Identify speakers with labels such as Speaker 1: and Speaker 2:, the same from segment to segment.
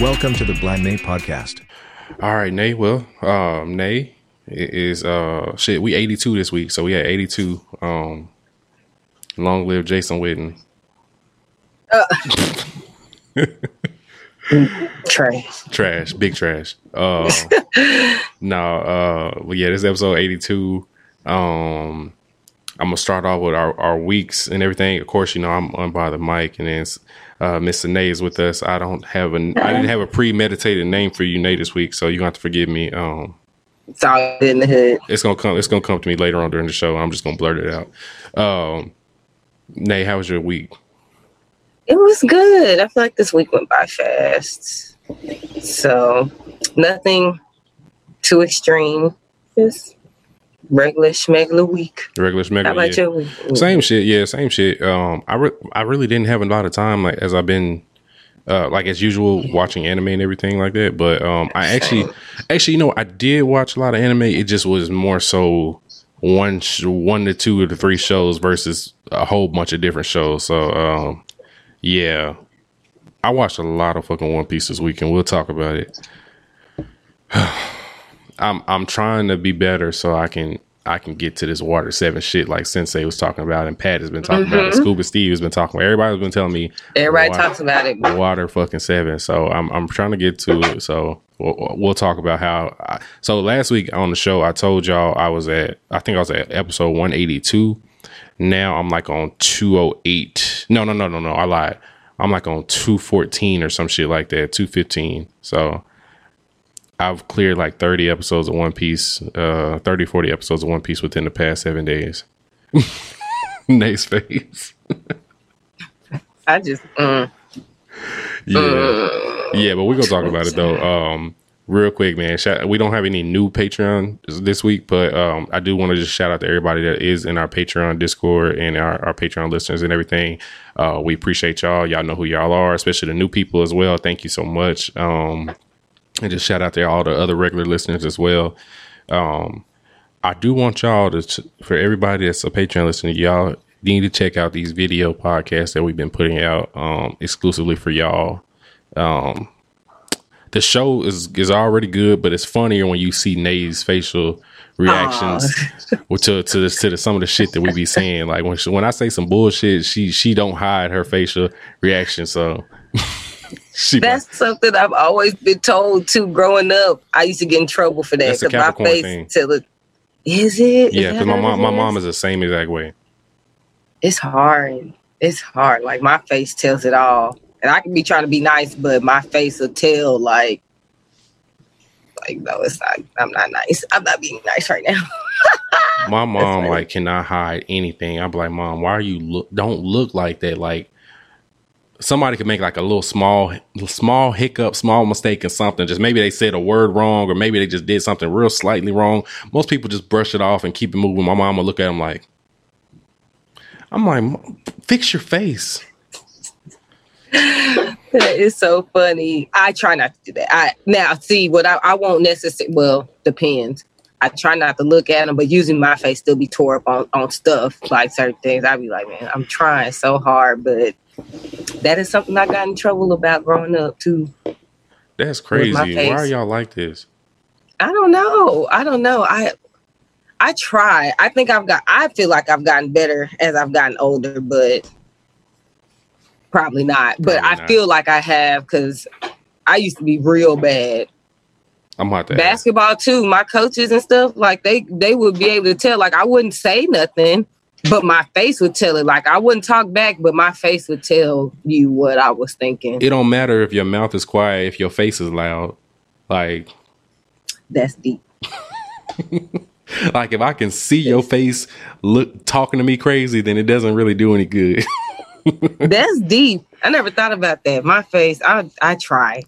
Speaker 1: Welcome to the Blind Nate podcast.
Speaker 2: All right, Nay. Well, um, Nay is uh shit. We eighty two this week, so we had eighty two. Um, long live Jason Witten.
Speaker 3: Trash.
Speaker 2: Trash, big trash. Uh, no, uh, but yeah, this episode eighty two. Um, I'm gonna start off with our, our weeks and everything. Of course, you know I'm on by the mic, and then uh, Mr. Nay is with us. I don't have a I didn't have a premeditated name for you, Nay, this week, so you have to forgive me. Um,
Speaker 3: It's all in the hood.
Speaker 2: it's gonna come. It's gonna come to me later on during the show. I'm just gonna blurt it out. Um, Nay, how was your week?
Speaker 3: It was good. I feel like this week went by fast. So nothing too extreme. Just regular schmegular week.
Speaker 2: Regular
Speaker 3: How about
Speaker 2: yeah.
Speaker 3: your week?
Speaker 2: Same shit. Yeah, same shit. Um, I re- I really didn't have a lot of time, like as I've been, uh, like as usual, watching anime and everything like that. But um, I actually, actually, you know, I did watch a lot of anime. It just was more so one, sh- one to two or to three shows versus a whole bunch of different shows. So um, yeah, I watched a lot of fucking One Piece this week, and we'll talk about it. I'm I'm trying to be better so I can I can get to this water seven shit like Sensei was talking about and Pat has been talking about it. Mm-hmm. Scuba Steve has been talking about. Everybody's been telling me
Speaker 3: Everybody
Speaker 2: Wow.
Speaker 3: talks about it.
Speaker 2: water fucking seven. So I'm I'm trying to get to it. So we'll, we'll talk about how. I, so last week on the show, I told y'all I was at I think I was at episode 182. Now I'm like on 208. No, no, no, no, no. I lied. I'm like on 214 or some shit like that. 215. So I've cleared like 30 episodes of One Piece, uh, 30, 40 episodes of One Piece within the past seven days. Nate's face.
Speaker 3: I just mm,
Speaker 2: Yeah. Yeah, but we're gonna talk about it though. Um, real quick, man. Shout, we don't have any new Patreon this week, but um, I do want to just shout out to everybody that is in our Patreon Discord and our, our Patreon listeners and everything. Uh, we appreciate y'all. Y'all know who y'all are, especially the new people as well. Thank you so much. Um, and just shout out to all the other regular listeners as well. Um, I do want y'all to, for everybody that's a Patreon listener, y'all need to check out these video podcasts that we've been putting out um, exclusively for y'all. Um, the show is is already good, but it's funnier when you see Nay's facial reactions to to, the, to the, some of the shit that we be saying. Like when she, when I say some bullshit, she she don't hide her facial reaction. So
Speaker 3: that's something I've always been told too. Growing up, I used to get in trouble for that because my face
Speaker 2: thing.
Speaker 3: till it is it.
Speaker 2: yeah, because my mom my mom is the same exact way.
Speaker 3: it's hard. It's hard. Like my face tells it all. And I can be trying to be nice, but my face will tell like like no, it's not I'm not nice. I'm not being nice right now.
Speaker 2: My mom like cannot hide anything. I'm like, mom, why are you look? Don't look like that. Like somebody could make like a little small, small hiccup, small mistake in something. Just maybe they said a word wrong, or maybe they just did something real slightly wrong. Most people just brush it off and keep it moving. My mom will look at them like, I'm like, fix your face.
Speaker 3: it's so funny. I try not to do that. I now see what I, I won't necessarily well, depends. I try not to look at them, but usually my face still be tore up on, on stuff like certain things. I'd be like, man, I'm trying so hard, but that is something I got in trouble about growing up too.
Speaker 2: That's crazy. Why are y'all like this?
Speaker 3: I don't know. I don't know. I I try. I think I've got I feel like I've gotten better as I've gotten older, but probably not. But
Speaker 2: Probably
Speaker 3: I
Speaker 2: not.
Speaker 3: feel like I have because I used to be real bad.
Speaker 2: I'm about to ask.
Speaker 3: Basketball too. My coaches and stuff, like they they would be able to tell. Like I wouldn't say nothing, but my face would tell it. Like I wouldn't talk back, but my face would tell you what I was thinking.
Speaker 2: It don't matter if your mouth is quiet, if your face is loud. Like,
Speaker 3: That's deep.
Speaker 2: like if I can see your face look talking to me crazy, then it doesn't really do any good.
Speaker 3: That's deep. I never thought about that. My face, I I try.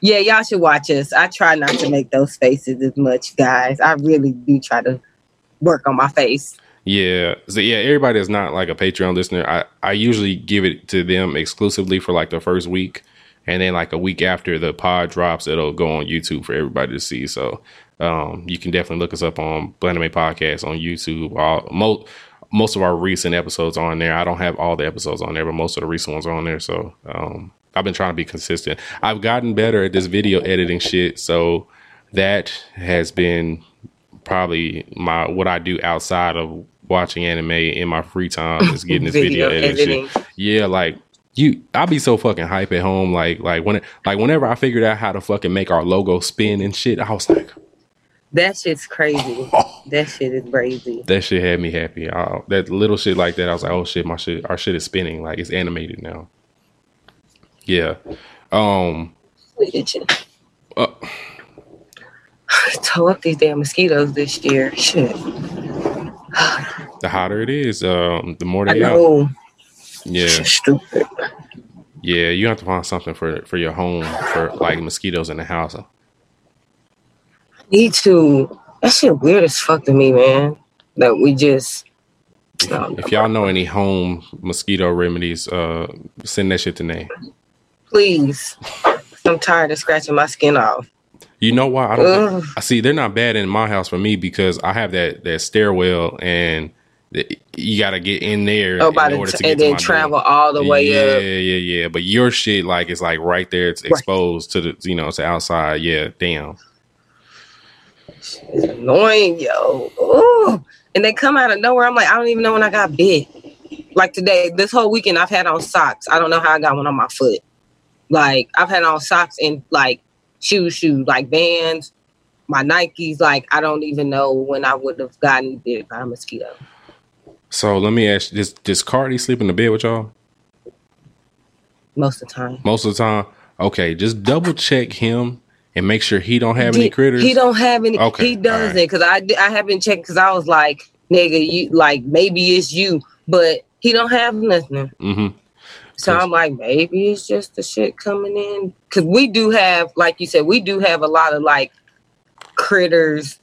Speaker 3: Yeah, y'all should watch us. I try not to make those faces as much, guys. I really do try to work on my face.
Speaker 2: Yeah. So yeah, everybody is not like a Patreon listener, I, I usually give it to them exclusively for like the first week. And then like a week after the pod drops, it'll go on YouTube for everybody to see. So um, you can definitely look us up on Blandame Podcast on YouTube. All most most of our recent episodes are on there. I don't have all the episodes on there, but most of the recent ones are on there. So um, I've been trying to be consistent. I've gotten better at this video editing shit. So that has been probably my what I do outside of watching anime in my free time is getting this video,
Speaker 3: Video
Speaker 2: editing. Shit. Yeah, like you I'll be so fucking hype at home. Like like when like whenever I figured out how to fucking make our logo spin and shit, I was like,
Speaker 3: That shit's crazy. That shit is crazy.
Speaker 2: that shit had me happy. Uh, that little shit like that, I was like, oh shit, my shit, our shit is spinning. Like it's animated now. Yeah. Um. Uh,
Speaker 3: Toe up these damn mosquitoes this year. Shit.
Speaker 2: the hotter it is, um, the more
Speaker 3: I
Speaker 2: they out.
Speaker 3: know.
Speaker 2: Yeah,
Speaker 3: Stupid.
Speaker 2: yeah. You have to find something for for your home for like mosquitoes in the house.
Speaker 3: Me too. That shit weird as fuck to me, man. That we just. I.
Speaker 2: If y'all know any home mosquito remedies, uh, send that shit to Nay.
Speaker 3: Please. I'm tired of scratching my skin off.
Speaker 2: You know why? I don't. I see. They're not bad in my house for me because I have that that stairwell and you got to get in there
Speaker 3: Oh,
Speaker 2: in order
Speaker 3: t-
Speaker 2: to get
Speaker 3: and
Speaker 2: to
Speaker 3: then
Speaker 2: my
Speaker 3: travel
Speaker 2: door.
Speaker 3: all the way
Speaker 2: yeah,
Speaker 3: up.
Speaker 2: Yeah, yeah, yeah. But your shit like is like right there. It's exposed to the you know to outside. Yeah, damn.
Speaker 3: It's annoying, yo. Ooh. And they come out of nowhere. I'm like, I don't even know when I got bit. Like today, this whole weekend, I've had on socks. I don't know how I got one on my foot. Like I've had on socks and like shoes, shoes, like Vans, my Nikes. Like I don't even know when I would have gotten bit by a mosquito.
Speaker 2: So let me ask you: Does does Cardi sleep in the bed with y'all
Speaker 3: Most of the time.
Speaker 2: most of the time? Okay, just double check him and make sure he don't have any critters.
Speaker 3: He don't have any.
Speaker 2: Okay,
Speaker 3: He doesn't because I I have been checking because I was like, nigga, you like maybe it's you, but he don't have nothing.
Speaker 2: hmm
Speaker 3: So I'm like, maybe it's just the shit coming in. Cause we do have, like you said, we do have a lot of like critters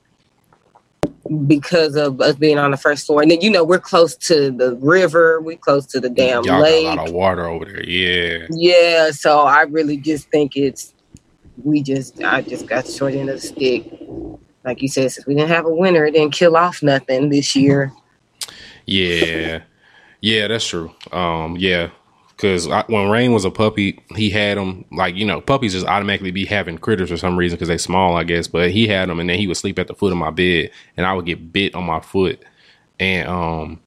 Speaker 3: because of us being on the first floor. And then you know, we're close to the river, we close to the damn
Speaker 2: Y'all
Speaker 3: lake.
Speaker 2: got a lot of water over there. Yeah.
Speaker 3: Yeah, so I really just think it's we just I just got short end of the stick. Like you said, since we didn't have a winter, it didn't kill off nothing this year.
Speaker 2: Yeah, yeah, that's true. Um, yeah, because when Rain was a puppy, he had them like you know puppies just automatically be having critters for some reason because they small, I guess. But he had them, and then he would sleep at the foot of my bed, and I would get bit on my foot, and um,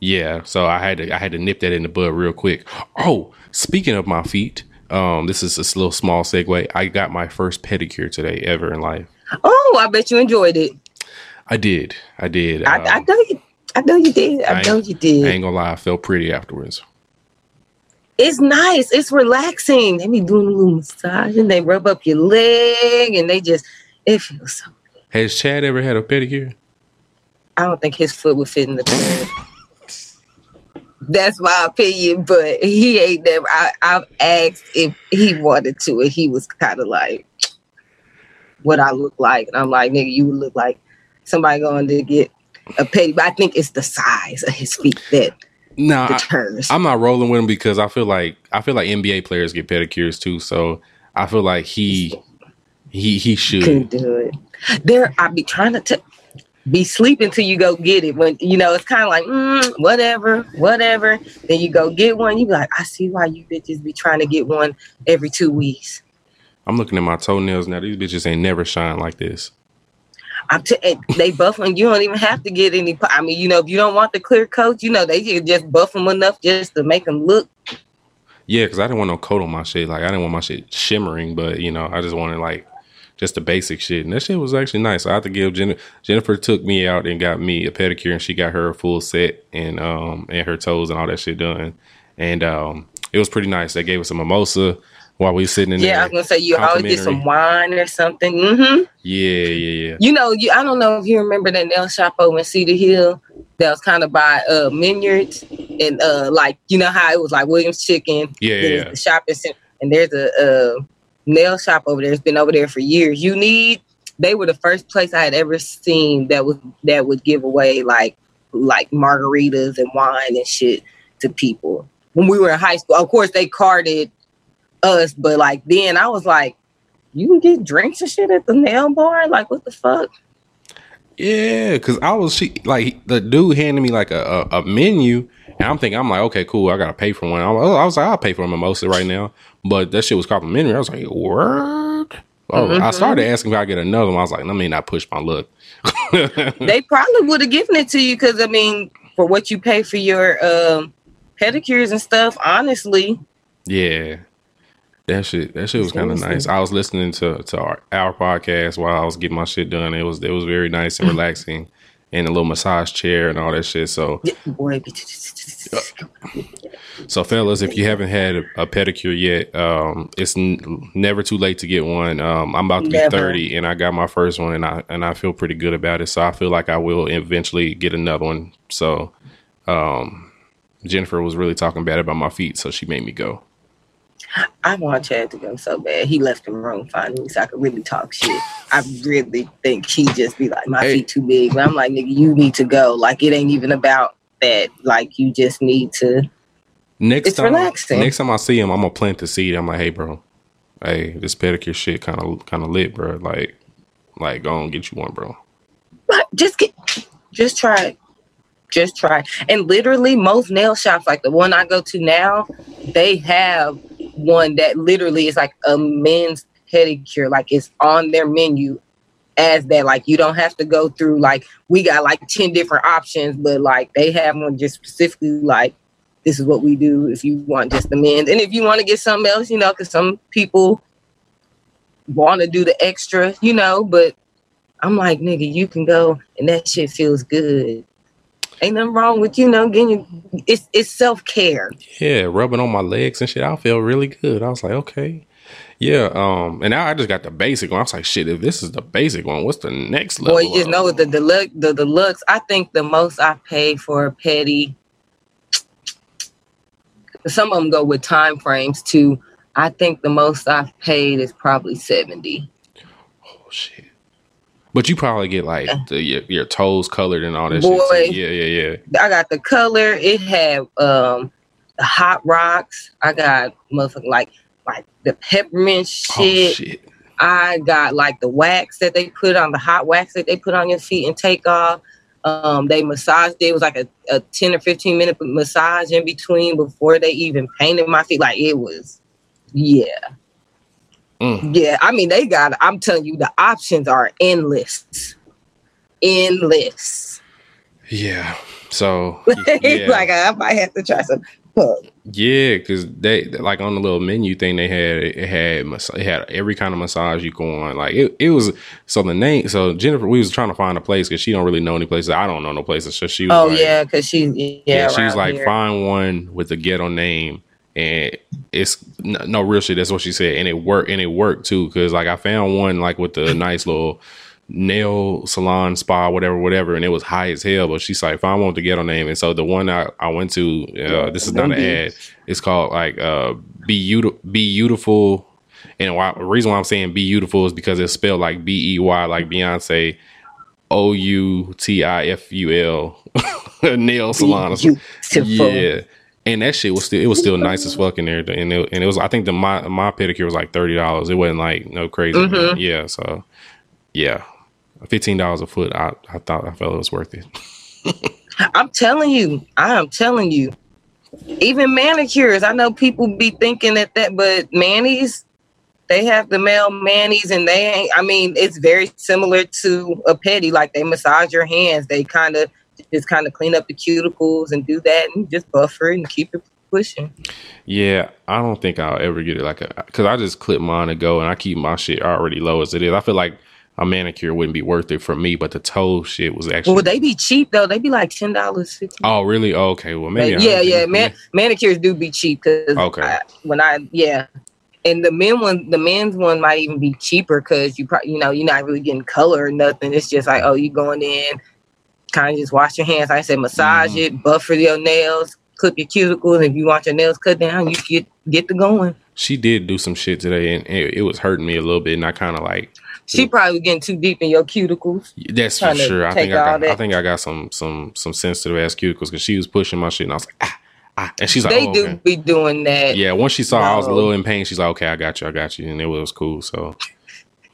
Speaker 2: yeah, so I had to I had to nip that in the bud real quick. Oh, speaking of my feet, um, this is a little small segue. I got my first pedicure today ever in life.
Speaker 3: Oh, I bet you enjoyed it.
Speaker 2: I did, I did.
Speaker 3: I, I
Speaker 2: Um,
Speaker 3: know you I know you did. I,
Speaker 2: I
Speaker 3: know you did.
Speaker 2: I ain't gonna lie, I felt pretty afterwards.
Speaker 3: It's nice. It's relaxing. They be doing a little massage and they rub up your leg and they just it feels so good.
Speaker 2: Has Chad ever had a pedicure?
Speaker 3: I don't think his foot would fit in the pedicure. That's my opinion, but he ain't never. I, I've asked if he wanted to, and he was kind of like, "What I look like?" And I'm like, "Nigga, you look like somebody going to get a petty." But I think it's the size of his feet that
Speaker 2: No,
Speaker 3: deters.
Speaker 2: I'm not rolling with him because I feel like I feel like NBA players get pedicures too. So I feel like he he he should.
Speaker 3: couldn't do it. There, I'd be trying to t- be sleeping till you go get it. When you know it's kind of like mm, whatever, whatever. Then you go get one. You be like, I see why you bitches be trying to get one every two weeks.
Speaker 2: I'm looking at my toenails now. These bitches ain't never shine like this.
Speaker 3: I'm t- they buff them. You don't even have to get any. I mean, you know, if you don't want the clear coat, you know, they can just buff them enough just to make them look.
Speaker 2: Yeah, because I didn't want no coat on my shit. Like I didn't want my shit shimmering, but you know, I just wanted like just the basic shit. And that shit was actually nice. I have to give Jennifer. Jennifer took me out and got me a pedicure, and she got her a full set and um and her toes and all that shit done. And um, it was pretty nice. They gave us a mimosa while we was sitting in
Speaker 3: Yeah, I
Speaker 2: there.
Speaker 3: was gonna say you always get some wine or something. Mm-hmm.
Speaker 2: Yeah, yeah, yeah.
Speaker 3: You know, you I don't know if you remember that nail shop over in Cedar Hill that was kind of by uh Minyards and uh like you know how it was like Williams Chicken,
Speaker 2: Yeah,
Speaker 3: it's
Speaker 2: yeah.
Speaker 3: the shopping center, and there's a uh nail shop over there. It's been over there for years. You need. They were the first place I had ever seen that was that would give away like like margaritas and wine and shit to people when we were in high school. Of course, they carded us, but like then I was like, you can get drinks and shit at the nail bar. Like what the fuck?
Speaker 2: Yeah, because I was she like the dude handed me like a, a, a menu, and I'm thinking I'm like, okay, cool, I gotta pay for one. I was, I was like, I'll pay for a mimosa right now, but that shit was complimentary. I was like, word. Oh, I started asking if I get another one. I was like, let me not push my luck.
Speaker 3: they probably would have given it to you because I mean, for what you pay for your um, pedicures and stuff, honestly.
Speaker 2: Yeah, that shit. That shit was kind of nice. I was listening to to our, our podcast while I was getting my shit done. It was it was very nice and relaxing, and a little massage chair and all that shit. So So, fellas, if you haven't had a, a pedicure yet, um, it's n- never too late to get one. Um, I'm about to be 30, and I got my first one, and I and I feel pretty good about it. So, I feel like I will eventually get another one. So, um, Jennifer was really talking bad about my feet, so she made me go.
Speaker 3: I want Chad to go so bad. He left the room finally, so I could really talk shit. I really think he just be like, my
Speaker 2: Hey.
Speaker 3: feet too big. But I'm like, nigga, you need to go. Like, it ain't even about that. Like, you just need to.
Speaker 2: Next
Speaker 3: It's
Speaker 2: time,
Speaker 3: relaxing.
Speaker 2: next time I see him, I'm gonna plant the seed. I'm like, hey, bro, hey, this pedicure shit kind of kind of lit, bro. Like, like, go on, get you one, bro.
Speaker 3: But just get, just try it. Just try. And literally, most nail shops, like the one I go to now, they have one that literally is like a men's pedicure. Like it's on their menu as that. Like you don't have to go through like we got like ten different options, but like they have one just specifically like this is what we do if you want just the men's, and if you want to get something else, you know, because some people want to do the extra, you know, but I'm like, nigga, you can go and that shit feels good. Ain't nothing wrong with you know getting it's it's self care.
Speaker 2: Yeah, rubbing on my legs and shit. I feel really good. I was like, okay. Yeah, um, and now I just got the basic one. I was like, shit, if this is the basic one, what's the next level?
Speaker 3: Boy, you just know the deluxe the deluxe, I think the most I paid for a petty some of them go with time frames too. I think the most I've paid is probably 70.
Speaker 2: Oh, shit. But you probably get like the, your, your toes colored and all that
Speaker 3: Boy.
Speaker 2: shit. Too. Yeah, yeah, yeah.
Speaker 3: I got the color. It had um the hot rocks. I got motherfucking like like the peppermint shit.
Speaker 2: Oh shit.
Speaker 3: I got like the wax that they put on the hot wax that they put on your feet and take off. Um, they massaged it. It was like a, a 10 or 15 minute massage in between before they even painted my feet. Like it was, yeah.
Speaker 2: Mm.
Speaker 3: Yeah. I mean, they got, I'm telling you, the options are endless. Endless.
Speaker 2: Yeah. So yeah,
Speaker 3: like, I might have to try some.
Speaker 2: Yeah, because they like on the little menu thing they had it had it had every kind of massage you go on. Like it, it was so the name. So Jennifer, we was trying to find a place because she don't really know any places. I don't know no places. So she was
Speaker 3: Oh,
Speaker 2: like,
Speaker 3: yeah. Cause she, yeah.
Speaker 2: yeah, she's
Speaker 3: around
Speaker 2: like
Speaker 3: here.
Speaker 2: find one with a ghetto name and it's no, no real shit that's what she said and it worked and it worked too because like i found one like with the nice little nail salon spa whatever whatever and it was high as hell but she's like find one with the ghetto name and so the one i, I went to uh, this is not an ad it's called like uh be beautiful be beautiful and why, the reason why i'm saying be beautiful is because it's spelled like b-e-y like beyonce o-u-t-i-f-u-l nail salon or.
Speaker 3: Beautiful.
Speaker 2: Yeah. And that shit was still it was still nice as fuck in there. And it, and it was I think the my my pedicure was like thirty dollars. It wasn't like no crazy.
Speaker 3: Mhm.
Speaker 2: Yeah. So yeah. Fifteen dollars a foot, I, I thought I felt it was worth it.
Speaker 3: I'm telling you, I am telling you. Even manicures, I know people be thinking that that, but manis, they have the male manis, and they ain't. I mean, it's very similar to a petty. Like they massage your hands, they kind of just kind of clean up the cuticles and do that, and just buffer it and keep it pushing.
Speaker 2: Yeah, I don't think I'll ever get it like uh, a because I just clip mine and go and I keep my shit already low as it is. I feel like a manicure wouldn't be worth it for me, but the toe shit was actually.
Speaker 3: Well, they be cheap though. They be like ten dollars,
Speaker 2: oh, really? Oh, okay. Well, maybe. I-
Speaker 3: yeah, yeah. Man, manicures do be cheap because
Speaker 2: Okay.
Speaker 3: when I yeah, and the men one, the men's one might even be cheaper because you probably you know you're not really getting color or nothing. It's just like oh, you going in, kind of just wash your hands. Like I said massage
Speaker 2: Mhm.
Speaker 3: it, buffer your nails, clip your cuticles. If you want your nails cut down, you get get to going.
Speaker 2: She did do some shit today, and it, it was hurting me a little bit, and I kind of like
Speaker 3: She probably was getting too deep in your cuticles.
Speaker 2: that's for sure. I think I got, I
Speaker 3: that.
Speaker 2: think I got some some some sensitive ass cuticles because she was pushing my shit, and I was like, ah, ah, and she's like,
Speaker 3: they
Speaker 2: oh,
Speaker 3: do
Speaker 2: okay.
Speaker 3: be doing that.
Speaker 2: Yeah, once she saw I was a little in pain, she's like, "Okay, I got you, I got you," and it was cool. So,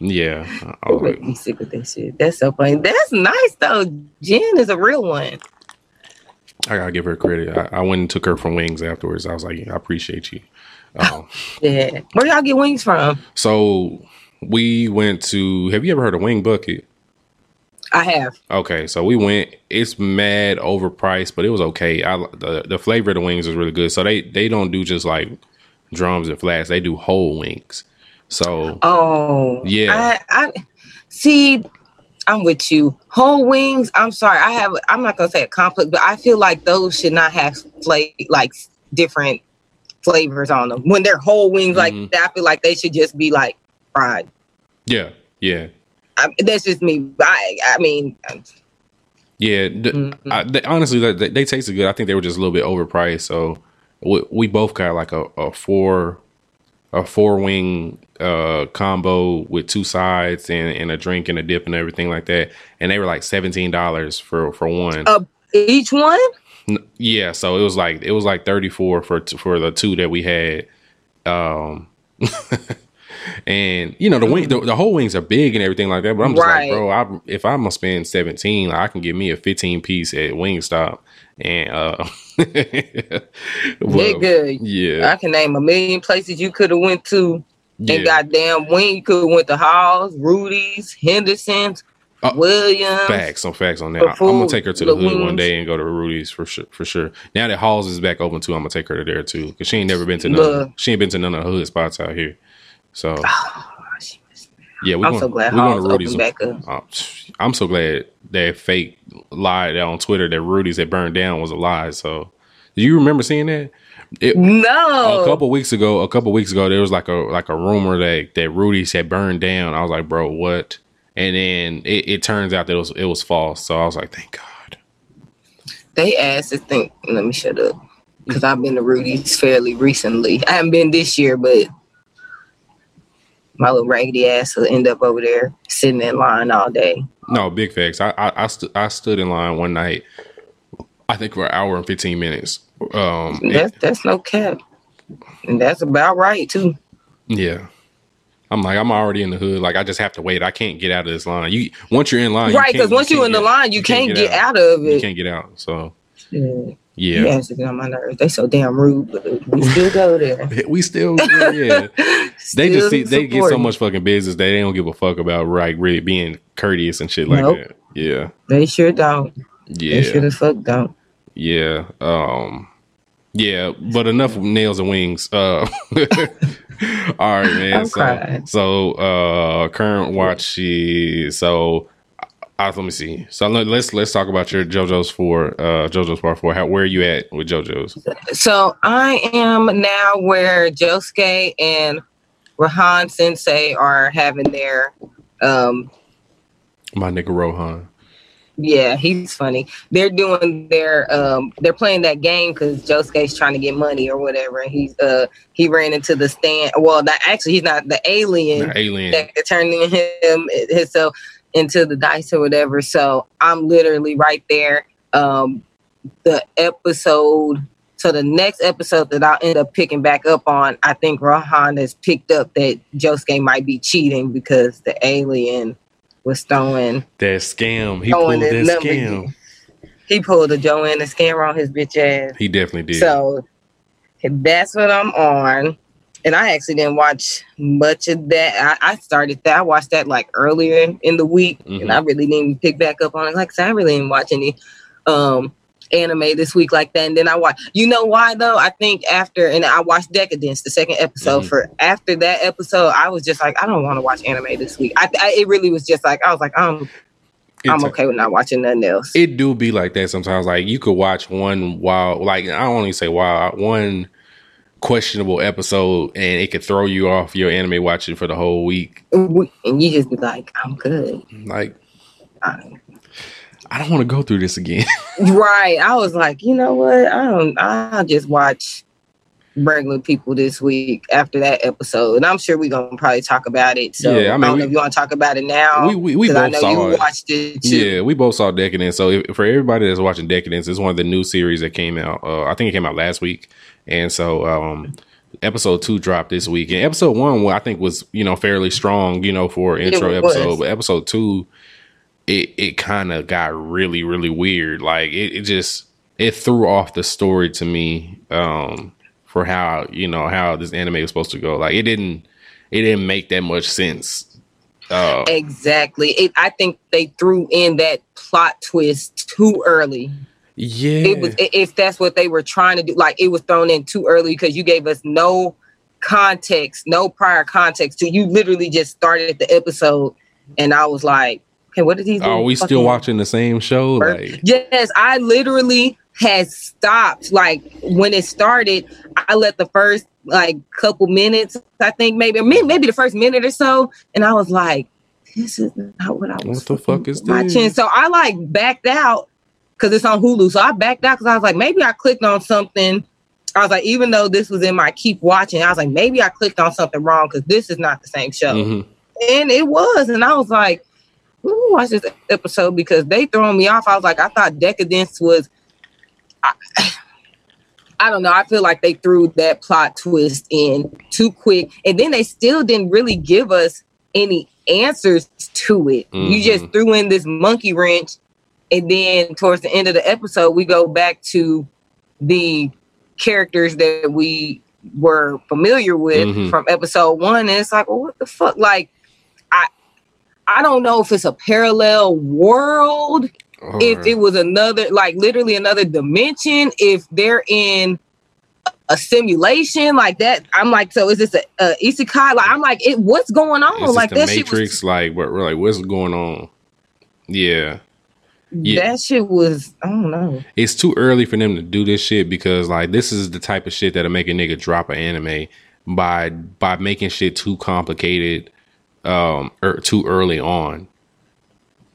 Speaker 2: yeah,
Speaker 3: It make me sick with that shit. That's so funny. That's nice though. Jen is a real one.
Speaker 2: I gotta give her credit. I, I went and took her from Wings afterwards. I was like, "I appreciate you." Um,
Speaker 3: Yeah. Where y'all get wings from?
Speaker 2: so we went to. Have you ever heard of Wing Bucket?
Speaker 3: I have.
Speaker 2: Okay, so we went. It's mad overpriced, but it was okay. I the, the flavor of the wings was really good. So they they don't do just like drums and flats. They do whole wings. So
Speaker 3: Oh,
Speaker 2: Yeah.
Speaker 3: I, I see. I'm with you. Whole wings. I'm sorry. I have. I'm not gonna say a conflict, but I feel like those should not have flavor like different flavors on them. When they're whole wings like
Speaker 2: Mhm.
Speaker 3: that, I feel like they should just be like fried.
Speaker 2: yeah, yeah,
Speaker 3: I, that's just me. I. I mean.
Speaker 2: yeah.
Speaker 3: Mhm.
Speaker 2: I, they, honestly, they, they, they tasted good. I think they were just a little bit overpriced. So we, we both got like a, a four a four wing uh combo with two sides and, and a drink and a dip and everything like that. And they were like seventeen dollars for for one.
Speaker 3: Uh, each one.
Speaker 2: Yeah, so it was like it was like 34 for t- for the two that we had. Um and you know the wing the, the whole wings are big and everything like that, but I'm just
Speaker 3: Right.
Speaker 2: like, bro, I, if I'm gonna spend 17, I can get me a 15 piece at Wingstop and uh well,
Speaker 3: good.
Speaker 2: Yeah.
Speaker 3: I can name a million places you could have went to.
Speaker 2: yeah.
Speaker 3: And goddamn, when you could have went to Halls, Rudy's, Henderson's,
Speaker 2: Uh,
Speaker 3: Williams.
Speaker 2: Facts, some facts on that.
Speaker 3: For
Speaker 2: I, am gonna take her to the
Speaker 3: the
Speaker 2: hood one day and go to Rudy's for sure. For sure. Now that Halls is back open too, I'm gonna take her to there too because she ain't never been to none.
Speaker 3: Look.
Speaker 2: She ain't been to none of the hood spots out here. So
Speaker 3: Oh,
Speaker 2: yeah, we
Speaker 3: I'm
Speaker 2: going,
Speaker 3: so glad
Speaker 2: we going
Speaker 3: Halls
Speaker 2: to Rudy's.
Speaker 3: back up.
Speaker 2: Uh, I'm so glad that fake lie that on Twitter that Rudy's had burned down was a lie. So do you remember seeing that? It,
Speaker 3: No.
Speaker 2: a couple weeks ago, a couple weeks ago, there was like a like a rumor that that Rudy's had burned down. I was like, bro, what? And then it, it turns out that it was it was false. So I was like, thank God.
Speaker 3: They asked to think. Let me shut up. Because I've been to Rudy's fairly recently. I haven't been this year, but my little raggedy ass will end up over there sitting in line all day.
Speaker 2: No, big facts. I I I, stu- I stood in line one night. I think for an hour and fifteen minutes. Um,
Speaker 3: That's that's no cap. And that's about right too.
Speaker 2: yeah. I'm like, I'm already in the hood. Like, I just have to wait. I can't get out of this line. You once you're in line,
Speaker 3: right,
Speaker 2: can't-
Speaker 3: because once
Speaker 2: you
Speaker 3: you're in the line, you, can't, get, out. of it.
Speaker 2: You can't get out. So
Speaker 3: Yeah.
Speaker 2: Yeah,
Speaker 3: Yeah, on my nerves. They so damn rude, but we still go there.
Speaker 2: we still yeah. yeah. They just
Speaker 3: Still
Speaker 2: see they get so much fucking business that they don't give a fuck about right really being courteous and shit like
Speaker 3: Nope.
Speaker 2: that. Yeah,
Speaker 3: They sure don't. Yeah. They sure the fuck don't.
Speaker 2: yeah. Um, yeah. But enough nails and wings. Uh, all right, man.
Speaker 3: I'm
Speaker 2: so
Speaker 3: crying.
Speaker 2: so uh, current watch is so. Uh, let me see. So let, let's let's talk about your JoJo's four, uh, JoJo's part four. How where are you at with JoJo's?
Speaker 3: So I am now where Josuke and Rohan Sensei are having their um
Speaker 2: My nigga Rohan.
Speaker 3: yeah, he's funny. They're doing their um they're playing that game because Josuke's trying to get money or whatever. And he's uh he ran into the stand well not actually he's not the alien
Speaker 2: The alien.
Speaker 3: that him himself into the dice or whatever. So I'm literally right there. Um, the episode, so the next episode that I'll end up picking back up on, I think Rohan has picked up that Josuke might be cheating because the alien was throwing
Speaker 2: That scam. He pulled that scam.
Speaker 3: He pulled a Joanna scammer on his bitch ass.
Speaker 2: He definitely did.
Speaker 3: So that's what I'm on. And I actually didn't watch much of that. I, I started that. I watched that like earlier in the week,
Speaker 2: Mhm.
Speaker 3: and I really didn't pick back up on it. Like I really didn't watch any um anime this week like that. And then I watched. You know why though? I think after, and I watched Decadence, the second episode.
Speaker 2: Mhm.
Speaker 3: For after that episode, I was just like, I don't want to watch anime this week. I, I it really was just like I was like, I'm I'm
Speaker 2: It's-
Speaker 3: okay with not watching nothing else.
Speaker 2: It do be like that sometimes. Like you could watch one while, like I don't only say wild, one questionable episode, and it could throw you off your anime watching for the whole week.
Speaker 3: and you just be like, I'm good.
Speaker 2: Like
Speaker 3: I-
Speaker 2: I don't want to go through this again.
Speaker 3: right. I was like, you know what? I don't. I'll just watch regular people this week after that episode, and I'm sure we're gonna probably talk about it. So
Speaker 2: Yeah, I
Speaker 3: I, don't
Speaker 2: we-
Speaker 3: know if you want to talk about it now.
Speaker 2: We- we- we both
Speaker 3: know
Speaker 2: saw
Speaker 3: you
Speaker 2: it.
Speaker 3: watched it too.
Speaker 2: Yeah, we both saw Decadence. So if, for everybody that's watching Decadence, it's one of the new series that came out. Uh, I think it came out last week, and so um, episode two dropped this week. And episode one, well, I think was you know fairly strong, you know, for intro episode. But episode two, it it kind of got really really weird. Like it, it just it threw off the story to me um, for how you know how this anime was supposed to go. Like it didn't it didn't make that much sense. Uh,
Speaker 3: Exactly. It, I think they threw in that plot twist too early.
Speaker 2: yeah,
Speaker 3: It was if that's what they were trying to do. Like it was thrown in too early because you gave us no context, no prior context to you. Literally just started the episode, and I was like, "Okay, what did he do?"
Speaker 2: Are we still watching the same show? Like,
Speaker 3: Yes, I literally had stopped. Like when it started, I let the first like couple minutes, I think maybe maybe the first minute or so, and I was like, "This is not what I was
Speaker 2: What the fuck is
Speaker 3: watching."
Speaker 2: this?
Speaker 3: So I like backed out because it's on Hulu. So I backed out because I was like, maybe I clicked on something. I was like, even though this was in my keep watching, I was like, maybe I clicked on something wrong because this is not the same show
Speaker 2: mhm.
Speaker 3: and it was, and I was like, let me watch this episode because they throwing me off. I was like, I thought Decadence was. I, I don't know. I feel like they threw that plot twist in too quick, and then they still didn't really give us any answers to it. You just threw in this monkey wrench, and then towards the end of the episode, we go back to the characters that we were familiar with
Speaker 2: Mhm.
Speaker 3: from episode one, and it's like, well, what the fuck? Like, I I don't know if it's a parallel world, if it was another, like literally another dimension, if they're in a simulation like that. I'm like, so is this a, a isekai? Like, I'm like, it, what's going on? Like
Speaker 2: the
Speaker 3: that shit
Speaker 2: Matrix?
Speaker 3: was,
Speaker 2: like, what? Like, what's going on? Yeah, yeah.
Speaker 3: that shit was, I don't know.
Speaker 2: it's too early for them to do this shit because like this is the type of shit that'll make a nigga drop an anime by by making shit too complicated um or too early on.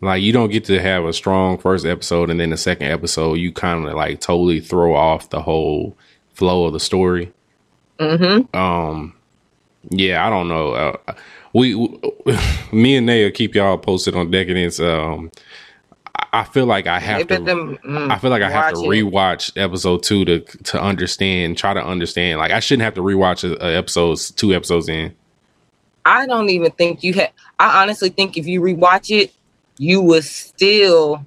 Speaker 2: Like you don't get to have a strong first episode and then the second episode you kind of like totally throw off the whole flow of the story.
Speaker 3: Mm-hmm.
Speaker 2: Um, yeah, I don't know. Uh, we, me and Naya keep y'all posted on Decadence. Um, I- feel like I have to.
Speaker 3: mm,
Speaker 2: I feel like I have to
Speaker 3: watch it.
Speaker 2: rewatch episode two to to understand, try to understand. Like I shouldn't have to rewatch a, a episodes two episodes in.
Speaker 3: I don't even think you had. I honestly think if you rewatch it, you would still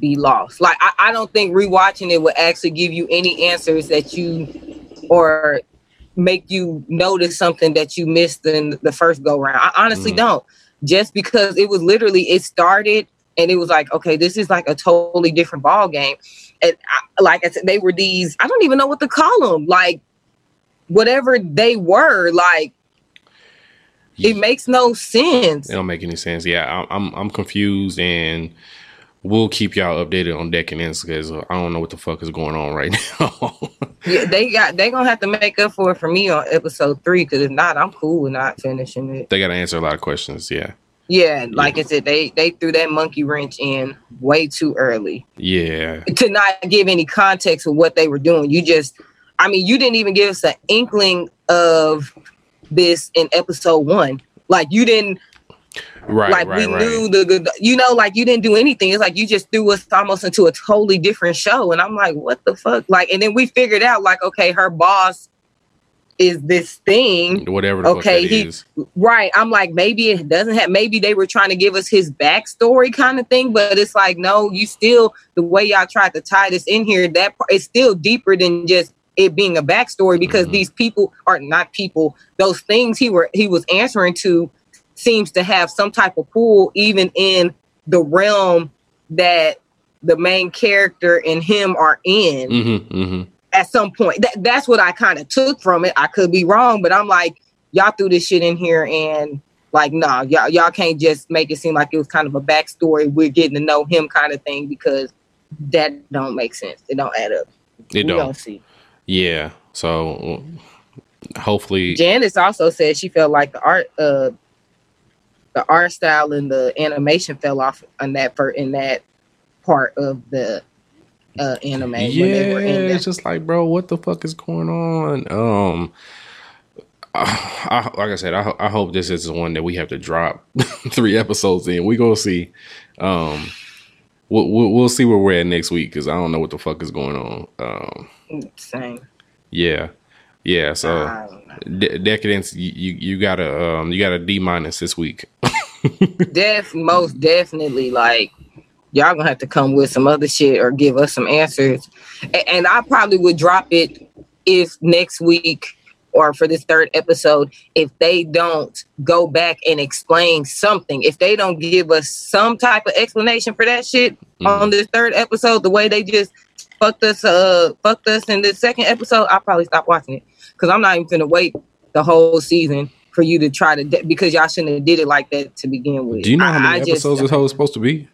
Speaker 3: be lost. Like I, I don't think rewatching it would actually give you any answers that you or make you notice something that you missed in the first go round. I honestly
Speaker 2: Mhm.
Speaker 3: don't. Just because it was literally it started and it was like, okay, this is like a totally different ball game. And I, like I said, they were these. I don't even know what to call them. Like whatever they were, like it makes no sense.
Speaker 2: It don't make any sense. Yeah, I'm I'm, I'm confused, and we'll keep y'all updated on Decadence because I don't know what the fuck is going on right now.
Speaker 3: Yeah, they got they gonna have to make up for it for me on episode three because if not, I'm cool with not finishing it.
Speaker 2: they got to answer a lot of questions. Yeah,
Speaker 3: Yeah, like I said, they they threw that monkey wrench in way too early
Speaker 2: yeah,
Speaker 3: to not give any context of what they were doing. You just, I mean, you didn't even give us an inkling of this in episode one. Like you didn't
Speaker 2: right,
Speaker 3: like
Speaker 2: right,
Speaker 3: we
Speaker 2: right.
Speaker 3: knew the, the you know like you didn't do anything it's like you just threw us almost into a totally different show and i'm like what the fuck like and then we figured out like okay her boss is this thing
Speaker 2: Whatever the
Speaker 3: Okay, he-
Speaker 2: is.
Speaker 3: right i'm like maybe it doesn't have maybe they were trying to give us his backstory kind of thing but it's like no you still the way y'all tried to tie this in here that part is still deeper than just it being a backstory because
Speaker 2: Mhm.
Speaker 3: these people are not people those things he were he was answering to seems to have some type of pull even in the realm that the main character and him are in
Speaker 2: Mm-hmm, mm-hmm.
Speaker 3: at some point. That, that's what I kind of took from it. I could be wrong, but I'm like, y'all threw this shit in here and like, nah, y'all y'all can't just make it seem like it was kind of a backstory. We're getting to know him kind of thing because that don't make sense. It don't add up.
Speaker 2: It
Speaker 3: we
Speaker 2: don't.
Speaker 3: don't see.
Speaker 2: Yeah. So hopefully,
Speaker 3: Janice also said she felt like the art, uh, the art style and the animation fell off on that for in that part of the uh, anime
Speaker 2: yeah,
Speaker 3: when they were in there.
Speaker 2: it's just like, bro, what the fuck is going on? Um, I, I, like I said, I, I hope this is the one that we have to drop three episodes in. We gonna see. Um, we'll, we'll we'll see where we're at next week because I don't know what the fuck is going on. Um,
Speaker 3: Same.
Speaker 2: yeah, yeah. So
Speaker 3: I don't know.
Speaker 2: De- decadence, you, you you got a um you got a D minus this week.
Speaker 3: Def most definitely like y'all gonna have to come with some other shit or give us some answers. A- And I probably would drop it if next week or for this third episode, if they don't go back and explain something, if they don't give us some type of explanation for that shit on this third episode, the way they just fucked us uh fucked us in this second episode, I'll probably stop watching it. Cause I'm not even gonna wait the whole season for you to try to de- because y'all shouldn't have did it like that to begin with.
Speaker 2: Do you know how
Speaker 3: I-
Speaker 2: many
Speaker 3: I just-
Speaker 2: episodes this whole is supposed to be?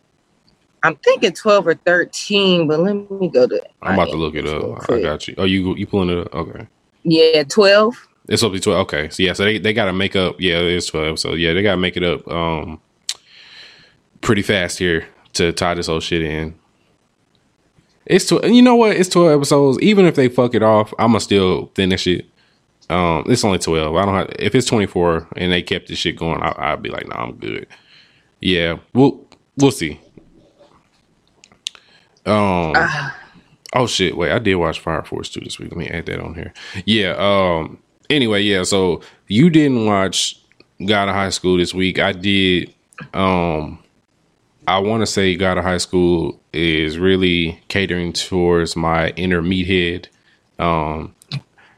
Speaker 3: I'm thinking 12 or 13, but let me go to.
Speaker 2: I'm about to look it up. I got you. Oh, you you pulling it up? Okay.
Speaker 3: Yeah, 12.
Speaker 2: It's supposed to be twelve. Okay, so yeah, so they, they got to make up. Yeah, it is twelve. So yeah, they got to make it up um pretty fast here to tie this whole shit in. It's tw- you know what? It's twelve episodes. Even if they fuck it off, I'ma still finish it. Um, it's only twelve. I don't have. If it's twenty four and they kept this shit going, I, I'd be like, nah, I'm good. Yeah, we'll we'll see. Um. Oh shit! Wait, I did watch Fire Force two this week. Let me add that on here. Yeah. Um. Anyway, yeah. So you didn't watch God of High School this week. I did. Um. I want to say God of High School is really catering towards my inner meathead. Um.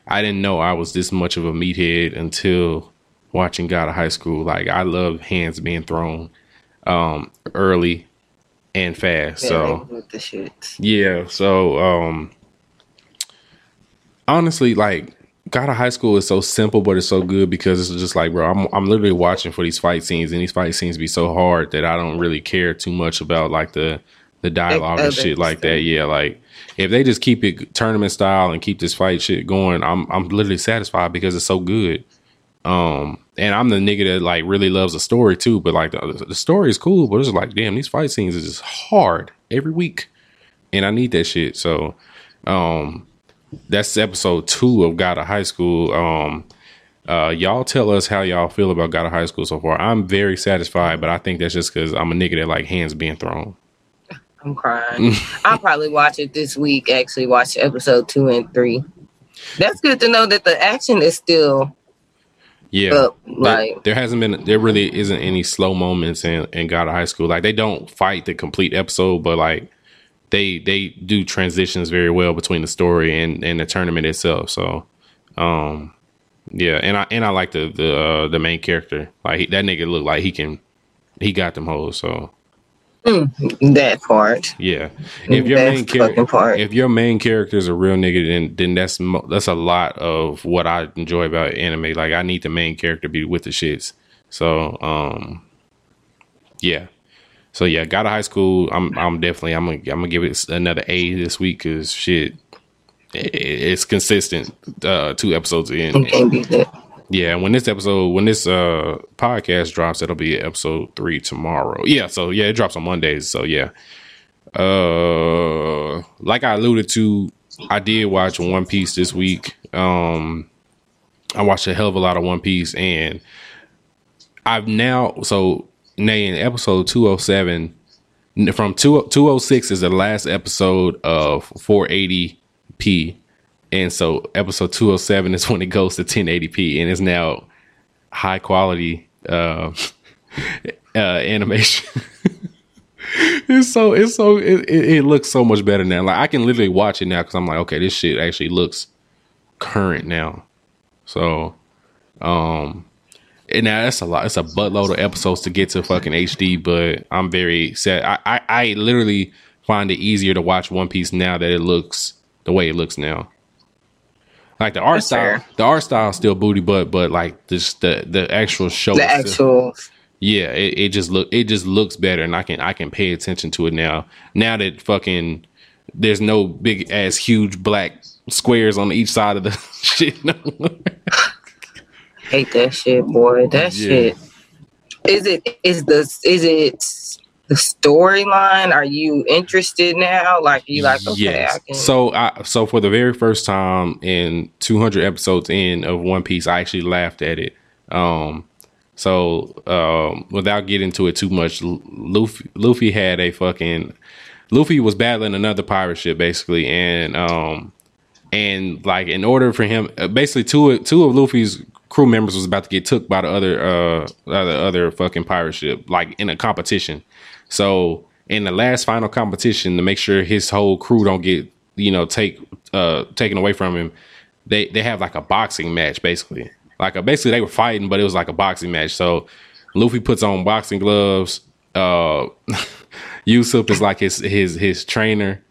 Speaker 2: I didn't know I was this much of a meathead until watching God of High School. Like I love hands being thrown, um, early and fast. so.
Speaker 3: the shit.
Speaker 2: Yeah, so um honestly like God of High School is so simple but it's so good because it's just like bro, I'm I'm literally watching for these fight scenes and these fight scenes be so hard that I don't really care too much about like the the dialogue and shit like that. Yeah, like if they just keep it tournament style and keep this fight shit going, I'm I'm literally satisfied because it's so good. Um, and I'm the nigga that like really loves the story too, but like the, the story is cool, but it's like, damn, these fight scenes is just hard every week, and I need that shit. So, um, that's episode two of God of High School. Um, uh, y'all tell us how y'all feel about God of High School so far. I'm very satisfied, but I think that's just because I'm a nigga that like hands being thrown.
Speaker 3: I'm crying. I'll probably watch it this week, actually, watch episode two and three. That's good to know that the action is still
Speaker 2: Yeah,
Speaker 3: up.
Speaker 2: There-
Speaker 3: Like,
Speaker 2: there hasn't been there really isn't any slow moments in, in God of High School. Like they don't fight the complete episode, but like they they do transitions very well between the story and, and the tournament itself. So um yeah, and I and I like the the uh, the main character. Like he, that nigga look like he can he got them hoes. So
Speaker 3: that part.
Speaker 2: yeah, if your
Speaker 3: That's
Speaker 2: main character
Speaker 3: part.
Speaker 2: if your main character is a real nigga, then then that's mo- that's a lot of what I enjoy about anime. Like I need the main character to be with the shits. So um, yeah. So yeah, God of High School. I'm I'm definitely I'm gonna I'm gonna give it another A this week because shit, i- i- it's consistent. Uh, two episodes in.
Speaker 3: You can't beat that.
Speaker 2: Yeah, when this episode, when this uh podcast drops, it'll be episode three tomorrow. Yeah, so yeah, it drops on Mondays. So yeah, uh, like I alluded to, I did watch One Piece this week. Um, I watched a hell of a lot of One Piece, and I've now so nay in episode two hundred seven from two two hundred six is the last episode of four eighty p. And so episode 207 is when it goes to 1080p and it's now high quality uh, uh, animation. it's so it's so it, it, looks so much better now. Like I can literally watch it now because I'm like, okay, this shit actually looks current now. So, um, and now that's a lot. It's a buttload of episodes to get to fucking HD, but I'm very sad. I, I I literally find it easier to watch One Piece now that it looks the way it looks now. Like the art
Speaker 3: That's
Speaker 2: style,
Speaker 3: fair.
Speaker 2: the art style is still booty butt, but like this the the actual show,
Speaker 3: The
Speaker 2: still-
Speaker 3: actual.
Speaker 2: yeah, it, it just look it just looks better, and I can I can pay attention to it now. Now that fucking there's no big ass huge black squares on each side of the shit. No more.
Speaker 3: Hate that shit, boy. That
Speaker 2: Yeah.
Speaker 3: shit. Is it is the is it the storyline? Are you interested now? Like you like okay, I can
Speaker 2: So I so for the very first time in 200 episodes in of One Piece, I actually laughed at it. Um so um without getting to it too much, Luffy Luffy had a fucking Luffy was battling another pirate ship basically and um and like in order for him uh, basically two of- two of Luffy's crew members was about to get took by the other uh the other fucking pirate ship like in a competition. So in the last final competition to make sure his whole crew don't get you know take uh taken away from him, they they have like a boxing match basically. Like a, basically they were fighting, but it was like a boxing match. So Luffy puts on boxing gloves. Uh Usopp is like his his his trainer,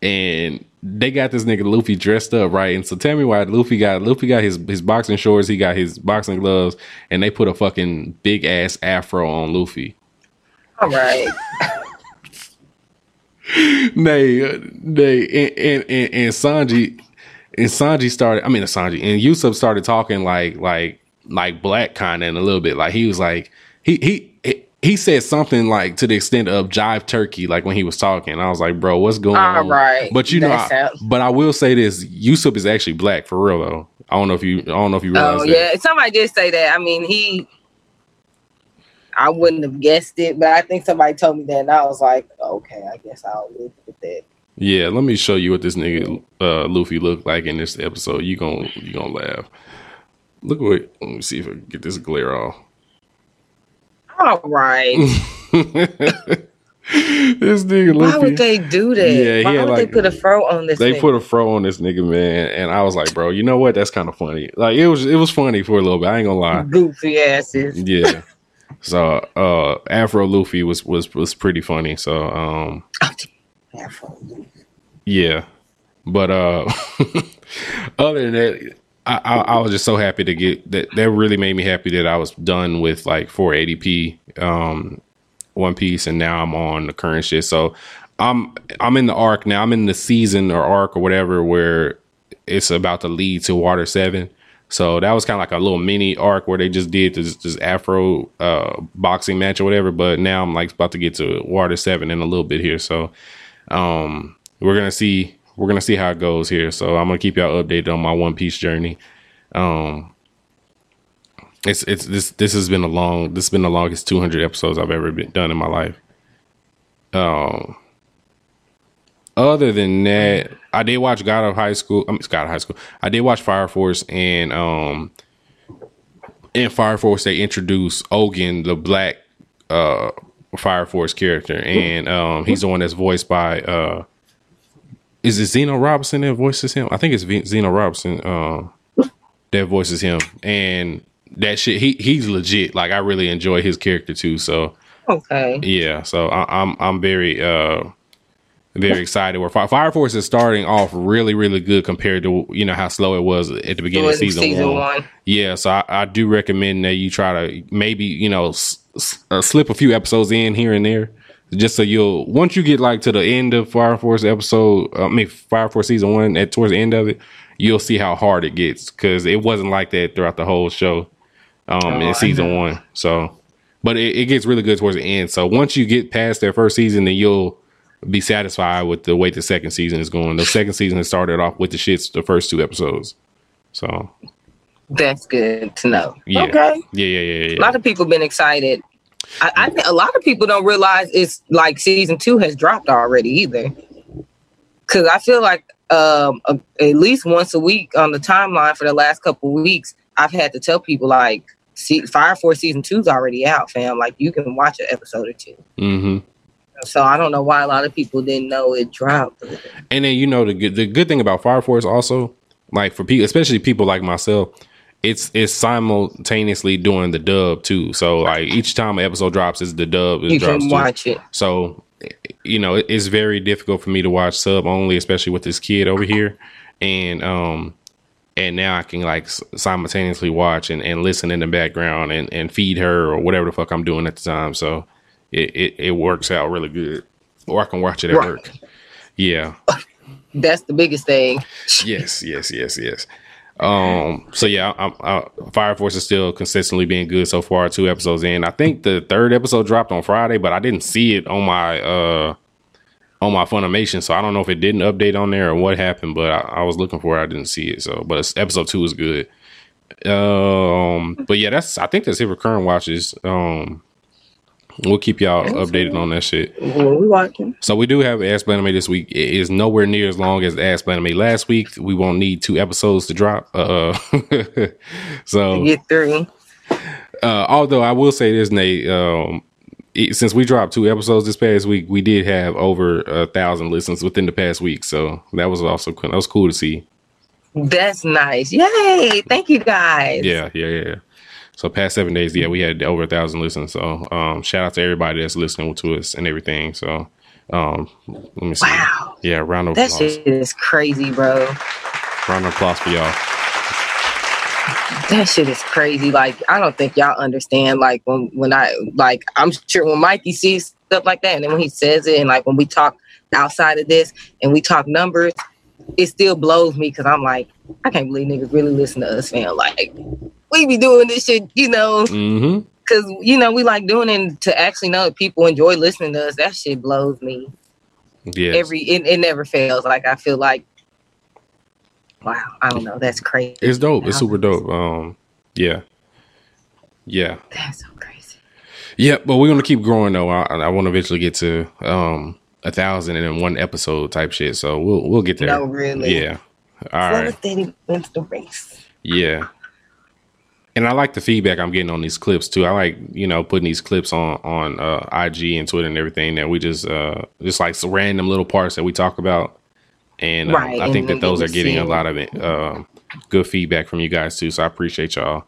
Speaker 2: and they got this nigga Luffy dressed up right. And so tell me why Luffy got Luffy got his his boxing shorts, he got his boxing gloves, and they put a fucking big ass afro on Luffy.
Speaker 3: All right.
Speaker 2: They uh, they and and, and, and Sanji and Sanji started. I mean, Sanji and Usopp started talking like like like black kind of a little bit. Like he was like he he. he he said something like to the extent of jive turkey, like when he was talking. I was like, "Bro, what's going
Speaker 3: All
Speaker 2: on?"
Speaker 3: right.
Speaker 2: but you know, I- but I will say this: Usopp is actually black for real, though. I don't know if you, I don't know if you realize
Speaker 3: Oh
Speaker 2: that.
Speaker 3: yeah, somebody did say that. I mean, he. I wouldn't have guessed it, but I think somebody told me that, and I was like, okay, I guess I'll live with that.
Speaker 2: Yeah, let me show you what this nigga uh, Luffy looked like in this episode. You gonna you gonna laugh. Look what. Let me see if I can get this glare off.
Speaker 3: All right.
Speaker 2: this nigga
Speaker 3: Why
Speaker 2: Luffy.
Speaker 3: would they do that?
Speaker 2: Yeah,
Speaker 3: Why would they put a fro on this?
Speaker 2: They
Speaker 3: thing?
Speaker 2: put a fro on this nigga, man, and I was like, bro, you know what? That's kind of funny. Like it was, it was funny for a little bit. I ain't gonna lie.
Speaker 3: goofy asses.
Speaker 2: Yeah. So, uh, Afro Luffy was was was pretty funny. So, um, yeah, but uh, other than that, I, I I was just so happy to get that. That really made me happy that I was done with like 480p um One Piece, and now I'm on the current shit. So I'm I'm in the arc now. I'm in the season or arc or whatever where it's about to lead to Water Seven. So that was kind of like a little mini arc where they just did this, this Afro uh, boxing match or whatever. But now I'm like about to get to Water Seven in a little bit here. So um, we're gonna see we're gonna see how it goes here. So I'm gonna keep y'all updated on my One Piece journey. Um, it's it's this this has been a long this has been the longest 200 episodes I've ever been done in my life. Um, other than that, I did watch God of High School. I mean, God of High School. I did watch Fire Force, and um, in Fire Force they introduced Ogun, the black uh Fire Force character, and um, he's the one that's voiced by uh, is it Zeno Robinson that voices him? I think it's V- Zeno Robinson uh, that voices him, and that shit. He he's legit. Like I really enjoy his character too. So
Speaker 3: Okay.
Speaker 2: yeah, so I, I'm I'm very uh very excited. Where Fire Force is starting off really really good compared to you know how slow it was at the beginning of
Speaker 3: Season,
Speaker 2: season, one.
Speaker 3: one.
Speaker 2: Yeah, so I, I do recommend that you try to maybe you know s- s- uh, slip a few episodes in here and there, just so you'll once you get like to the end of Fire Force episode, uh, I mean Fire Force season one, at towards the end of it, you'll see how hard it gets because it wasn't like that throughout the whole show, um,
Speaker 3: Oh,
Speaker 2: in season one. So, but it, it gets really good towards the end. So once you get past that first season, then you'll be satisfied with the way the second season is going. The second season has started off with the shits the first two episodes. So
Speaker 3: That's good to know.
Speaker 2: yeah,
Speaker 3: Okay.
Speaker 2: yeah, yeah, yeah, yeah.
Speaker 3: A lot of people been excited. I, I think a lot of people don't realize it's like season two has dropped already either. Cause I feel like um a, at least once a week on the timeline for the last couple weeks, I've had to tell people like see, Fire Force season two's already out, fam. Like you can watch an episode or two.
Speaker 2: hmm
Speaker 3: So I don't know why a lot of people didn't know it dropped.
Speaker 2: And then you know the good the good thing about Fire Force also, like for people, especially people like myself, it's it's simultaneously doing the dub too. So like each time an episode drops, is the dub is
Speaker 3: You
Speaker 2: drops
Speaker 3: can
Speaker 2: too.
Speaker 3: watch it.
Speaker 2: So, you know, it- it's very difficult for me to watch sub only, especially with this kid over here. And um, and now I can like simultaneously watch and, and listen in the background and, and feed her or whatever the fuck I'm doing at the time. So it, it, it works out really good. Or I can watch it at
Speaker 3: Right.
Speaker 2: work. Yeah.
Speaker 3: That's the biggest thing.
Speaker 2: Yes, yes, yes, yes. Um. So yeah, I'm, I, Fire Force is still consistently being good so far. Two episodes in. I think the third episode dropped on Friday, but I didn't see it on my uh on my Funimation, so I don't know if it didn't update on there or what happened. But I, I was looking for it, I didn't see it. So, but it's, episode two is good. Um. But yeah, that's I think that's it for current watches. Um. We'll keep y'all updated on that shit.
Speaker 3: We watching?
Speaker 2: So we do have Ask Anime this week. It is nowhere near as long as Ask Anime last week. We won't need two episodes to drop. Uh, so
Speaker 3: Get through.
Speaker 2: uh, although I will say this, Nate, um, it- since we dropped two episodes this past week, we did have over a thousand listens within the past week. So that was also cool. That was cool to see.
Speaker 3: That's nice. Yay! Thank you guys.
Speaker 2: Yeah, yeah, yeah. So past seven days, yeah, we had over a thousand listens. So um, shout out to everybody that's listening to us and everything. So um, let me see.
Speaker 3: Wow.
Speaker 2: Yeah, round of
Speaker 3: That
Speaker 2: applause.
Speaker 3: shit is crazy, bro.
Speaker 2: Round of applause for y'all.
Speaker 3: That shit is crazy. Like, I don't think y'all understand. Like, when when I like, I'm sure when Mikey sees stuff like that, and then when he says it, and like when we talk outside of this, and we talk numbers, it still blows me because I'm like, I can't believe niggas really listen to us, man. Like, we be doing this shit, you know,
Speaker 2: Mm-hmm.
Speaker 3: because you know we like doing it to actually know that people enjoy listening to us. That shit blows me.
Speaker 2: Yeah.
Speaker 3: Every it, it never fails. Like I feel like, wow, I don't know. That's crazy.
Speaker 2: it's dope. It's super dope. Um, yeah. Yeah.
Speaker 3: That's so crazy.
Speaker 2: Yeah, but we're gonna keep growing though. I, I want to eventually get to um a thousand in one episode type shit. So we'll we'll get there.
Speaker 3: No, really.
Speaker 2: Yeah. All right.
Speaker 3: steady wins the race.
Speaker 2: Yeah. And I like the feedback I'm getting on these clips too. I like, you know, putting these clips on on uh, IG and Twitter and everything that we just uh just like some random little parts that we talk about. And uh,
Speaker 3: Right,
Speaker 2: I think
Speaker 3: and
Speaker 2: that those are getting a lot of it, uh, good feedback from you guys too. So I appreciate y'all.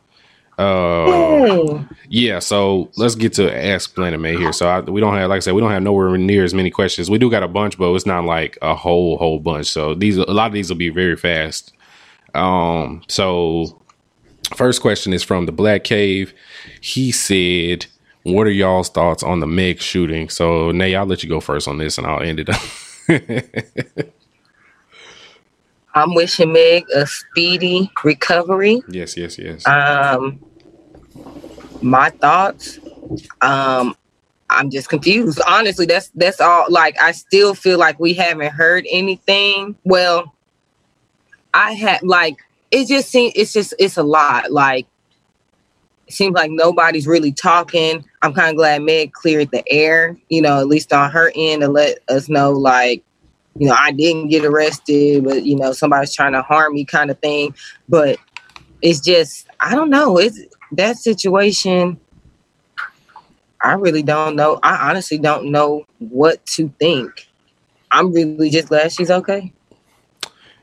Speaker 2: Uh, yeah, so let's get to Ask Planet May here. So I, we don't have, like I said, we don't have nowhere near as many questions. We do got a bunch, but it's not like a whole whole bunch. So these a lot of these will be very fast. Um, so first question is from the Black Cave. He said, "What are y'all's thoughts on the Meg shooting?" So Nay, I'll let you go first on this, and I'll end it up.
Speaker 3: I'm wishing Meg a speedy recovery.
Speaker 2: yes, yes, yes.
Speaker 3: Um, my thoughts. Um, I'm just confused. Honestly, that's that's all. Like, I still feel like we haven't heard anything. Well, I had like it just seems it's just it's a lot. Like, it seems like nobody's really talking. I'm kind of glad Meg cleared the air. You know, at least on her end to let us know like. You know, I didn't get arrested, but you know, somebody's trying to harm me, kind of thing. But it's just I don't know. It's that situation. I really don't know. I honestly don't know what to think. I'm really just glad she's okay.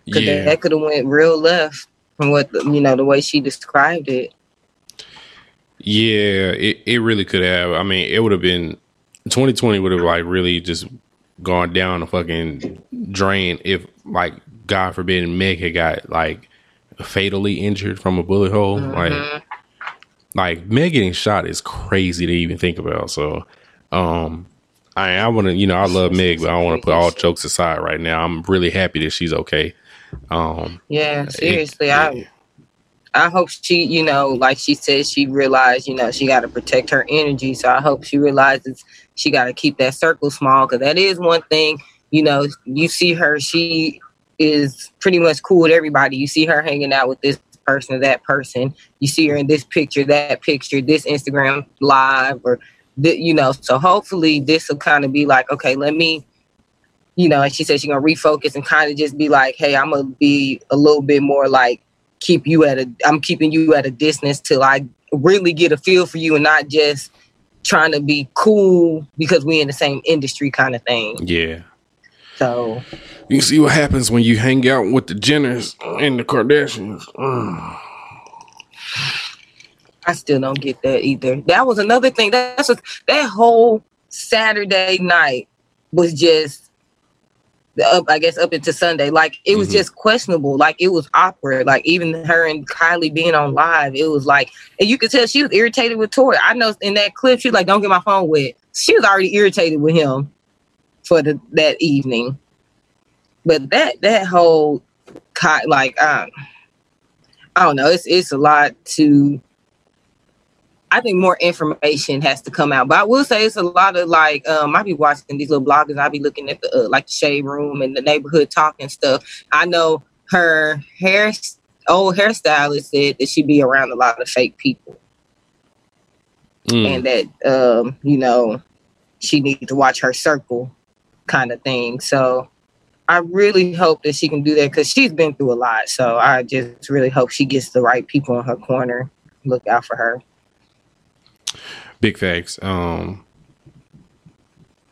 Speaker 3: Because
Speaker 2: yeah,
Speaker 3: that could have went real left from what the, you know the way she described it.
Speaker 2: Yeah, it, it really could have. I mean, it would have been 2020 would have like really just gone down the fucking drain if like God forbid Meg had got like fatally injured from a bullet hole. Like like Meg getting shot is crazy to even think about. So um I I wanna you know, I love Meg, but I wanna put all jokes aside right now. I'm really happy that she's okay. Um
Speaker 3: Yeah,
Speaker 2: it-
Speaker 3: seriously, I I hope she, you know, like she said, she realized, you know, she got to protect her energy. So I hope she realizes she got to keep that circle small because that is one thing. You know, you see her, she is pretty much cool with everybody. You see her hanging out with this person or that person. You see her in this picture, that picture, this Instagram live, or th- you know. So hopefully, this will kind of be like, okay, let me you know, and she said she's gonna refocus and kind of just be like, hey, I'm gonna be a little bit more like keep you at a I'm keeping you at a distance till I really get a feel for you and not just trying to be cool because we in the same industry kind of thing.
Speaker 2: yeah.
Speaker 3: So
Speaker 2: You see what happens when you hang out with the Jenners and the Kardashians. Mm.
Speaker 3: I still don't get that either. That was another thing. That's what, that whole Saturday night was just up. I guess up into Sunday. Like it was
Speaker 2: Mhm.
Speaker 3: just questionable. Like it was awkward. Like even her and Kylie being on live, it was like, and you could tell she was irritated with Tory. I know in that clip she was like, "Don't get my phone wet." She was already irritated with him for the that evening. But that that whole like um I don't know. It's it's a lot to. I think more information has to come out, but I will say it's a lot of like um, I be watching these little bloggers. I be looking at the uh, like the shade room and the neighborhood talk and stuff. I know her hair old hairstylist said that she be around a lot of fake people
Speaker 2: Mm.
Speaker 3: and that um, you know she needs to watch her circle kind of thing. So I really hope that she can do that because she's been through a lot. So I just really hope she gets the right people in her corner. Look out for her.
Speaker 2: Big facts. Um,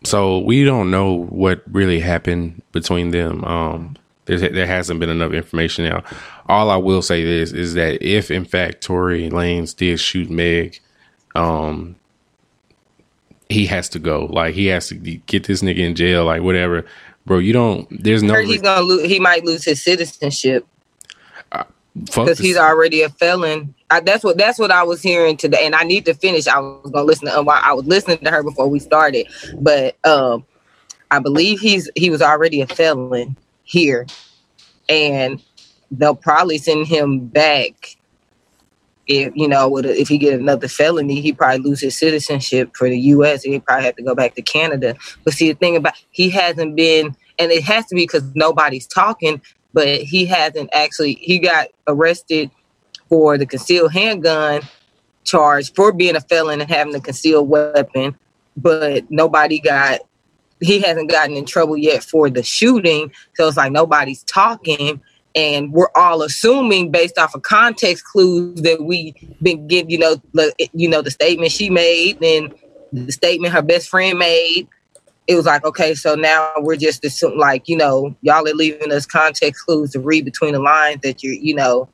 Speaker 2: so we don't know what really happened between them. Um, there, there hasn't been enough information now. All I will say is is that if in fact Tory Lanez did shoot Meg, um, he has to go. Like he has to get this nigga in jail. Like whatever, bro. You don't. There's no.
Speaker 3: He's gonna lose. He might lose his citizenship because
Speaker 2: this-
Speaker 3: he's already a felon. I, that's what that's what I was hearing today, and I need to finish. I was gonna listen to. Um, I was listening to her before we started, but um, I believe he's he was already a felon here, and they'll probably send him back. If you know, if he get another felony, he probably lose his citizenship for the U.S. He probably have to go back to Canada. But see, the thing about he hasn't been, and it has to be because nobody's talking. But he hasn't actually. He got arrested for the concealed handgun charge for being a felon and having a concealed weapon, but nobody got he hasn't gotten in trouble yet for the shooting. So it's like nobody's talking. And we're all assuming based off of context clues that we been getting, you know, the, you know, the statement she made and the statement her best friend made. It was like, okay, so now we're just assuming, like, you know, y'all are leaving us context clues to read between the lines that you're, you know,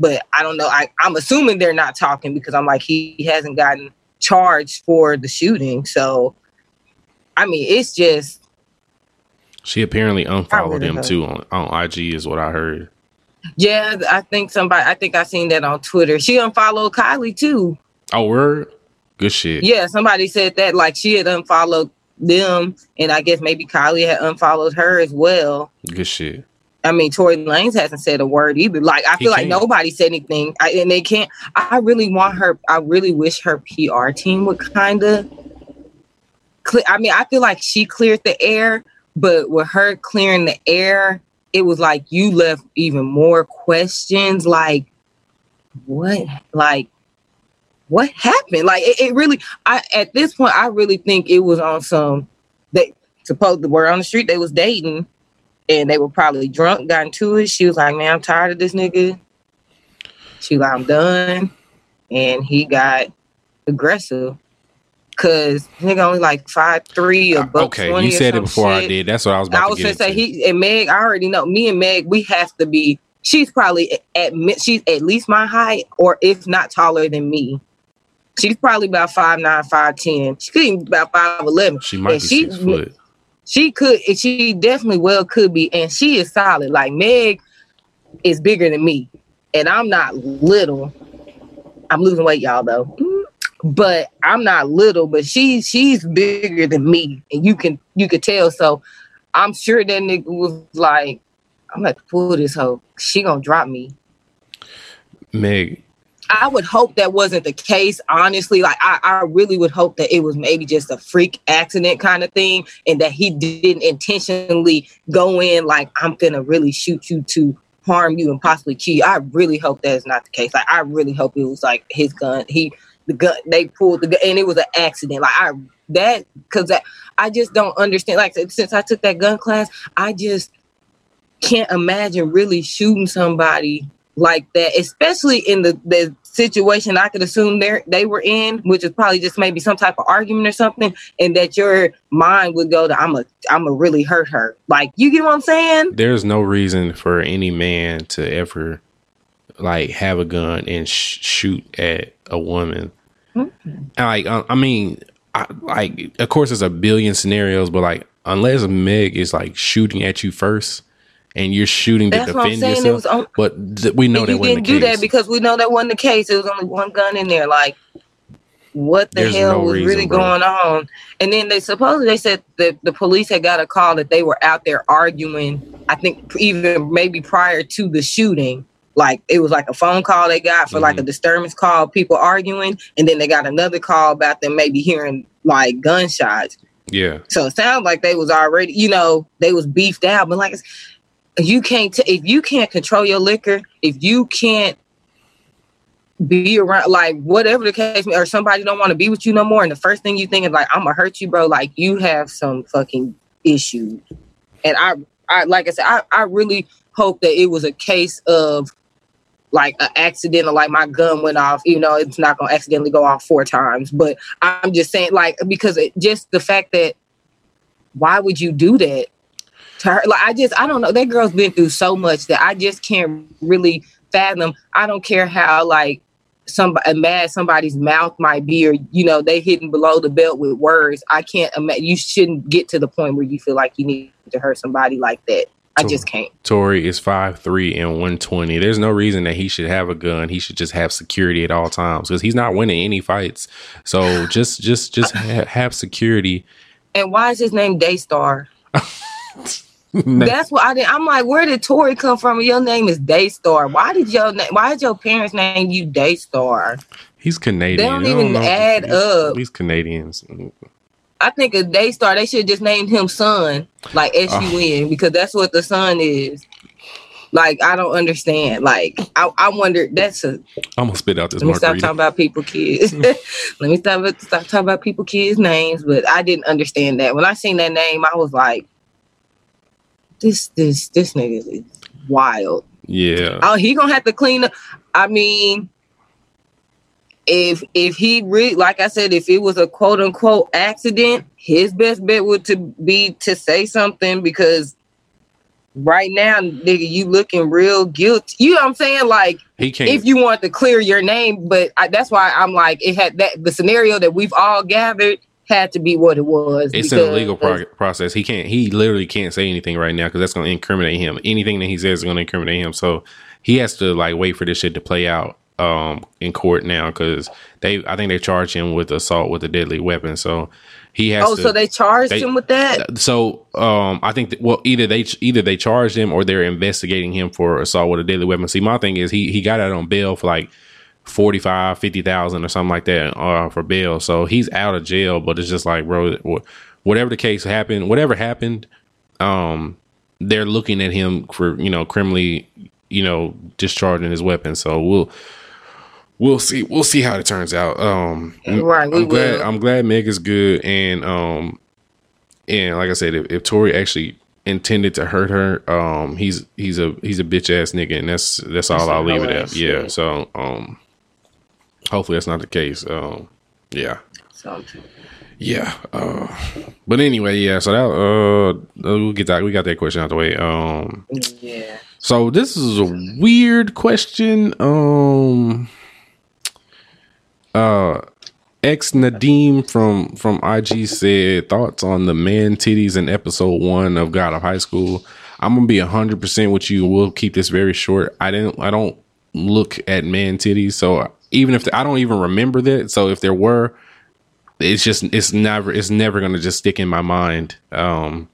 Speaker 3: but I don't know. I, I'm assuming they're not talking because I'm like he, he hasn't gotten charged for the shooting. So, I mean, it's just
Speaker 2: She apparently unfollowed him too on, on IG, is what I heard.
Speaker 3: yeah. I think somebody. I think I seen that on Twitter. She unfollowed Kylie too.
Speaker 2: Oh, word? Good shit.
Speaker 3: Yeah, somebody said that like she had unfollowed them, and I guess maybe Kylie had unfollowed her as well.
Speaker 2: Good shit.
Speaker 3: I mean, Tory Lanez hasn't said a word either. Like, I
Speaker 2: He
Speaker 3: feel like
Speaker 2: can't.
Speaker 3: nobody said anything, I, and they can't. I really want her. I really wish her PR team would kind of. I mean, I feel like she cleared the air, but with her clearing the air, it was like you left even more questions. Like, what? Like, what happened? Like, it, it really. I at this point, I really think it was on some. They supposed the word on the street they was dating and they were probably drunk, got into it. She was like, Man, I'm tired of this nigga. She was like, I'm done. And he got aggressive. Cause nigga only like five three or uh, buck
Speaker 2: Okay,
Speaker 3: 20
Speaker 2: you said it before I did. That's what I was about
Speaker 3: I
Speaker 2: to
Speaker 3: was gonna say he and Meg, I already know. Me and Meg, we have to be. She's probably at she's at least my height, or if not taller than me. She's probably about five nine, five ten. She could even be about five eleven.
Speaker 2: she might
Speaker 3: and
Speaker 2: be
Speaker 3: she-
Speaker 2: six foot.
Speaker 3: She could, she definitely well could be, and she is solid. Like Meg is bigger than me, and I'm not little. I'm losing weight, y'all, though. But I'm not little, but she's she's bigger than me, and you can you could tell. So I'm sure that nigga was like, I'm gonna pull this hoe. She gonna drop me.
Speaker 2: Meg,
Speaker 3: I would hope that wasn't the case, honestly. Like I, I really would hope that it was maybe just a freak accident kind of thing, and that he didn't intentionally go in like I'm gonna really shoot you to harm you and possibly kill you. I really hope that is not the case. Like I really hope it was like his gun. He the gun they pulled the gun and it was an accident. Like I that because that I just don't understand. Like since I took that gun class, I just can't imagine really shooting somebody like that, especially in the, the situation I could assume they they were in, which is probably just maybe some type of argument or something, and that your mind would go to I'm a I'm a really hurt her. Like you get what I'm saying?
Speaker 2: there's no reason for any man to ever like have a gun and sh- shoot at a woman. And, Like, uh, I mean, I, like, of course, there's a billion scenarios, but like, unless Meg is like shooting at you first, and you're shooting to
Speaker 3: That's
Speaker 2: defend yourself,
Speaker 3: was on,
Speaker 2: but th- we know that
Speaker 3: you didn't
Speaker 2: the
Speaker 3: do
Speaker 2: case.
Speaker 3: that because we know that wasn't the case. It was only one gun in there. Like what the
Speaker 2: There's
Speaker 3: hell
Speaker 2: no
Speaker 3: was
Speaker 2: reason,
Speaker 3: really
Speaker 2: bro.
Speaker 3: going on? And then they supposedly they said that the police had got a call that they were out there arguing. I think even maybe prior to the shooting. like it was like a phone call they got for like a mm-hmm. disturbance call, people arguing, and then they got another call about them maybe hearing like gunshots.
Speaker 2: Yeah.
Speaker 3: So it sounds like they was already, you know, they was beefed out. But like, you can't t- if you can't control your liquor, if you can't be around, like whatever the case, or somebody don't want to be with you no more, and the first thing you think is like, I'm gonna hurt you, bro. Like you have some fucking issues. And I, I like I said, I, I really hope that it was a case of like an accident or like my gun went off. You know, it's not gonna accidentally go off four times, but I'm just saying, like, because it, just the fact that why would you do that to her? Like, I just, I don't know. That girl's been through so much that I just can't really fathom. I don't care how like somebody mad somebody's mouth might be, or you know, they hitting below the belt with words. I can't imagine. You shouldn't get to the point where you feel like you need to hurt somebody like that. I just can't.
Speaker 2: Tory is 5'3 and 120. There's no reason that he should have a gun. He should just have security at all times because he's not winning any fights. So just just just ha- have security.
Speaker 3: And why is his name Daystar? That's what I did. I'm like, where did Tory come from? Your name is Daystar. Why did your name? Why did your parents name you Daystar?
Speaker 2: He's Canadian.
Speaker 3: They don't even
Speaker 2: know.
Speaker 3: add
Speaker 2: He's-
Speaker 3: up.
Speaker 2: He's Canadians.
Speaker 3: I think a Daystar. They should just named him Sun, like ah. S U N, because that's what the sun is. Like I don't understand. Like I, I wonder. That's a.
Speaker 2: I'm gonna spit out this
Speaker 3: Let me stop talking about people, kids. Let me stop stop talking about people, kids' names. But I didn't understand that when I seen that name. I was like, this this this nigga is wild.
Speaker 2: Yeah.
Speaker 3: Oh, he gonna have to clean up. I mean, if if he really, like I said, if it was a quote unquote accident, his best bet would to be to say something because right now, nigga, you looking real guilty. You know what I'm saying? Like
Speaker 2: He can't.
Speaker 3: if you want to clear your name, but I, that's why I'm like it had that the scenario that we've all gathered had to be what it was.
Speaker 2: it's in a legal pro- process. He can't. He literally can't say anything right now because that's going to incriminate him. Anything that he says is going to incriminate him. So he has to like wait for this shit to play out um in court now because they. I think they charge him with assault with a deadly weapon. So he has.
Speaker 3: Oh,
Speaker 2: to,
Speaker 3: so they charged
Speaker 2: they-
Speaker 3: him with that?
Speaker 2: So um, I think that, well, either they either they charged him or they're investigating him for assault with a deadly weapon. See, my thing is he he got out on bail for like 45 50,000 or something like that uh, for bail. So he's out of jail, but it's just like, bro, whatever the case happened, whatever happened, um, they're looking at him for, you know, criminally, you know, discharging his weapon. So we'll, we'll see, we'll see how it turns out. Um,
Speaker 3: Right,
Speaker 2: I'm glad,
Speaker 3: will.
Speaker 2: I'm glad Meg is good. And, um, and like I said, if, if Tory actually intended to hurt her, um, he's, he's a, he's a bitch ass nigga. And that's, that's all
Speaker 3: That's
Speaker 2: I'll leave it at.
Speaker 3: ass
Speaker 2: Yeah. So, um, hopefully that's not the case. Um, yeah.
Speaker 3: So,
Speaker 2: Yeah. Uh, but anyway, yeah. So that uh, we'll get that. We got that question out the way. Um,
Speaker 3: yeah.
Speaker 2: so this is a weird question. Um, uh, ex Nadim from from IG said thoughts on the man titties in episode one of God of High School. I'm gonna be hundred percent with you. We'll keep this very short. I didn't. I don't look at man titties, so even if I don't even remember that. So if there were, it's just it's never it's never gonna just stick in my mind. Um,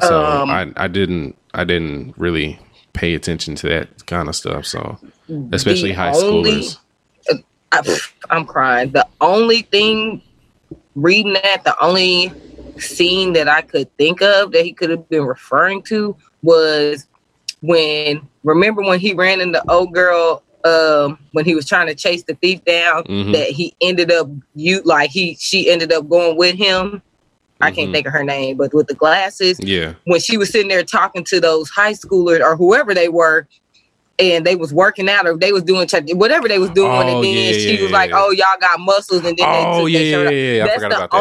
Speaker 2: so
Speaker 3: Um,
Speaker 2: I I didn't I didn't really pay attention to that kind of stuff. So especially high
Speaker 3: only-
Speaker 2: schoolers.
Speaker 3: I, I'm crying. The only thing reading that, the only scene that I could think of that he could have been referring to was when remember when he ran into old girl um when he was trying to chase the thief down
Speaker 2: Mhm.
Speaker 3: that he ended up you like he she ended up going with him. I can't
Speaker 2: Mhm.
Speaker 3: think of her name, but with the glasses
Speaker 2: Yeah,
Speaker 3: when she was sitting there talking to those high schoolers or whoever they were and they was working out or they was doing whatever they was doing
Speaker 2: Oh,
Speaker 3: and then
Speaker 2: yeah,
Speaker 3: she
Speaker 2: yeah,
Speaker 3: was like
Speaker 2: yeah.
Speaker 3: oh y'all got muscles and then
Speaker 2: Oh,
Speaker 3: they
Speaker 2: yeah,
Speaker 3: shirt
Speaker 2: yeah, yeah, yeah. I
Speaker 3: that's
Speaker 2: forgot
Speaker 3: the
Speaker 2: about that.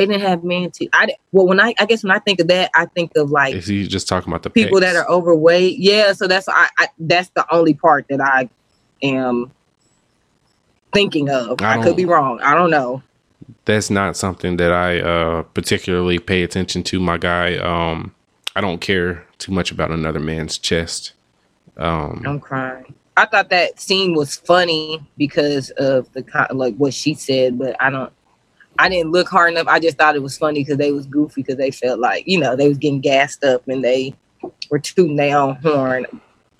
Speaker 3: They didn't have man too i well when i i guess when i think of that i think of like
Speaker 2: is he just talking about the
Speaker 3: people
Speaker 2: pecs?
Speaker 3: that are overweight yeah so that's I, I that's the only part that i am thinking of
Speaker 2: I
Speaker 3: i, could be wrong i don't know
Speaker 2: that's not something that I uh particularly pay attention to. My guy, um, I don't care too much about another man's chest. Um,
Speaker 3: I'm crying. I thought that scene was funny because of the kind like what she said, but I don't. I didn't look hard enough. I just thought it was funny because they was goofy because they felt like you know they was getting gassed up and they were tooting their own horn.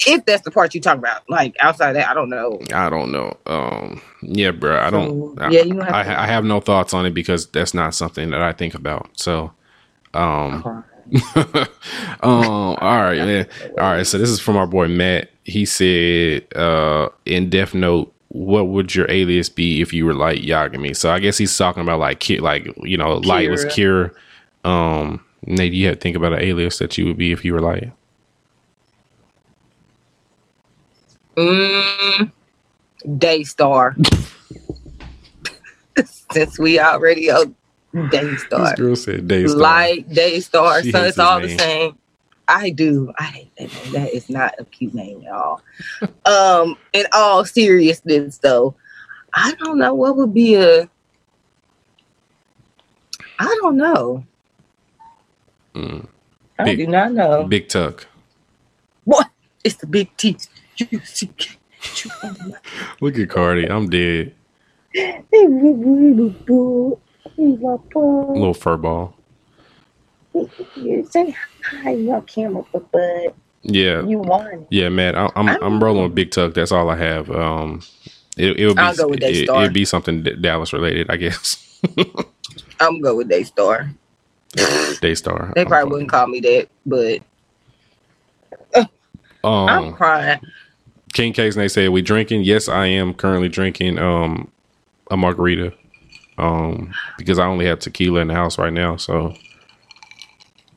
Speaker 3: If that's the part you talk about, like outside that, I don't know.
Speaker 2: I don't know. Um, yeah, bro. I don't.
Speaker 3: So, yeah, you don't have
Speaker 2: I,
Speaker 3: to-
Speaker 2: I have no thoughts on it because that's not something that I think about. So, um, um, all right, man. All right. So this is from our boy Matt. He said, uh, in Death Note, what would your alias be if you were Light Yagami? So I guess he's talking about like, Ki- like you know, light was Kira. Um, Nate, you had to think about an alias that you would be if you were light.
Speaker 3: Mm, Daystar. Since we already on Daystar.
Speaker 2: This girl said Daystar.
Speaker 3: Light, Daystar,
Speaker 2: She
Speaker 3: so it's all
Speaker 2: his
Speaker 3: the same. I do. I hate that name. That is not a cute name at all. um, in all seriousness though, I don't know what would be a I don't know.
Speaker 2: Mm.
Speaker 3: I
Speaker 2: Big-
Speaker 3: do not know.
Speaker 2: Big Tuck.
Speaker 3: What? It's the big teeth.
Speaker 2: Look at Cardi. I'm dead. Little fur ball.
Speaker 3: Say hi on camera, but, but
Speaker 2: Yeah.
Speaker 3: you won.
Speaker 2: Yeah, man, I, I'm I'm rolling with Big Tuck. That's all I have. Um, it it would be
Speaker 3: I'll go with
Speaker 2: it,
Speaker 3: Daystar.
Speaker 2: it'd be something Dallas related, I guess.
Speaker 3: I'm go with Daystar.
Speaker 2: Daystar.
Speaker 3: They probably wouldn't call me that, but I'm
Speaker 2: Um,
Speaker 3: crying.
Speaker 2: King Case and they said we drinking. Yes, I am currently drinking um a margarita. Um, because I only have tequila in the house right now. So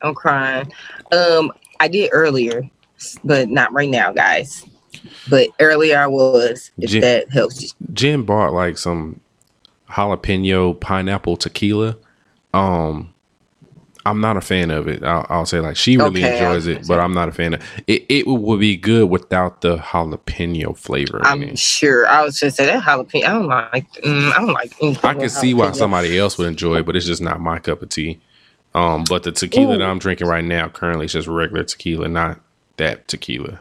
Speaker 3: I'm crying. Um, I did earlier, but not right now, guys. But earlier I was. If
Speaker 2: Jim-
Speaker 3: that helps you.
Speaker 2: Jen bought like some jalapeno pineapple tequila. Um, I'm not a fan of it. I'll, I'll say like she really
Speaker 3: Okay,
Speaker 2: enjoys it, but. I'm not a fan of it. It would be good without the jalapeno flavor.
Speaker 3: I'm sure. I was just say that jalapeno. I don't like. Mm, I don't like.
Speaker 2: I can see why somebody else would enjoy it, but it's just not my cup of tea. Um, but the tequila
Speaker 3: Ooh.
Speaker 2: that I'm drinking right now currently is just regular tequila, not that tequila.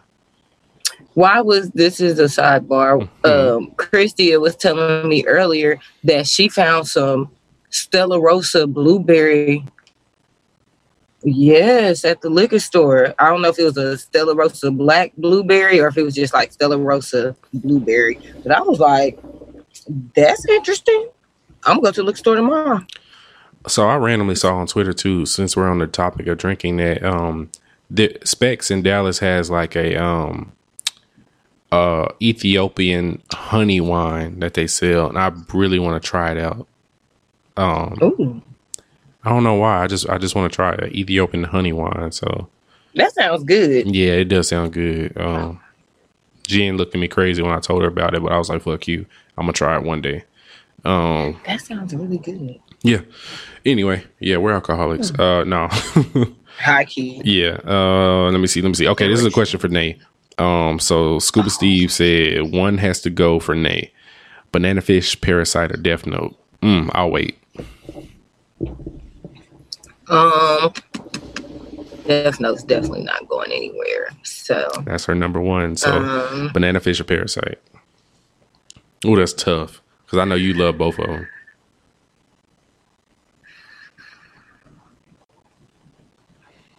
Speaker 3: Why was this is a sidebar?
Speaker 2: Mhm.
Speaker 3: Um, Christia was telling me earlier that she found some Stella Rosa blueberry. Yes, at the liquor store. I don't know if it was a Stella Rosa black blueberry or if it was just like Stella Rosa blueberry. But I was like, that's interesting. I'm going to the liquor store tomorrow.
Speaker 2: So I randomly saw on Twitter too, since we're on the topic of drinking, that um, the Specs in Dallas has like a um, uh, Ethiopian honey wine that they sell, and I really want to try it out. Um,
Speaker 3: Ooh,
Speaker 2: I don't know why. I just I just want to try it. Ethiopian honey wine. So
Speaker 3: that sounds good.
Speaker 2: yeah, it does sound good. Um, Jen looked at me crazy when I told her about it, but I was like, "Fuck you! I'm gonna try it one day." Um,
Speaker 3: That sounds really good.
Speaker 2: yeah. Anyway, yeah, we're alcoholics. Uh, no.
Speaker 3: High key.
Speaker 2: Yeah. Uh, let me see. Let me see. Okay, this is a question for Nay. Um, so Scuba Steve said one has to go for Nay. Banana fish, parasite, or death note. Mm, I'll wait.
Speaker 3: Um, Death Note's definitely not going anywhere. So,
Speaker 2: That's her number one. So
Speaker 3: um,
Speaker 2: banana fish or parasite. Oh, that's tough. Because I know you love both of them.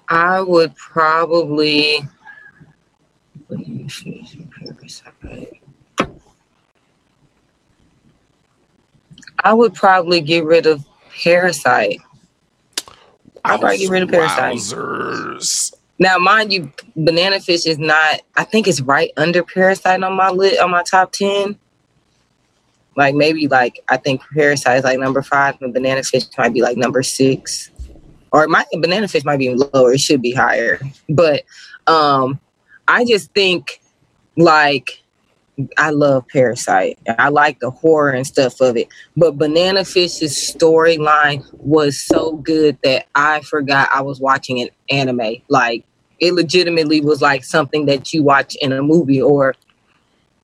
Speaker 3: I would probably. I would probably get rid of Parasite. I'd probably get rid of Parasite.
Speaker 2: Wowzers.
Speaker 3: Now, mind you, Banana Fish is not. I think it's right under Parasite on my lit on my top ten. Like maybe like I think Parasite is like number five, and Banana Fish might be like number six, or might Banana Fish might be lower. It should be higher, but um, I just think like I love Parasite. I like the horror and stuff of it. But Banana Fish's storyline was so good that I forgot I was watching an anime. Like it legitimately was like something that you watch in a movie or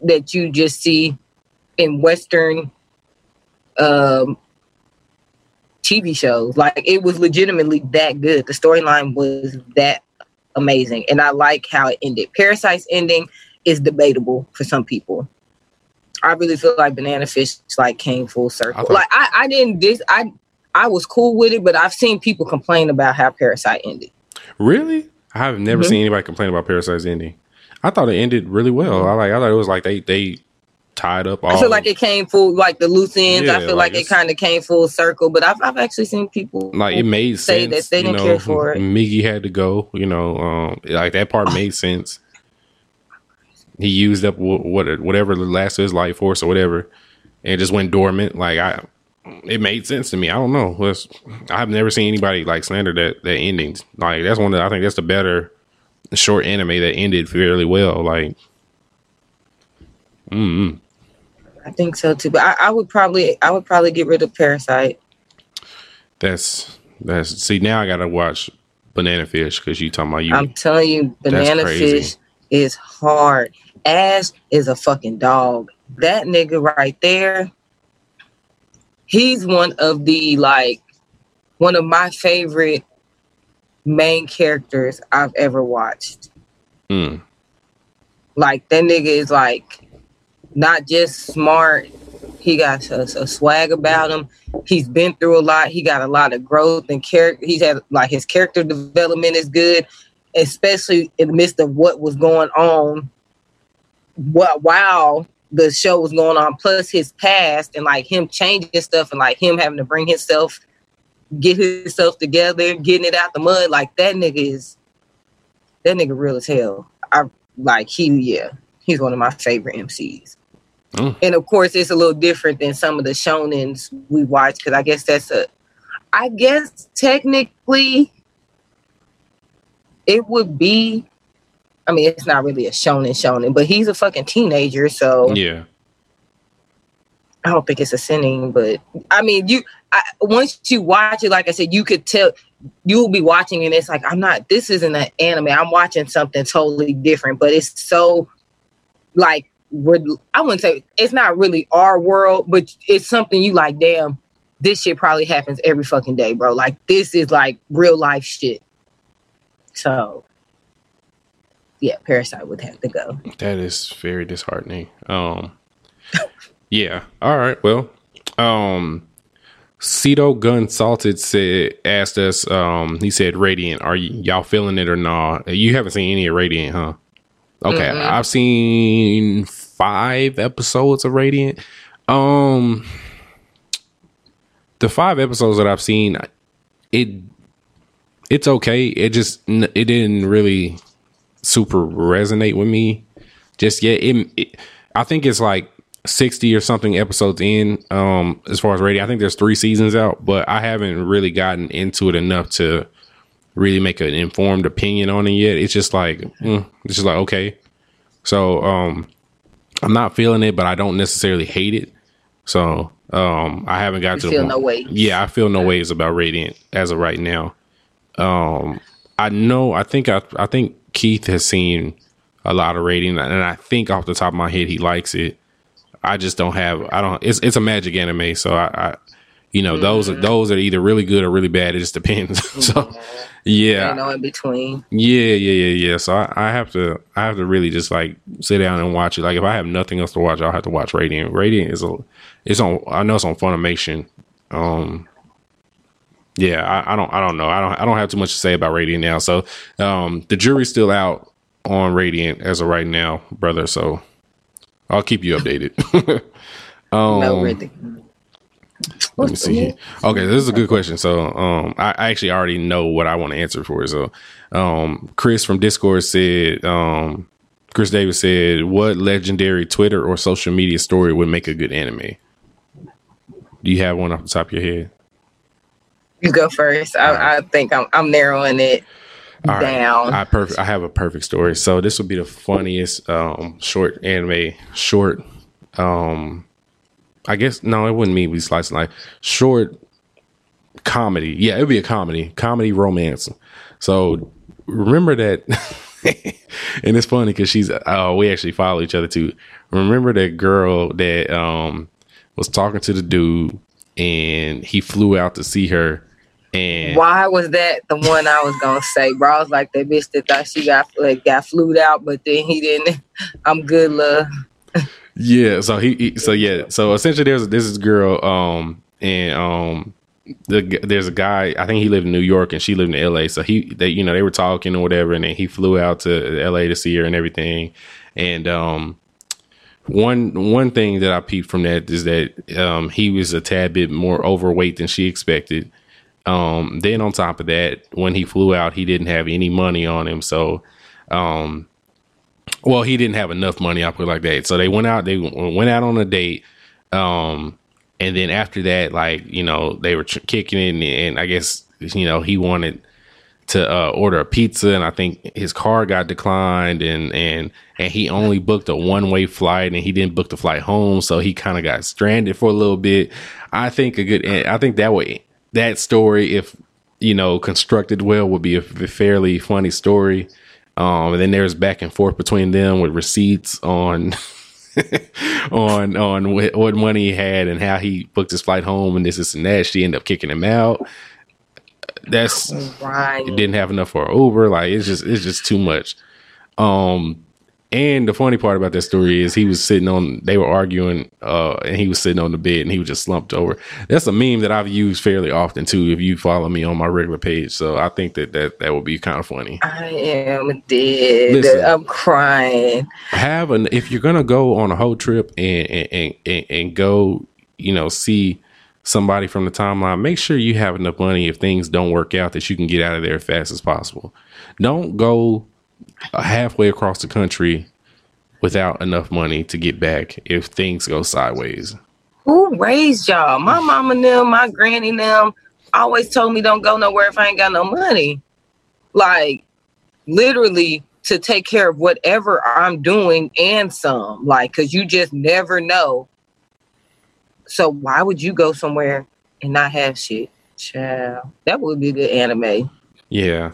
Speaker 3: that you just see in Western um TV shows. Like it was legitimately that good. The storyline was that amazing. And I like how it ended. Parasite's ending is debatable for some people. I really feel like Banana Fish like came full circle. like I, I didn't this I I was cool with it, but I've seen people complain about how Parasite ended.
Speaker 2: Really? I have never
Speaker 3: Mhm.
Speaker 2: seen anybody complain about Parasite's ending. I thought it ended really well. I like. I thought it was like they they tied up. All
Speaker 3: I feel like it came full, like the loose ends.
Speaker 2: Yeah,
Speaker 3: I feel
Speaker 2: like
Speaker 3: like, it kind of came full circle. But I've, I've actually seen people
Speaker 2: like it made
Speaker 3: say
Speaker 2: sense.
Speaker 3: that they didn't
Speaker 2: know,
Speaker 3: care for it.
Speaker 2: Migi had to go. You know, um, like that part made sense. He used up wh- what whatever the last of his life force or whatever, and just went dormant. Like I, it made sense to me. I don't know. It's, I've never seen anybody like slander that that endings. Like that's one. Of, the- I think that's the better short anime that ended fairly well. Like
Speaker 3: I think so too. But I, I would probably, I would probably get rid of Parasite.
Speaker 2: that's that's. See now I gotta watch Banana Fish because you talking about you.
Speaker 3: I'm telling you, banana fish is hard. Ash is a fucking dog. That nigga right there, he's one of the like one of my favorite main characters I've ever watched.
Speaker 2: Mm.
Speaker 3: Like that nigga is like not just smart. He got a, a swag about him. He's been through a lot. He got a lot of growth and character. He's had like his character development is good, especially in the midst of what was going on. What while the show was going on, plus his past and like him changing stuff and like him having to bring himself, get himself together, getting it out the mud. Like that nigga is that nigga real as hell. I like he yeah, he's one of my favorite MCs.
Speaker 2: Mm.
Speaker 3: And of course, it's a little different than some of the shonens we watch because I guess that's a, I guess technically, it would be. I mean, it's not really a shonen shonen, but he's a fucking teenager, so
Speaker 2: Yeah.
Speaker 3: I don't think it's a seinen, but I mean, you I, once you watch it, like I said, you could tell you'll be watching, and it's like I'm not. This isn't an anime. I'm watching something totally different, but it's so like we're. I wouldn't say it's not really our world, but it's something you like. Damn, this shit probably happens every fucking day, bro. Like this is like real life shit. So, yeah, Parasite would have to go.
Speaker 2: That is very disheartening. Um, yeah. All right. Well, um, Cito Gun Salted said asked us. Um, he said, "Radiant, are y- y'all feeling it or not? You haven't seen any of Radiant, huh? Okay, I've seen five episodes of Radiant. Um, the five episodes that I've seen, it it's okay. It just it didn't really super resonate with me just yet. It, it, I think it's like sixty or something episodes in. Um, as far as radio, I think there's three seasons out, but I haven't really gotten into it enough to really make an informed opinion on it yet. It's just like mm, it's just like okay. So um, I'm not feeling it, but I don't necessarily hate it. So um, I haven't got
Speaker 3: You
Speaker 2: to the
Speaker 3: feel
Speaker 2: point-
Speaker 3: no way.
Speaker 2: yeah, I feel no ways about Radiant as of right now. Um, I know. I think I. I think Keith has seen a lot of Radiant, and I think off the top of my head he likes it. I just don't have. I don't. It's it's a magic anime, so I. I you know, those are those are either really good or really bad. It just depends. so, yeah,
Speaker 3: You know, in between.
Speaker 2: yeah, yeah, yeah, yeah. So I, I have to, I have to really just like sit down and watch it. Like if I have nothing else to watch, I'll have to watch Radiant. Radiant is a, it's on. I know it's on Funimation. Um, yeah, I, I don't, I don't know. I don't, I don't have too much to say about Radiant now. So, um, the jury's still out on Radiant as of right now, brother. So I'll keep you updated. um,
Speaker 3: no, really.
Speaker 2: Let me see. here. Okay, this is a good question. So, um, I, I actually already know what I want to answer for. So, um, Chris from Discord said, um, Chris Davis said, "What legendary Twitter or social media story would make a good anime?" Do you have one off the top of your head?
Speaker 3: You go first. I, I think I'm I'm narrowing it
Speaker 2: All right.
Speaker 3: down.
Speaker 2: I perfect. I have a perfect story. So this would be the funniest um, short anime. Short. Um, I guess no, it wouldn't mean we slice of life. Short comedy. Yeah, it'd be a comedy. Comedy romance. So remember that. and it's funny because she's. Oh, we actually follow each other too. Remember that girl that um was talking to the dude and he flew out to see her. And
Speaker 3: Why was that the one I was gonna say, bro? I was like that bitch that thought she got like got flued out, but then he didn't. I'm good, love.
Speaker 2: Yeah, so he, he so yeah, so essentially there's this is girl um and um the there's a guy I think he lived in New York and she lived in L.A. So he they you know they were talking or whatever, and then he flew out to L.A. to see her and everything. And um, one one thing that I peeped from that is that um, he was a tad bit more overweight than she expected. Um, then on top of that, when he flew out, he didn't have any money on him, so um, well, he didn't have enough money. I put like that. So they went out. They went out on a date. Um, and then after that, like you know, they were tr- kicking it, and, and I guess you know he wanted to uh, order a pizza, and I think his car got declined, and and and he only booked a one way flight, and he didn't book the flight home, so he kind of got stranded for a little bit. I think a good, I think that way that story, if you know constructed well, would be a fairly funny story. Um, and then there's back and forth between them with receipts on on on wh- what money he had and how he booked his flight home and this, this and that. She ended up kicking him out. That's
Speaker 3: Right.
Speaker 2: it didn't have enough for an Uber. Like it's just it's just too much. Um and the funny part about that story is he was sitting on they were arguing uh and he was sitting on the bed and he was just slumped over. That's a meme that I've used fairly often too if you follow me on my regular page. So I think that that, that would be kind of funny.
Speaker 3: I am dead.
Speaker 2: Listen.
Speaker 3: I'm crying.
Speaker 2: have an if you're gonna go on a whole trip and and, and and go you know see somebody from the timeline make sure you have enough money if things don't work out that you can get out of there as fast as possible don't go Uh, halfway across the country without enough money to get back if things go sideways
Speaker 3: Who raised y'all? My mama and them, my granny and them always told me don't go nowhere if I ain't got no money. Like literally to take care of whatever I'm doing and some. Like, cause you just never know. So why would you go somewhere and not have shit? Child. That would be good anime.
Speaker 2: yeah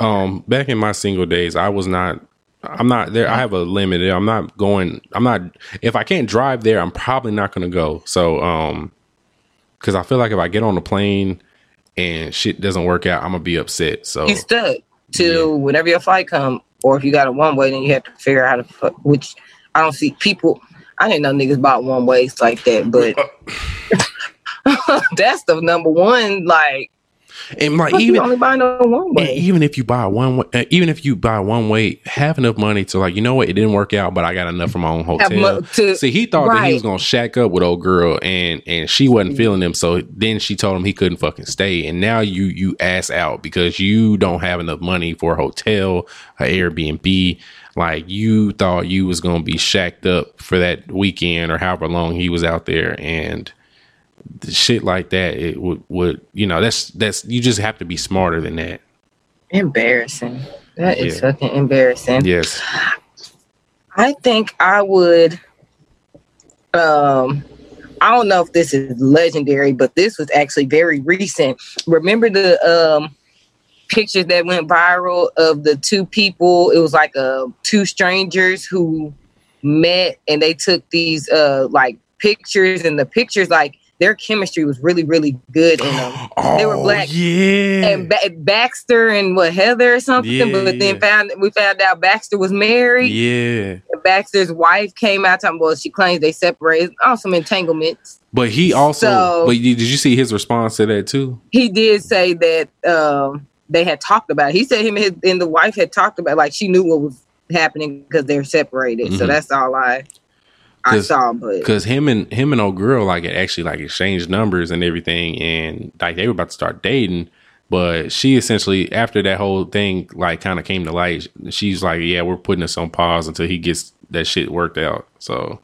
Speaker 2: um back in my single days i was not i'm not there i have a limit i'm not going i'm not if i can't drive there i'm probably not going to go so um because i feel like if i get on a plane and shit doesn't work out i'm gonna be upset so
Speaker 3: You stuck to
Speaker 2: Yeah.
Speaker 3: whenever your flight come, or if you got a one way, then you have to figure out how to. Which I don't see people. I didn't know niggas bought one ways like that, but that's the number one. Like,
Speaker 2: and like even
Speaker 3: only buy no one way.
Speaker 2: even if you buy one, wa- uh, even if you buy one way, have enough money to like, you know what, it didn't work out, but I got enough for my own hotel.
Speaker 3: to-
Speaker 2: See, he thought that he was gonna shack up with old girl, and and she wasn't feeling him. So then she told him he couldn't fucking stay, and now you you ass out because you don't have enough money for a hotel, a Airbnb. Like you thought you was gonna be shacked up for that weekend or however long he was out there, and shit like that, it would would you know that's that's you just have to be smarter than that.
Speaker 3: Embarrassing. That is
Speaker 2: Yeah.
Speaker 3: fucking embarrassing.
Speaker 2: Yes.
Speaker 3: I think I would. Um, I don't know if this is legendary, but this was actually very recent. Remember the um pictures that went viral of the two people? It was like uh two strangers who met and they took these uh like pictures, and the pictures like their chemistry was really really good in them. They were
Speaker 2: Oh,
Speaker 3: black.
Speaker 2: Yeah.
Speaker 3: And ba- Baxter and what Heather or something,
Speaker 2: Yeah,
Speaker 3: but then
Speaker 2: yeah.
Speaker 3: found we found out Baxter was married.
Speaker 2: yeah.
Speaker 3: Baxter's wife came out talking well, she claims they separated on some entanglements.
Speaker 2: But he also
Speaker 3: So-
Speaker 2: but did you see his response to that too?
Speaker 3: He did say that um, they had talked about it. He said him and, his, and the wife had talked about like she knew what was happening because they're separated. So
Speaker 2: Mhm.
Speaker 3: that's all I I saw. But
Speaker 2: Cause him and him and old girl like actually like exchanged numbers and everything and like they were about to start dating. But she essentially after that whole thing like kind of came to light, she's like, Yeah, we're putting this on pause until he gets that shit worked out. So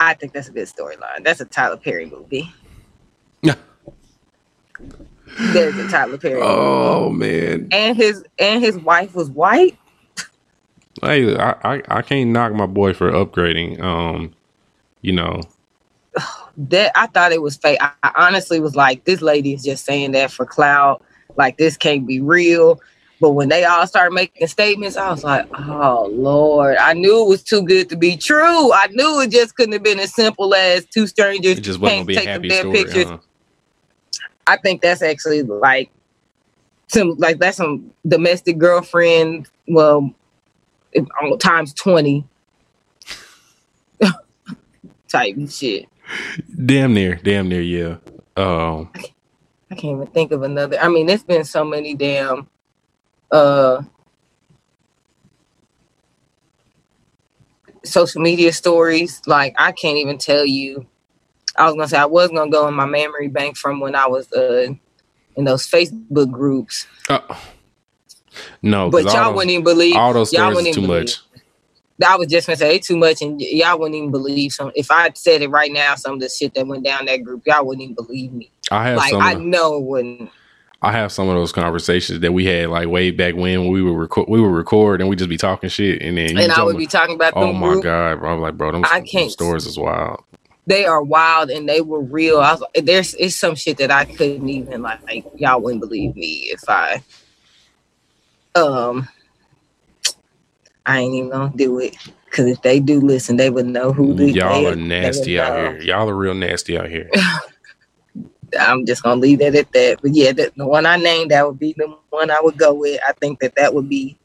Speaker 3: I think that's a good storyline. That's a Tyler Perry movie.
Speaker 2: Yeah.
Speaker 3: There's a Tyler Perry. movie.
Speaker 2: Oh man.
Speaker 3: And his and his wife was white.
Speaker 2: Hey, I, I, I can't knock my boy for upgrading. Um, you know,
Speaker 3: that I thought it was fake. I, I honestly was like, this lady is just saying that for clout. Like this can't be real. But when they all started making statements, I was like, oh Lord, I knew it was too good to be true. I knew it just couldn't have been as simple as two strangers
Speaker 2: it just wasn't be
Speaker 3: them
Speaker 2: happy
Speaker 3: dead
Speaker 2: story.
Speaker 3: pictures.
Speaker 2: huh?
Speaker 3: I think that's actually like some like that's some domestic girlfriend. Well, if, times twenty type shit.
Speaker 2: damn near, damn near, yeah. Um,
Speaker 3: I can't even think of another. I mean, it's been so many damn uh social media stories. Like I can't even tell you. I was gonna say I was gonna go in my memory bank from when I was uh in those Facebook groups,
Speaker 2: uh, no,
Speaker 3: but y'all
Speaker 2: those-
Speaker 3: wouldn't even believe.
Speaker 2: all those
Speaker 3: y'all wouldn't
Speaker 2: too
Speaker 3: believe-
Speaker 2: much.
Speaker 3: I was just gonna say too much, and y'all wouldn't even believe some. If I said it right now, some of the shit that went down that group, y'all wouldn't even believe me.
Speaker 2: I have
Speaker 3: Like. I know it wouldn't.
Speaker 2: I have some of those conversations that we had like way back when, when we were record. We would record and we just be talking shit, and then
Speaker 3: And I would
Speaker 2: me,
Speaker 3: be talking about
Speaker 2: "Oh my
Speaker 3: group.
Speaker 2: god, bro!" I'm like, bro, them,
Speaker 3: I can't-
Speaker 2: stories is wild.
Speaker 3: They are wild and they were real. I was there's it's some shit that I couldn't even like, like y'all wouldn't believe me if I um I ain't even gonna do it. Cause if they do listen, they would know who the
Speaker 2: Y'all are nasty out
Speaker 3: know.
Speaker 2: here. Y'all are real nasty out here.
Speaker 3: I'm just gonna leave that at that. But yeah, the, the one I named that would be the one I would go with. I think that that would be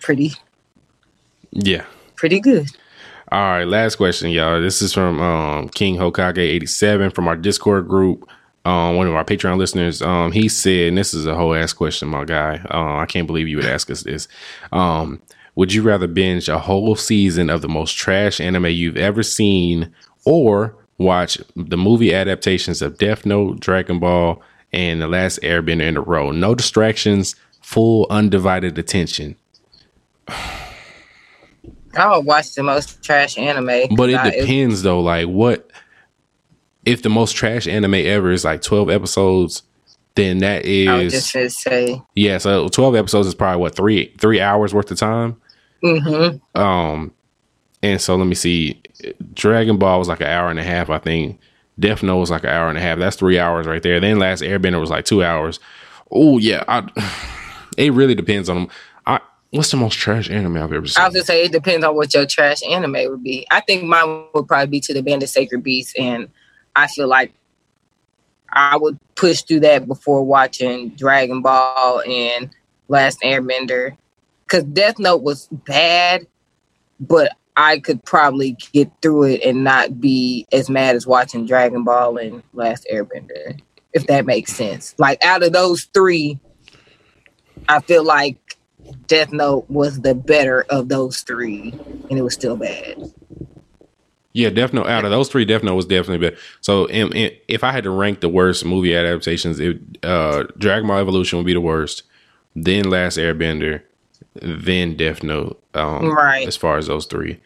Speaker 3: pretty
Speaker 2: Yeah.
Speaker 3: pretty good.
Speaker 2: All right, last question, y'all. This is from um, King Hokage eighty seven from our Discord group. Um, one of our Patreon listeners. Um, he said, and this is a whole ass question, my guy. Uh, I can't believe you would ask us this. Um, would you rather binge a whole season of the most trash anime you've ever seen, or watch the movie adaptations of Death Note, Dragon Ball, and The Last Airbender in a row? No distractions, full undivided attention.
Speaker 3: I would watch the most trash anime.
Speaker 2: But it
Speaker 3: I-
Speaker 2: depends though, like what if the most trash anime ever is like twelve episodes, then that is
Speaker 3: I just say.
Speaker 2: yeah, so twelve episodes is probably what, three three hours worth of time?
Speaker 3: Mm-hmm.
Speaker 2: Um and so let me see. Dragon Ball was like an hour and a half, I think. Death Note was like an hour and a half. That's three hours right there. Then Last Airbender was like two hours. Oh yeah, I, it really depends on them. I what's the most trash anime I've ever seen?
Speaker 3: I was gonna say it depends on what your trash anime would be. I think mine would probably be to the Abandoned Sacred Beasts, and I feel like I would push through that before watching Dragon Ball and Last Airbender, because Death Note was bad, but I could probably get through it and not be as mad as watching Dragon Ball and Last Airbender, if that makes sense. Like out of those three, I feel like Death Note was the better of those three, and it was still bad.
Speaker 2: Yeah, Death Note. Out of those three, Death Note was definitely better. So, if I had to rank the worst movie adaptations, it, uh, Dragon Ball Evolution would be the worst. Then Last Airbender, then Death Note. Um,
Speaker 3: Right.
Speaker 2: As far as those three,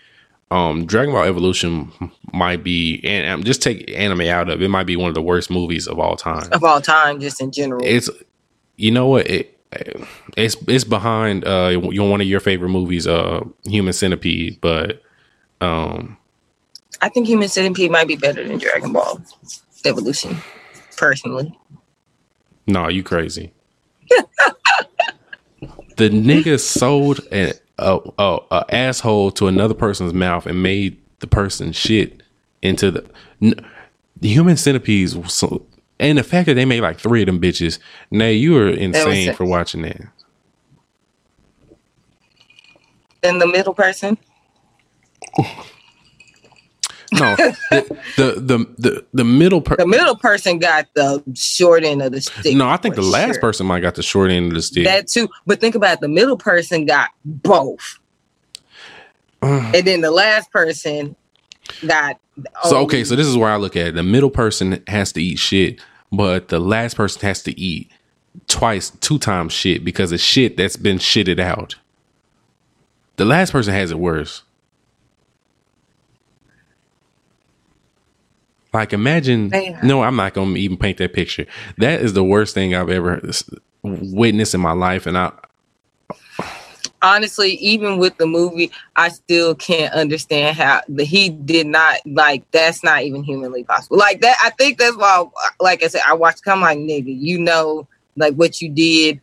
Speaker 2: um, Dragon Ball Evolution might be, and um, just take anime out of it, might be one of the worst movies of all time.
Speaker 3: Of all time, just in general.
Speaker 2: It's, you know what? It, it's it's behind uh one of your favorite movies, uh, Human Centipede, but um.
Speaker 3: I think Human Centipede might be better than Dragon Ball Evolution, personally.
Speaker 2: No, you crazy. the nigga sold an a, a, a asshole to another person's mouth and made the person shit into the n- the human centipedes. So, and the fact that they made like three of them bitches. Now you are insane for watching that.
Speaker 3: And the middle person,
Speaker 2: No, the, the the the the middle
Speaker 3: the
Speaker 2: person.
Speaker 3: middle person got the short end of the stick.
Speaker 2: No, I think the last
Speaker 3: sure.
Speaker 2: person might got the short end of the stick.
Speaker 3: That too. But think about it, the middle person got both. and then the last person got
Speaker 2: So
Speaker 3: only-
Speaker 2: okay, so this is where I look at it. The middle person has to eat shit, but the last person has to eat twice, two times shit because of shit that's been shitted out. The last person has it worse. Like imagine
Speaker 3: Man.
Speaker 2: no, I'm not gonna even paint that picture. That is the worst thing I've ever witnessed in my life, and I
Speaker 3: honestly, even with the movie, I still can't understand how the he did not like. That's not even humanly possible. Like that, I think that's why. Like I said, I watched. Come like nigga, you know, like what you did.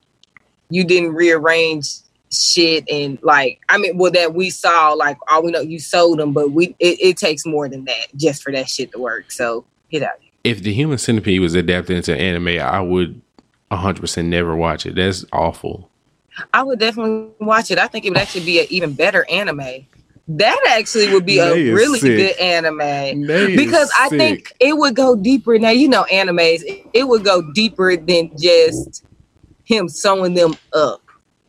Speaker 3: You didn't rearrange shit and like I mean, well that we saw. Like all we know, you sold them, but we it, it takes more than that just for that shit to work. So get out.
Speaker 2: if the human centipede was adapted into anime, I would 100% never watch it. That's awful.
Speaker 3: I would definitely watch it. I think it would actually be an even better anime That actually would be
Speaker 2: They
Speaker 3: a really
Speaker 2: sick.
Speaker 3: good anime
Speaker 2: They
Speaker 3: because I
Speaker 2: sick.
Speaker 3: think it would go deeper. Now you know animes, it, it would go deeper than just him sewing them up.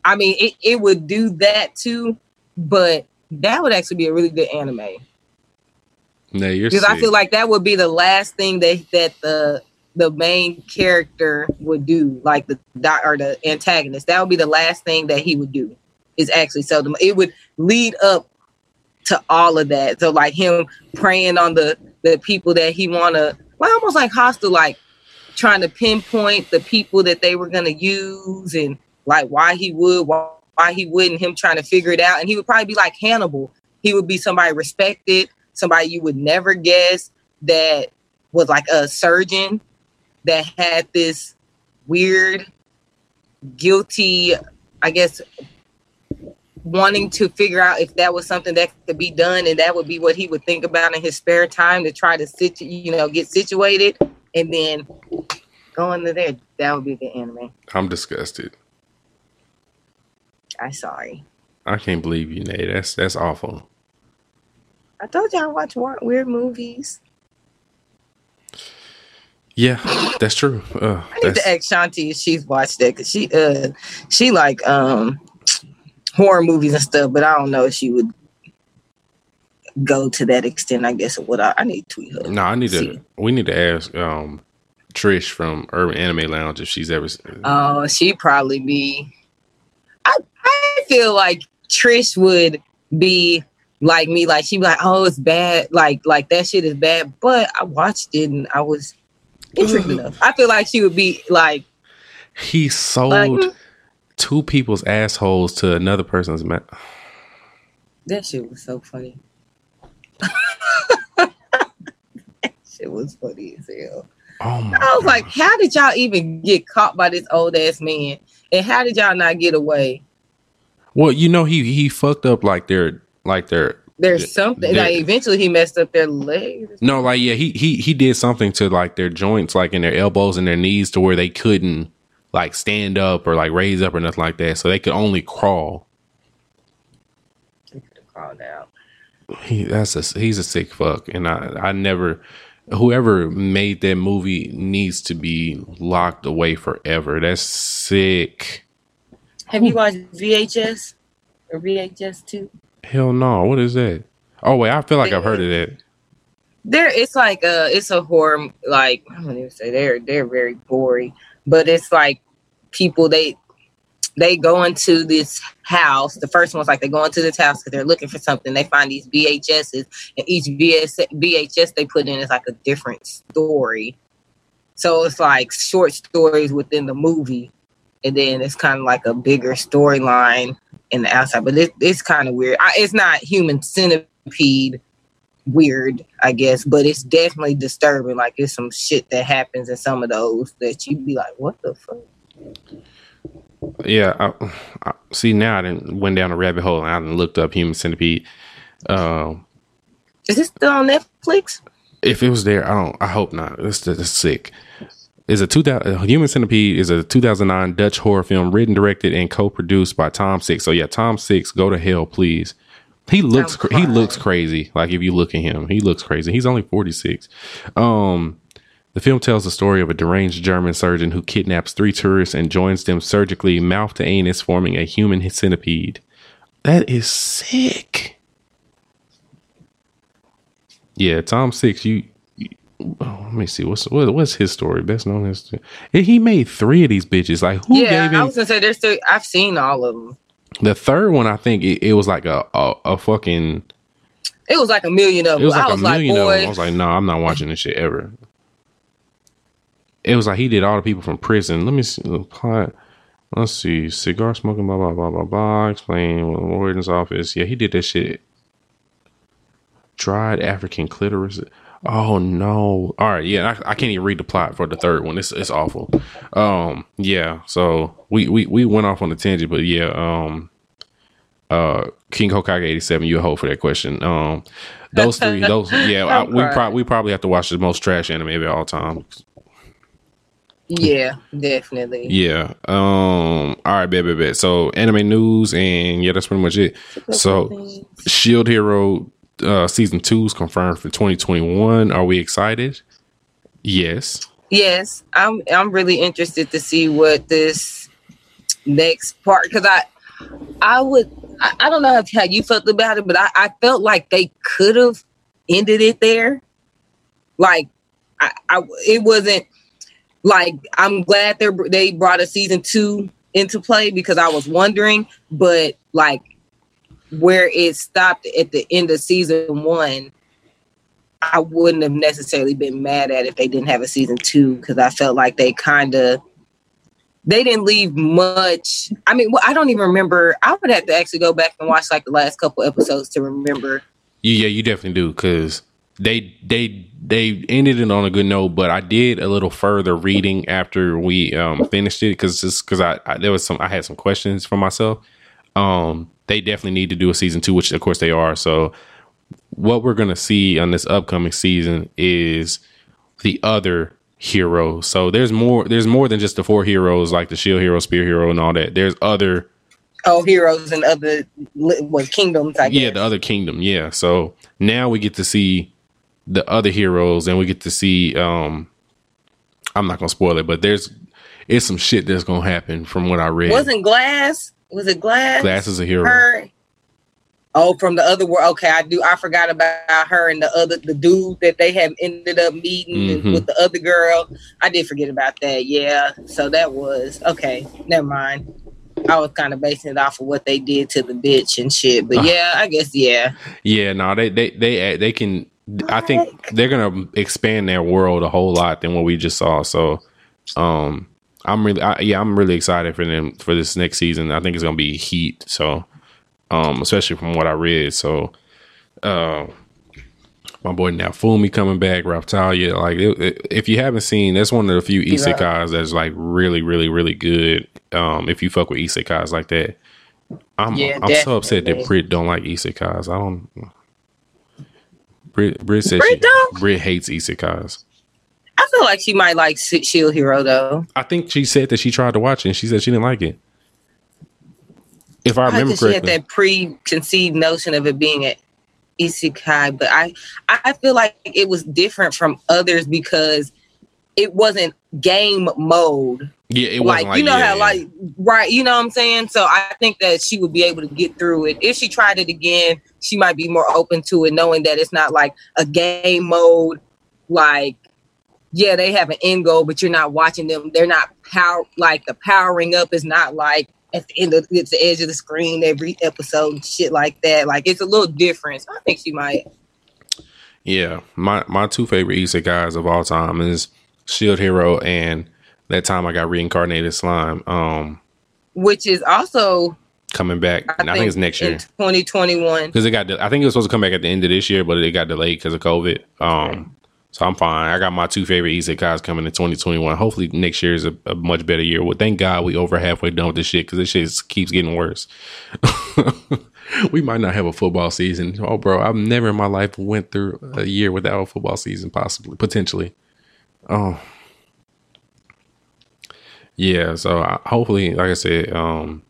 Speaker 3: I mean, it, it would do that too, but that would actually be a really good anime
Speaker 2: Nah, you're
Speaker 3: because I feel like that would be the last thing that that the the main character would do, like the doc or the antagonist. That would be the last thing that he would do. Is actually sell them. It would lead up to all of that. So like him preying on the the people that he wanna, well, almost like hostile, like trying to pinpoint the people that they were gonna use and like why he would, why, why he wouldn't. Him trying to figure it out, and he would probably be like Hannibal. He would be somebody respected, somebody you would never guess that was like a surgeon that had this weird, guilty, I guess, wanting to figure out if that was something that could be done, and that would be what he would think about in his spare time to try to sit you know, get situated, and then go into there. That would be the anime.
Speaker 2: I'm disgusted.
Speaker 3: I'm sorry.
Speaker 2: I can't believe you, Nate. That's that's awful.
Speaker 3: I told y'all I watch wa- weird movies.
Speaker 2: Yeah, that's true. Uh,
Speaker 3: I need
Speaker 2: that's,
Speaker 3: to ask Shanti if she's watched that because she uh she like um horror movies and stuff, but I don't know if she would go to that extent. I guess of what I, I need to tweet her.
Speaker 2: no, I need to.
Speaker 3: See.
Speaker 2: We need to ask um, Trish from Urban Anime Lounge if she's ever.
Speaker 3: Oh, she probably be. I I feel like Trish would be like me, like she'd be like, "Oh, it's bad, like like that shit is bad," but I watched it and I was intrigued enough. I feel like she would be like,
Speaker 2: he sold
Speaker 3: like
Speaker 2: two people's assholes to another person's. Ma-
Speaker 3: that shit was so funny. that shit was funny as hell.
Speaker 2: oh my!
Speaker 3: I was like, how did y'all even get caught by this old ass man? And how did y'all not get away?
Speaker 2: well, you know, he he fucked up like their like their
Speaker 3: There's something like eventually he messed up their legs.
Speaker 2: No, like yeah, he he he did something to like their joints, like in their elbows and their knees, to where they couldn't like stand up or like raise up or nothing like that. So they could only crawl.
Speaker 3: He could have called out.
Speaker 2: He that's a he's a sick fuck, and I I never. Whoever made that movie needs to be locked away forever. That's sick.
Speaker 3: Have you watched VHS or VHS two?
Speaker 2: Hell no. What is that? Oh wait, I feel like I've heard of that.
Speaker 3: There, it's like a it's a horror like I don't even say they're they're very gory, but it's like people they they go into this house. The first one's like they go into this house because they're looking for something. They find these VHSs, and each VS, VHS they put in is like a different story. So it's like short stories within the movie, and then it's kind of like a bigger storyline in the outside. But it, it's kind of weird. I, it's not human centipede weird, I guess, but it's definitely disturbing. Like it's some shit that happens in some of those that you'd be like, what the fuck?
Speaker 2: Yeah. I, I, see now I didn't went down a rabbit hole and I didn't looked up human centipede. Um,
Speaker 3: Is this still on Netflix?
Speaker 2: if it was there, I don't. I hope not. It's just sick. Is a 2000 Human Centipede is a 2009 Dutch horror film written, directed, and co-produced by Tom Six. So yeah, Tom Six, go to hell, please. He looks he looks crazy. Like if you look at him, he looks crazy. He's only 46. Um, the film tells the story of a deranged German surgeon who kidnaps three tourists and joins them surgically, mouth to anus, forming a human centipede. That is sick. Yeah, Tom Six, you. you- oh, let me see. What's what, what's his story? Best known as he made three of these bitches. Like who
Speaker 3: yeah,
Speaker 2: gave
Speaker 3: I
Speaker 2: him
Speaker 3: was gonna say there's still. I've seen all of them.
Speaker 2: the third one? I think it, it was like a, a a fucking.
Speaker 3: It was like a million of them.
Speaker 2: It was like
Speaker 3: I
Speaker 2: a
Speaker 3: was like,
Speaker 2: million of them. I was like, no, I'm not watching this shit ever. It was like he did all the people from prison. Let me see the plot. Let's see. Cigar smoking, blah, blah, blah, blah, blah. Explain warden's office. Yeah, he did that shit. Dried African clitoris. Oh no. All right, yeah, I, I can't even read the plot for the third one. It's it's awful. Um, yeah, so we, we we went off on a tangent, but yeah, um uh King Hokage 87, you a hoe for that question. Um those three, those yeah, I, we probably we probably have to watch the most trash anime of all time.
Speaker 3: Yeah, definitely.
Speaker 2: Yeah. Um. All right, bet, bet, bet. So anime news, and yeah, that's pretty much it. So Shield Hero uh, season two is confirmed for 2021. Are we excited? Yes.
Speaker 3: Yes, I'm. I'm really interested to see what this next part because I, I would. I, I don't know how, how you felt about it, but I, I felt like they could have ended it there. Like, I, I it wasn't like I'm glad they they brought a season two into play because I was wondering, but like where it stopped at the end of season one, I wouldn't have necessarily been mad at if they didn't have a season two because I felt like they kind of they didn't leave much. I mean, I don't even remember. I would have to actually go back and watch like the last couple episodes to remember.
Speaker 2: Yeah, you definitely do because they they they ended it on a good note. But I did a little further reading after we um, finished it because just because I, I there was some I had some questions for myself. Um, they definitely need to do a season two, which of course they are. So what we're gonna see on this upcoming season is the other heroes. So there's more. There's more than just the four heroes like the shield hero, spear hero, and all that. There's other
Speaker 3: Oh, heroes and other what kingdoms? I guess.
Speaker 2: yeah, the other kingdom. Yeah. So now we get to see the other heroes, and we get to see. um I'm not gonna spoil it, but there's it's some shit that's gonna happen from what I read.
Speaker 3: Wasn't Glass? Was it Glass?
Speaker 2: Glass is a hero.
Speaker 3: Her. Oh, from the other world. Okay, I do. I forgot about her and the other the dude that they have ended up meeting
Speaker 2: Mhm.
Speaker 3: with the other girl. I did forget about that. Yeah. So that was okay. Never mind. I was kind of basing it off of what they did to the bitch and shit. But
Speaker 2: Ah.
Speaker 3: yeah, I guess yeah.
Speaker 2: Yeah, no, they they they they can. I think they're gonna expand their world a whole lot than what we just saw. So, um, I'm really, I, yeah, I'm really excited for them for this next season. I think it's gonna be heat. So, um, especially from what I read. So, uh, my boy Naofumi coming back, Raphtalia. Like, it, it- if you haven't seen, that's one of the few isekais that's like really, really, really good. Um, if you fuck with isekais like that, I'm
Speaker 3: Yeah,
Speaker 2: I'm so upset that. Brit don't like isekais. I don't. Brit, Brit says
Speaker 3: Brit
Speaker 2: she? Brit hates isekais.
Speaker 3: I feel like she might like Shield Hero though.
Speaker 2: I think she said that she tried to watch it and she said she didn't like it. If I
Speaker 3: I
Speaker 2: remember
Speaker 3: think she had
Speaker 2: correctly,
Speaker 3: that preconceived notion of it being an isekai, but I I feel like it was different from others because it wasn't game mode.
Speaker 2: yeah, it
Speaker 3: like,
Speaker 2: wasn't like,
Speaker 3: you know
Speaker 2: yeah,
Speaker 3: how
Speaker 2: yeah.
Speaker 3: like right, you know what I'm saying? So I think that she would be able to get through it. If she tried it again, she might be more open to it, knowing that it's not like a game mode, like yeah, they have an end goal, but you're not watching them. They're not power like the powering up is not like at the end of it's the edge of the screen every episode and shit like that. Like it's a little different. So I think she might.
Speaker 2: Yeah, my my two favorite isekais of all time is Shield Hero and that time I got reincarnated slime. Um,
Speaker 3: Which is also
Speaker 2: coming back.
Speaker 3: I,
Speaker 2: and I think it's next year
Speaker 3: 2021.
Speaker 2: because it got. de- I think it was supposed to come back at the end of this year, but it got delayed because of COVID. Um, so I'm fine. I got my two favorite isekais coming in 2021. Hopefully next year is a, a much better year. Well, thank God we over halfway done with this shit because this shit keeps getting worse. we might not have a football season. Oh, bro, I've never in my life went through a year without a football season, possibly, potentially. Oh, yeah. So I, hopefully, like I said, um,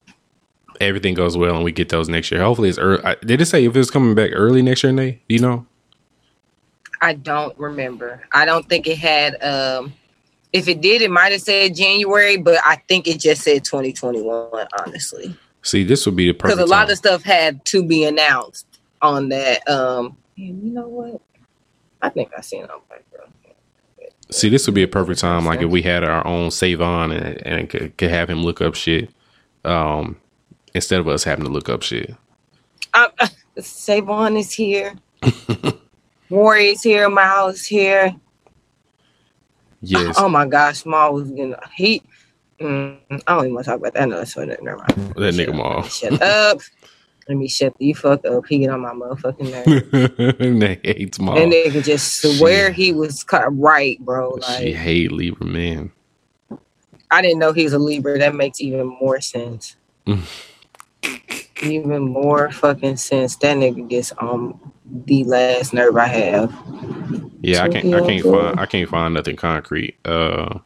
Speaker 2: everything goes well and we get those next year. Hopefully, it's early. I, did it say if it's coming back early next year? Nate, do you know?
Speaker 3: I don't remember. I don't think it had um if it did, it might have said January, but I think it just said 2021, honestly.
Speaker 2: See, this would be the perfect Because
Speaker 3: a lot
Speaker 2: time.
Speaker 3: of stuff had to be announced on that. Um and you know what? I think I seen it on my girl.
Speaker 2: See, this would be a perfect time. Like if we had our own Savon and, and could, could have him look up shit, um, instead of us having to look up shit.
Speaker 3: Uh, Savon is here. Warrior's here. Miles here.
Speaker 2: Yes,
Speaker 3: Oh my gosh, Maul was getting he. Mm, I don't even want to talk about that. No, that's what. Never mind.
Speaker 2: that nigga Maul.
Speaker 3: Shut up. Let me shut the fuck up. He get on my motherfucking nerves.
Speaker 2: Nate hates Maul.
Speaker 3: And nigga just swear he was right, bro.
Speaker 2: she
Speaker 3: Like
Speaker 2: hate Libra man.
Speaker 3: I didn't know he was a Libra. That makes even more sense. Even more fucking sense. That nigga gets on the last nerve I have.
Speaker 2: Yeah, I can't. I can't find. I can't find nothing concrete. Uh,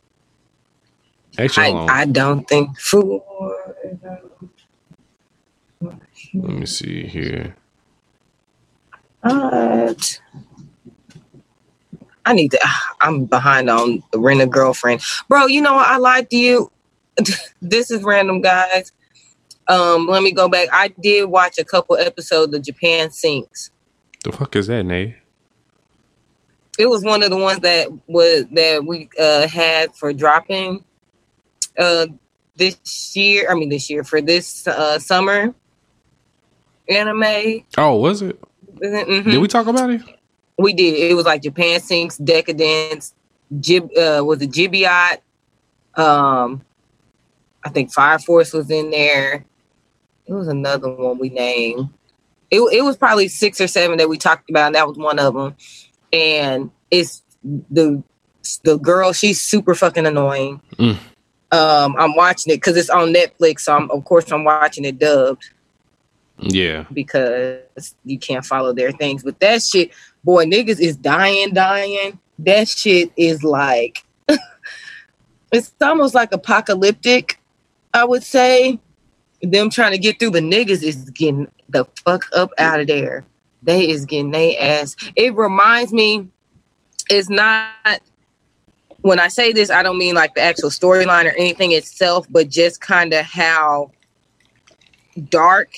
Speaker 2: Actually,
Speaker 3: I. I don't think four.
Speaker 2: Let me see here.
Speaker 3: What? I need to. I'm behind on rent a girlfriend, bro. You know what? I lied to you. this is random, guys. Um, let me go back. I did watch a couple episodes of Japan Sinks.
Speaker 2: The fuck is that, Nate?
Speaker 3: It was one of the ones that was that we uh, had for dropping uh, this year. I mean, this year for this uh, summer anime.
Speaker 2: Oh, was it?
Speaker 3: Mhm.
Speaker 2: Did we talk about it?
Speaker 3: We did. It was like Japan Sinks, Decadence, Jib uh was it Gibiate? Um I think Fire Force was in there. It was another one we named. It, it was probably six or seven that we talked about, and that was one of them. And it's the the girl, she's super fucking annoying.
Speaker 2: Mm.
Speaker 3: Um, I'm watching it because it's on Netflix, so I'm of course I'm watching it dubbed
Speaker 2: Yeah.
Speaker 3: because you can't follow their things. But that shit, boy, niggas is dying, dying. That shit is like, it's almost like apocalyptic, I would say. Them trying to get through the niggas is getting the fuck up out of there. They is getting they ass. It reminds me, it's not when I say this, I don't mean like the actual storyline or anything itself, but just kind of how dark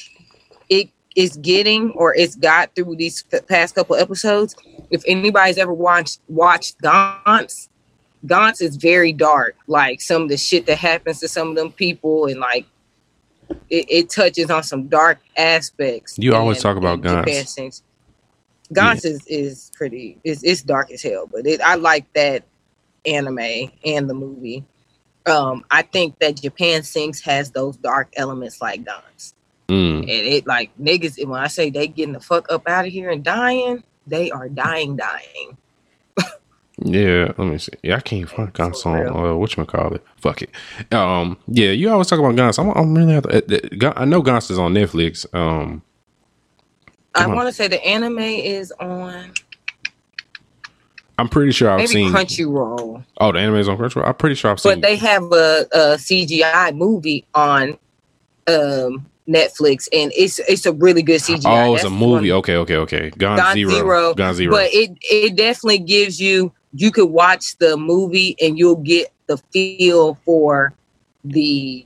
Speaker 3: it is getting or it's got through these past couple episodes. If anybody's ever watched watched Gantz, Gantz is very dark. Like some of the shit that happens to some of them people and like it, it touches on some dark aspects.
Speaker 2: You always talk about
Speaker 3: guns.
Speaker 2: Gantz.
Speaker 3: things. Is, is pretty it's, it's dark as hell, but it, I like that anime and the movie. Um, I think that Japan Sinks has those dark elements like Gantz.
Speaker 2: Mm.
Speaker 3: And it like niggas, when I say they getting the fuck up out of here and dying, they are dying, dying.
Speaker 2: Yeah, let me see. Yeah, I can't find Gantz on
Speaker 3: real.
Speaker 2: uh, what call it. Fuck it. Um, yeah, you always talk about Gantz. I'm, I'm really. Have to, uh, I know Gantz is on Netflix. Um,
Speaker 3: I want to say the anime is on
Speaker 2: I'm pretty sure I've
Speaker 3: maybe
Speaker 2: seen.
Speaker 3: Crunchyroll,
Speaker 2: Oh, the anime is on Crunchyroll. I'm pretty sure I've seen.
Speaker 3: but they have a, a CGI movie on um, Netflix, and it's it's a really good CGI.
Speaker 2: oh, it's a movie.
Speaker 3: one-
Speaker 2: Okay, okay, okay. Gantz,
Speaker 3: Gantz
Speaker 2: Zero.
Speaker 3: Zero,
Speaker 2: Gantz Zero.
Speaker 3: But it it definitely gives you you could watch the movie and you'll get the feel for the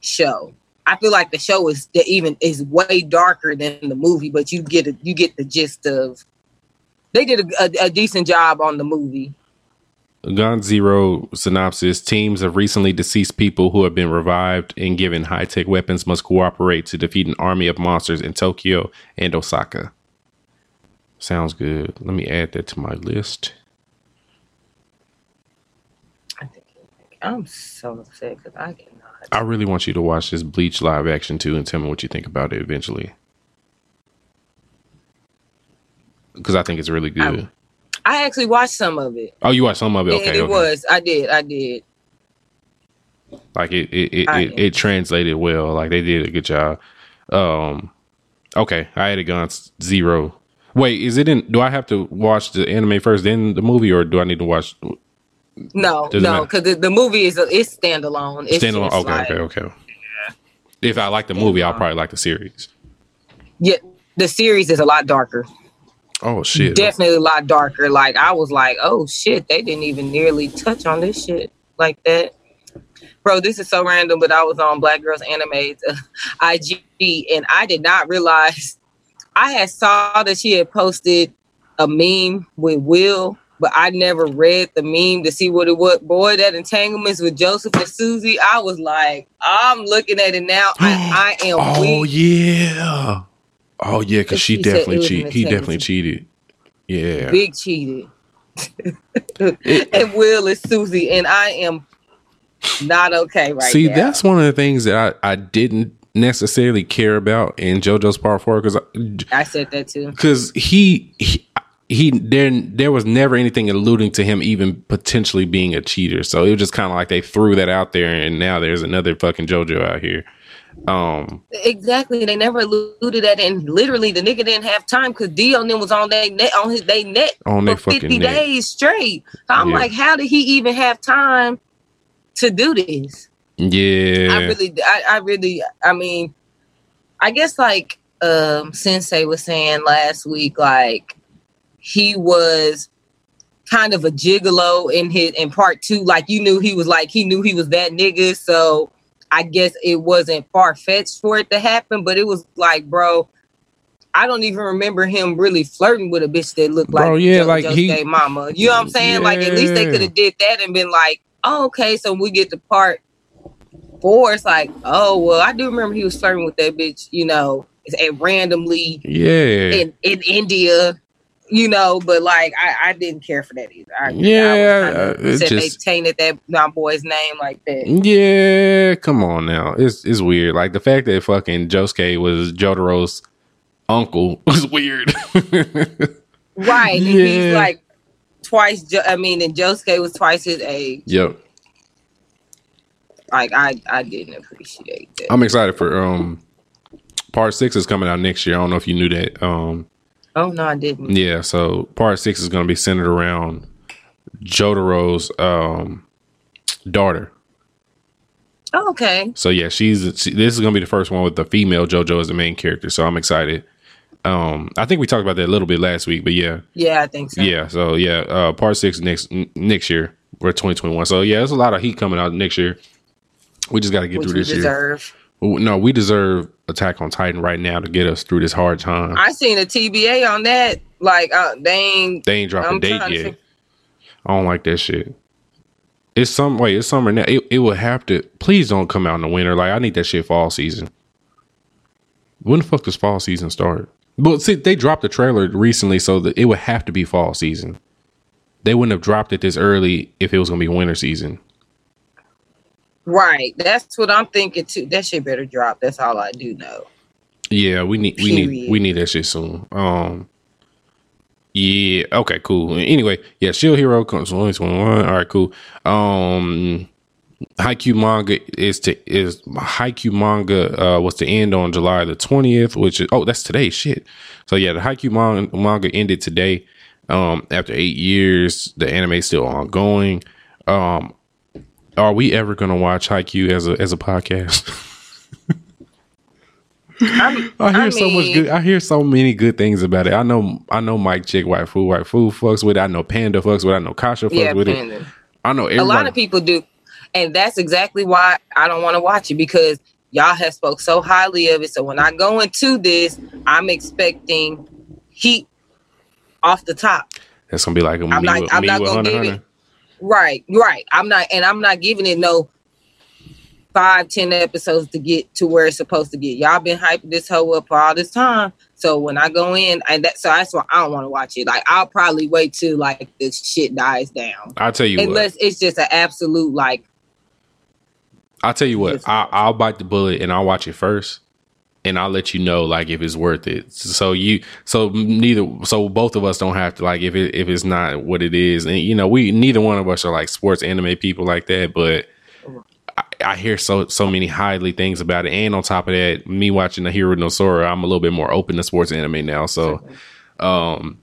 Speaker 3: show. I feel like the show is even is way darker than the movie, but you get a, you get the gist of. They did a, a, a decent job on the movie.
Speaker 2: Gantz Zero synopsis Teams of recently deceased people who have been revived and given high tech weapons must cooperate to defeat an army of monsters in Tokyo and Osaka. Sounds good. Let me add that to my list.
Speaker 3: I think I'm so upset because I cannot.
Speaker 2: I really want you to watch this Bleach live action too and tell me what you think about it eventually. Because I think it's really good.
Speaker 3: I actually watched some of it.
Speaker 2: oh, you watched some of it? Okay,
Speaker 3: it
Speaker 2: okay.
Speaker 3: was. I did. I did.
Speaker 2: like it it it, it it translated well like they did a good job um okay i had a Gantz zero wait is it in do i have to watch the anime first then the movie or do i need to watch
Speaker 3: No,
Speaker 2: Doesn't
Speaker 3: no, because the, the movie is it's standalone. It's
Speaker 2: standalone okay
Speaker 3: like-
Speaker 2: okay okay if i like the movie i'll probably like the series
Speaker 3: Yeah, the series is a lot darker.
Speaker 2: oh shit
Speaker 3: Definitely a lot darker. Like I was like, oh shit, they didn't even nearly touch on this shit like that. Bro, this is so random, but I was on Black Girls Anime's uh, IG and I did not realize I had saw that she had posted a meme with Will, but I never read the meme to see what it was. Boy, that entanglements with Joseph and Susie, I was like, I'm looking at it now. I, I am
Speaker 2: oh
Speaker 3: weak.
Speaker 2: yeah oh yeah because she
Speaker 3: She
Speaker 2: definitely
Speaker 3: was
Speaker 2: cheat he definitely cheated yeah
Speaker 3: Big cheated. and Will is Susie, and I am not okay right now.
Speaker 2: See,
Speaker 3: now.
Speaker 2: that's one of the things that I, I didn't necessarily care about in JoJo's Part Four because
Speaker 3: I said that too.
Speaker 2: because he, he he there there was never anything alluding to him even potentially being a cheater. So it was just kind of like they threw that out there, and now there's another fucking JoJo out here. Um,
Speaker 3: Exactly. They never alluded that, and literally the nigga didn't have time because Dio and them was on their net on his they net
Speaker 2: on their
Speaker 3: fifty
Speaker 2: neck.
Speaker 3: days straight. I'm
Speaker 2: Yeah.
Speaker 3: like, how did he even have time to do this.
Speaker 2: Yeah.
Speaker 3: I really, I, I really, I mean, I guess like um Sensei was saying last week, like he was kind of a gigolo in his in part two. Like you knew he was like he knew he was that nigga, so I guess it wasn't far fetched for it to happen, but it was like, bro. I don't even remember him really flirting with a bitch that looked like
Speaker 2: Bro, yeah,
Speaker 3: Jo-
Speaker 2: like, he-
Speaker 3: Josuke mama. You know what I'm saying? Like at least they could have did that and been like, oh, okay, so we get to part four. It's like, oh well, I do remember he was flirting with that bitch, you know, and randomly
Speaker 2: yeah.
Speaker 3: in, in India, you know, but like I, I didn't care for that either. I,
Speaker 2: Yeah,
Speaker 3: I was
Speaker 2: uh, it just-
Speaker 3: they tainted that my boy's name like that.
Speaker 2: Yeah, come on now. It's it's weird. Like the fact that fucking Josuke was Jotaro's uncle was weird.
Speaker 3: Right. And
Speaker 2: Yeah.
Speaker 3: he's like twice I mean and Josuke was twice his age.
Speaker 2: yep.
Speaker 3: Like I I didn't appreciate that.
Speaker 2: I'm excited for um part six is coming out next year. I don't know if you knew that. Um
Speaker 3: oh no, I didn't.
Speaker 2: yeah, so part six is gonna be centered around Jotaro's um daughter.
Speaker 3: Oh, okay.
Speaker 2: So yeah, she's she, this is gonna be the first one with the female JoJo as the main character. So I'm excited. Um, I think we talked about that a little bit last week, but yeah,
Speaker 3: Yeah, I think so.
Speaker 2: yeah. So yeah, uh, part six next n- next year or 2021. So yeah, there's a lot of heat coming out next year. We just got to get
Speaker 3: Which
Speaker 2: through this year. No, we deserve Attack on Titan right now to get us through this hard time.
Speaker 3: I seen a TBA on that. Like uh, they ain't
Speaker 2: they ain't dropped a
Speaker 3: I'm
Speaker 2: date
Speaker 3: trying to
Speaker 2: yet. I don't like that shit. It's some way. It's summer now. It, it would have to. Please don't come out in the winter. Like I need that shit fall season. When the fuck does fall season start? But see, they dropped the trailer recently, so that it would have to be fall season. They wouldn't have dropped it this early if it was gonna be winter season.
Speaker 3: Right. That's what I'm thinking too. That shit better drop. That's all I do know.
Speaker 2: Yeah, we need we need we need that shit soon. Um Yeah, okay, cool. Anyway, yeah, Shield Hero comes 2021. All right, cool. Um Haikyuu manga is to is Haikyuu manga uh was to end on July the 20th, which is oh that's today, shit. So yeah, the Haikyuu manga, manga ended today. Um after 8 years, the anime is still ongoing. Um are we ever going to watch Haikyuu as a as a podcast? I hear
Speaker 3: I
Speaker 2: so much good. I hear so many good things about it. I know. I know Mike Chick, White Food, White Food fucks with it. I know Panda fucks with it. I know Kasha fucks
Speaker 3: Yeah,
Speaker 2: with it. I know
Speaker 3: a lot of people do and that's exactly why i don't want to watch it because y'all have spoke so highly of it so when i go into this i'm expecting heat off the top
Speaker 2: That's gonna be like a me,
Speaker 3: I'm not-
Speaker 2: with,
Speaker 3: I'm
Speaker 2: me
Speaker 3: not gonna give it- right right. I'm not and i'm not giving it no five ten episodes to get to where it's supposed to get. Y'all been hyping this hoe up for all this time. So when i go in and that so that's why i don't want to watch it. Like i'll probably wait till like this shit dies down.
Speaker 2: I'll tell you what.
Speaker 3: unless it's just an absolute like
Speaker 2: I'll tell you what. I, I'll bite the bullet and I'll watch it first, and I'll let you know like if it's worth it. So you, so neither, so both of us don't have to like if it if it's not what it is, and you know we neither one of us are like sports anime people like that, but. I, I hear so so many highly things about it, and on top of that, me watching the Ahiru no Sora, I'm a little bit more open to sports anime now. So, um,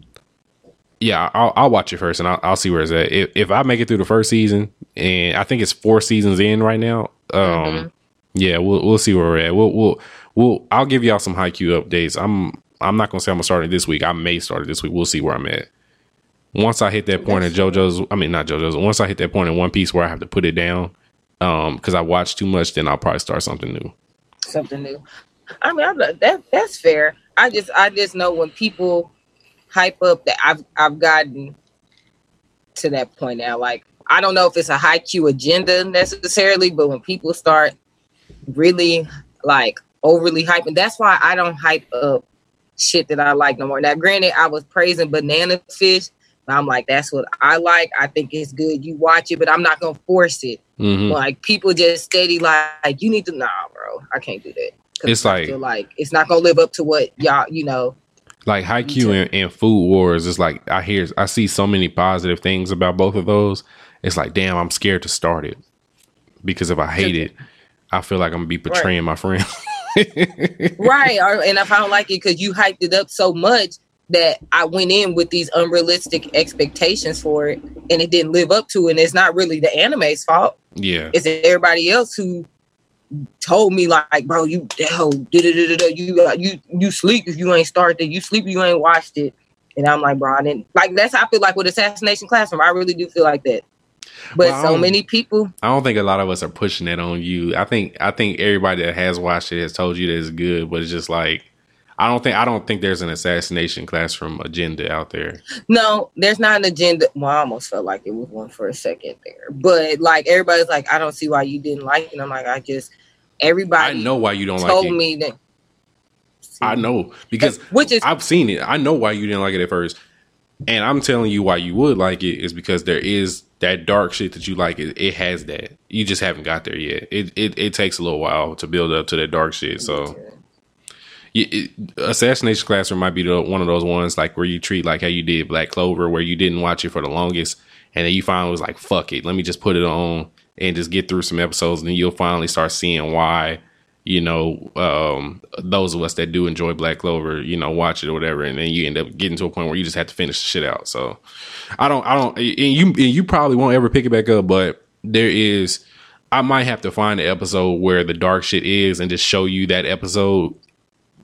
Speaker 2: yeah, I'll, I'll watch it first, and I'll, I'll see where it's at. If, if I make it through the first season, and I think it's four seasons in right now, um, yeah, we'll we'll see where we're at. We'll we'll we'll I'll give y'all some Haikyuu updates. I'm I'm not gonna say I'm gonna start it this week. I may start it this week. We'll see where I'm at. Once I hit that point in JoJo's, I mean not JoJo's. Once I hit that point in One Piece where I have to put it down, um, because I watched too much, then I'll probably start something new.
Speaker 3: something new. I mean, I'm that that's fair. I just I just know when people hype up that I've I've gotten to that point now. Like I don't know if it's a Haikyuu agenda necessarily, but when people start really like overly hyping, that's why I don't hype up shit that I like no more. Now, granted, I was praising banana fish. but I'm like, that's what I like. I think it's good. You watch it, but I'm not gonna force it.
Speaker 2: hmm
Speaker 3: Like people just steady like you need to nah, bro. I can't do that.
Speaker 2: It's like-
Speaker 3: like it's not gonna live up to what y'all you know.
Speaker 2: Like Haikyuu and, and Food Wars is like I hear I see so many positive things about both of those. It's like damn, I'm scared to start it because if I hate it, I feel like I'm gonna be betraying my friends.
Speaker 3: Right. Or, and if I don't like it because you hyped it up so much, that I went in with these unrealistic expectations for it and it didn't live up to it. And it's not really the anime's fault.
Speaker 2: Yeah.
Speaker 3: It's everybody else who told me like, bro, you hell, you uh, you you sleep if you ain't started it. You sleep if you ain't watched it. And I'm like, bro, I didn't like that's how I feel like with Assassination Classroom. I really do feel like that. But
Speaker 2: Well,
Speaker 3: so many people,
Speaker 2: I don't think a lot of us are pushing it on you. I think I think everybody that has watched it has told you that it's good, but it's just like I don't think I don't think there's an assassination classroom agenda out there.
Speaker 3: no, there's not an agenda. Well, I almost felt like it was one for a second there. But like everybody's like, I don't see why you didn't like it. I'm like, I just everybody.
Speaker 2: I know why you don't
Speaker 3: told
Speaker 2: like it.
Speaker 3: me that
Speaker 2: I know because
Speaker 3: which is
Speaker 2: I've seen it. I know why you didn't like it at first. And I'm telling you why you would like it is because there is that dark shit that you like. It, it has that. You just haven't got there yet. It, it it takes a little while to build up to that dark shit. So, it, Assassination Classroom might be the, one of those ones like where you treat like how you did Black Clover, where you didn't watch it for the longest, and then you finally was like, "Fuck it, let me just put it on and just get through some episodes," and then you'll finally start seeing why you know, um, those of us that do enjoy Black Clover, you know, watch it or whatever, and then you end up getting to a point where you just have to finish the shit out. So, I don't, I don't, and you, and you probably won't ever pick it back up, but there is, I might have to find an episode where the dark shit is and just show you that episode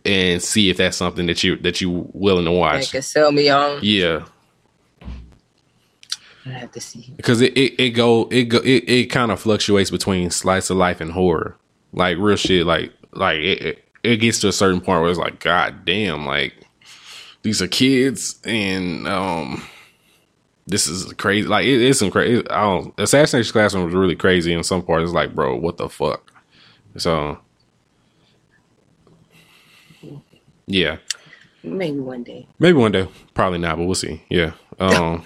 Speaker 2: and see if that's something that you that you willing to
Speaker 3: they
Speaker 2: watch.
Speaker 3: can sell me on.
Speaker 2: Yeah,
Speaker 3: I have to see.
Speaker 2: because it, it it go it go it, it kind of fluctuates between slice of life and horror like real shit like like it, it it gets to a certain point where it's like god damn like these are kids and um this is crazy. Like it, it's some crazy i don't assassination classroom was really crazy in some parts. It's like bro what the fuck? So yeah.
Speaker 3: Maybe one day.
Speaker 2: maybe one day. Probably not but we'll see. Yeah. Um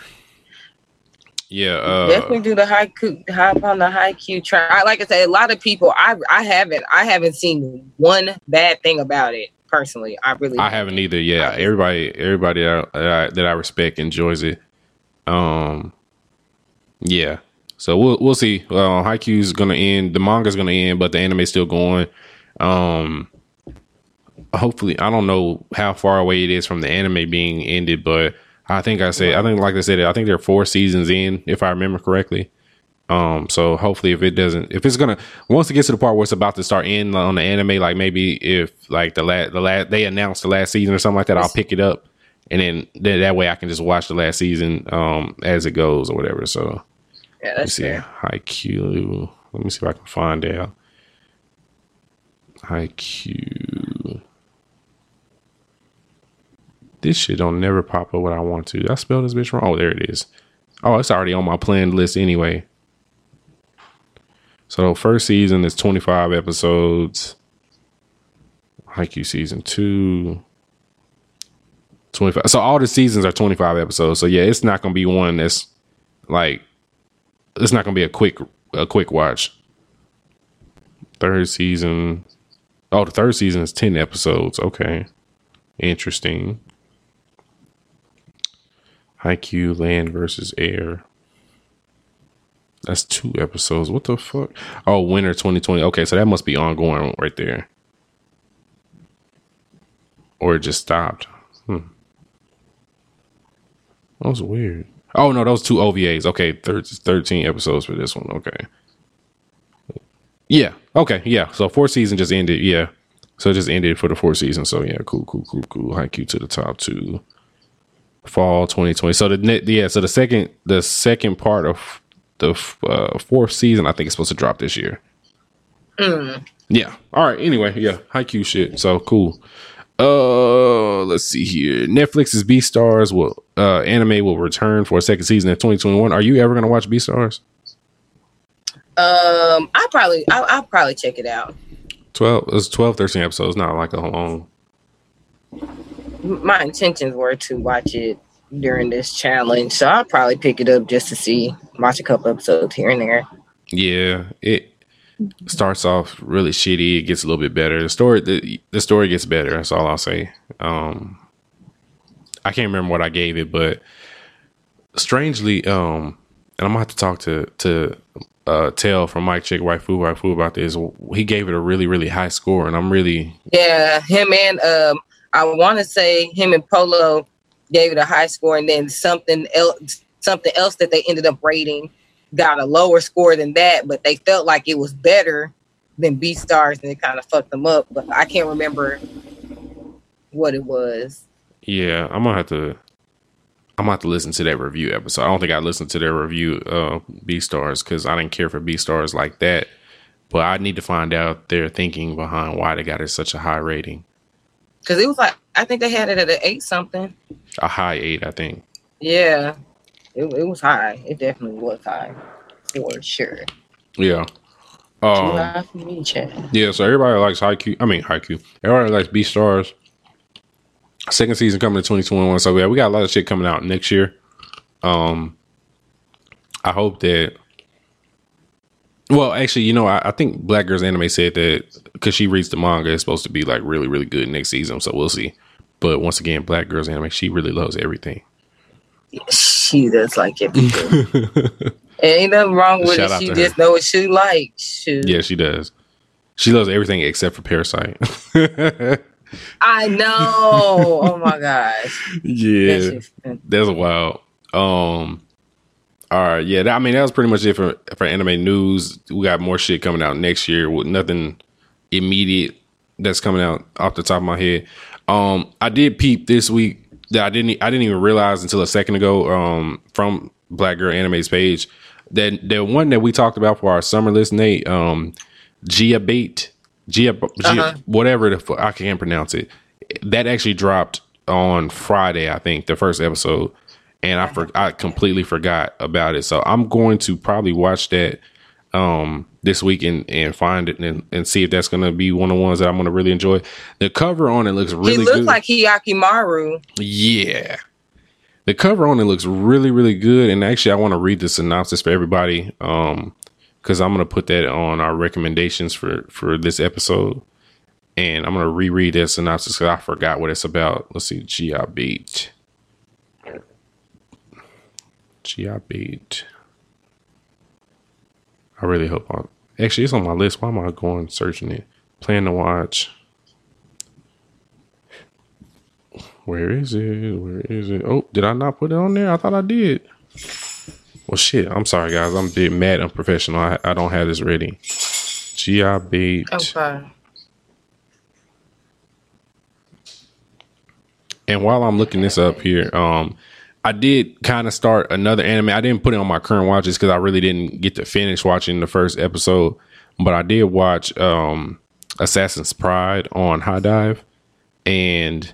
Speaker 2: yeah uh
Speaker 3: Definitely do the Haikyuu hop on the Haikyuu train. I like I said, a lot of people I I haven't I haven't seen one bad thing about it personally. I really
Speaker 2: I haven't either. Yeah, everybody, everybody that I, that I respect enjoys it. Um, yeah. So we'll we'll see. Uh, Haikyuu's gonna end. The manga's gonna end, but the anime's still going. Um, hopefully, I don't know how far away it is from the anime being ended, but I think I said, I think like I said, I think there are four seasons in, if I remember correctly. Um, so hopefully, if it doesn't, if it's gonna once it gets to the part where it's about to start in on the anime, like maybe if like the last the last they announced the last season or something like that, I'll pick it up, and then then that way I can just watch the last season um as it goes or whatever. So
Speaker 3: yeah,
Speaker 2: let me
Speaker 3: that's
Speaker 2: see,
Speaker 3: fair.
Speaker 2: Haikyuu. Let me see if I can find out. Haikyuu. This shit don't never pop up what I want to. I spell this bitch wrong? Oh, there it is. Oh, it's already on my planned list anyway. So first season is 25 episodes. Haikyuu season two. 25. So all the seasons are 25 episodes. So yeah, it's not gonna be one that's like it's not gonna be a quick a quick watch. Third season. Oh, the third season is 10 episodes. Okay. Interesting. Haikyuu Land versus Air. That's two episodes. What the fuck? Oh, winter 2020. Okay, so that must be ongoing right there. Or it just stopped. Hmm. That was weird. Oh no, those two OVAs. Okay, thir- 13 episodes for this one. Okay. Yeah. Okay. Yeah. So four season just ended. Yeah. So it just ended for the four season. So yeah, cool, cool, cool, cool. Haikyuu to the top two. Fall 2020. So the yeah. So the second, the second part of the uh, fourth season, I think it's supposed to drop this year. Yeah. All right. Anyway, yeah. Haikyuu shit. So cool. Uh, let's see here. Netflix's Beastars will uh anime will return for a second season in 2021. Are you ever gonna watch Beastars?
Speaker 3: Um, I probably I, I'll probably check it out.
Speaker 2: 12 it's 12 13 episodes not like a long
Speaker 3: My intentions were to watch it during this challenge, so I'll probably pick it up just to see, watch a couple episodes here and there.
Speaker 2: yeah it starts off really shitty it gets a little bit better. The story the, the story gets better that's all i'll say. Um i can't remember what i gave it but strangely um and i'm gonna have to talk to to uh tell from mike chick waifu waifu about this. He gave it a really really high score and i'm really
Speaker 3: Yeah, him and um, I want to say him and Polo gave it a high score, and then something else, something else that they ended up rating got a lower score than that, but they felt like it was better than Beastars, and it kind of fucked them up. But I can't remember what it was.
Speaker 2: Yeah, I'm gonna have to. I'm gonna have to listen to that review episode. I don't think I listened to their review uh Beastars because I didn't care for Beastars like that. But I need to find out their thinking behind why they got it such a high rating.
Speaker 3: Because it was like I think they had it at an eight something.
Speaker 2: A high eight, I think.
Speaker 3: Yeah, it, it was high. It definitely was high for sure.
Speaker 2: Yeah.
Speaker 3: Too
Speaker 2: Um,
Speaker 3: high for me, Chad.
Speaker 2: yeah, so everybody likes Haikyuu. I mean Haikyuu. Everybody likes Beastars. Second season coming to 2021. So yeah, we got a lot of shit coming out next year. Um I hope that well, actually, you know, I, I think Black Girls Anime said that because she reads the manga, it's supposed to be like really, really good next season. So we'll see. But once again, Black Girls Anime, she really loves everything.
Speaker 3: She does like it. Ain't nothing wrong with
Speaker 2: Shout
Speaker 3: it. She just
Speaker 2: her.
Speaker 3: know what she likes. Shoot.
Speaker 2: Yeah, she does. She loves everything except for Parasyte.
Speaker 3: I know. oh my gosh.
Speaker 2: yeah. That's wild. Um, all right, yeah. That, I mean, that was pretty much it for for anime news. We got more shit coming out next year with nothing immediate that's coming out off the top of my head. Um, I did peep this week that I didn't I didn't even realize until a second ago. Um, from Black Girl Anime's page that the one that we talked about for our summer list, Nate. Um, Gia Bait, Gia, Gia
Speaker 3: Uh-huh.
Speaker 2: whatever the fu- I can't pronounce it. That actually dropped on Friday, I think, the first episode, and I for, I completely forgot about it. So I'm going to probably watch that um this week and, and find it and, and see if that's gonna be one of the ones that I'm gonna really enjoy. The cover on it looks really
Speaker 3: he looks
Speaker 2: good.
Speaker 3: like Hyakkimaru.
Speaker 2: Yeah. The cover on it looks really, really good. And actually, I want to read the synopsis for everybody um, because I'm going to put that on our recommendations for, for this episode. And I'm going to reread that synopsis because I forgot what it's about. Let's see. GI Beat. Gibiate. I really hope I'm. Actually, it's on my list. Why am I going searching it? Plan to watch. Where is it? Where is it? Oh, did I not put it on there? I thought I did. Well, shit. I'm sorry, guys. I'm bit mad unprofessional. I, I don't have this ready. GI Bait.
Speaker 3: Okay.
Speaker 2: And while I'm looking this up here, um, I did kind of start another anime. I didn't put it on my current watches because I really didn't get to finish watching the first episode, but I did watch um, Assassin's Pride on HIDIVE, and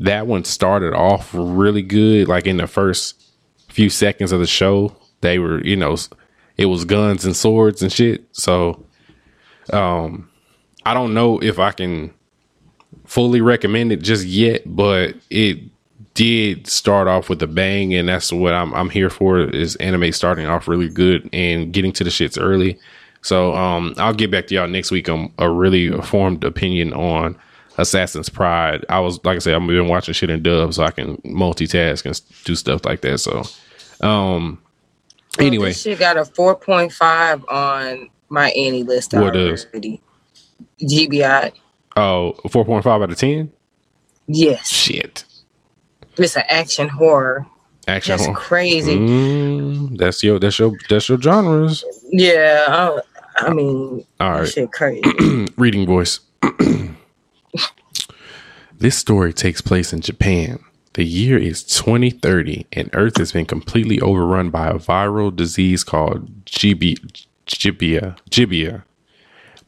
Speaker 2: that one started off really good. Like in the first few seconds of the show, they were, you know, it was guns and swords and shit. So, um, I don't know if I can fully recommend it just yet, but it did start off with a bang, and that's what I'm I'm here for is anime starting off really good and getting to the shits early. So um I'll get back to y'all next week on a really formed opinion on Assassin's Pride. I was like I said, I've been watching shit in dub so I can multitask and do stuff like that. So um anyway,
Speaker 3: she got a 4.5 on my AniList
Speaker 2: What does?
Speaker 3: GBI.
Speaker 2: oh 4.5 out of 10?
Speaker 3: Yes.
Speaker 2: Shit.
Speaker 3: It's an action horror.
Speaker 2: Action
Speaker 3: That's
Speaker 2: horror.
Speaker 3: crazy.
Speaker 2: Mm, that's your that's your that's your genres.
Speaker 3: Yeah. I, I mean,
Speaker 2: all right,
Speaker 3: shit crazy.
Speaker 2: reading voice. this story takes place in Japan. The year is 2030, and Earth has been completely overrun by a viral disease called Gibia, Gibia, Gibia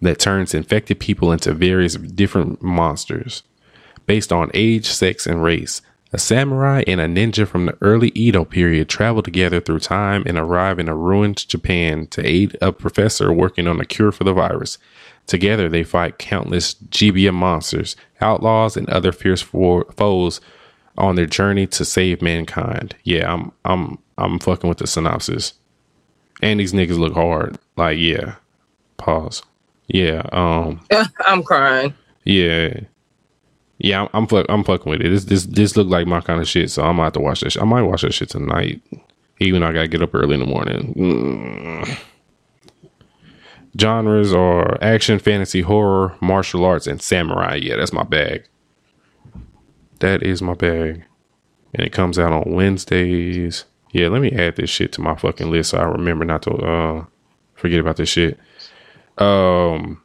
Speaker 2: that turns infected people into various different monsters based on age, sex, and race. A samurai and a ninja from the early Edo period travel together through time and arrive in a ruined Japan to aid a professor working on a cure for the virus. Together, they fight countless Gibia monsters, outlaws, and other fierce fo- foes on their journey to save mankind. Yeah, I'm I'm I'm fucking with the synopsis. And these niggas look hard. Like, yeah. Pause. Yeah, um
Speaker 3: I'm crying.
Speaker 2: yeah, yeah, I'm I'm, fuck, I'm fucking with it. This this this look like my kind of shit, so I'm gonna have to watch. Shit. I might watch that shit tonight, even though I gotta get up early in the morning. Mm. Genres are action, fantasy, horror, martial arts, and samurai. Yeah, that's my bag. That is my bag. and it comes out on Wednesdays. Yeah, let me add this shit to my fucking list so I remember not to uh forget about this shit. Um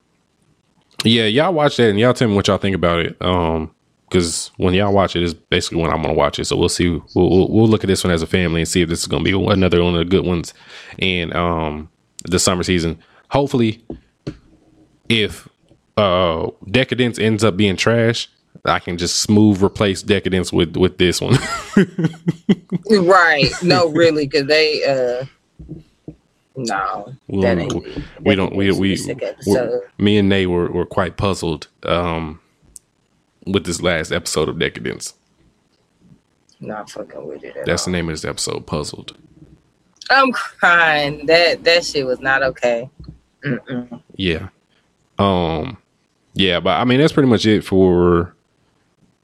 Speaker 2: yeah, y'all watch that and y'all tell me what y'all think about it. Um because when y'all watch it is basically when I'm gonna watch it. So we'll see. We'll, we'll, we'll look at this one as a family and see if this is gonna be another one of the good ones in um the summer season. Hopefully, if uh Decadence ends up being trash, I can just smooth replace Decadence with with this one.
Speaker 3: right. No, really, because they uh no, that ain't
Speaker 2: we, we don't we we, we me and Nay were, were quite puzzled um with this last episode of Decadence.
Speaker 3: Not fucking with it.
Speaker 2: That's
Speaker 3: all.
Speaker 2: the name of this episode, Puzzled.
Speaker 3: I'm crying. That that shit was not okay. Mm-mm.
Speaker 2: Yeah. Um. Yeah, but I mean that's pretty much it for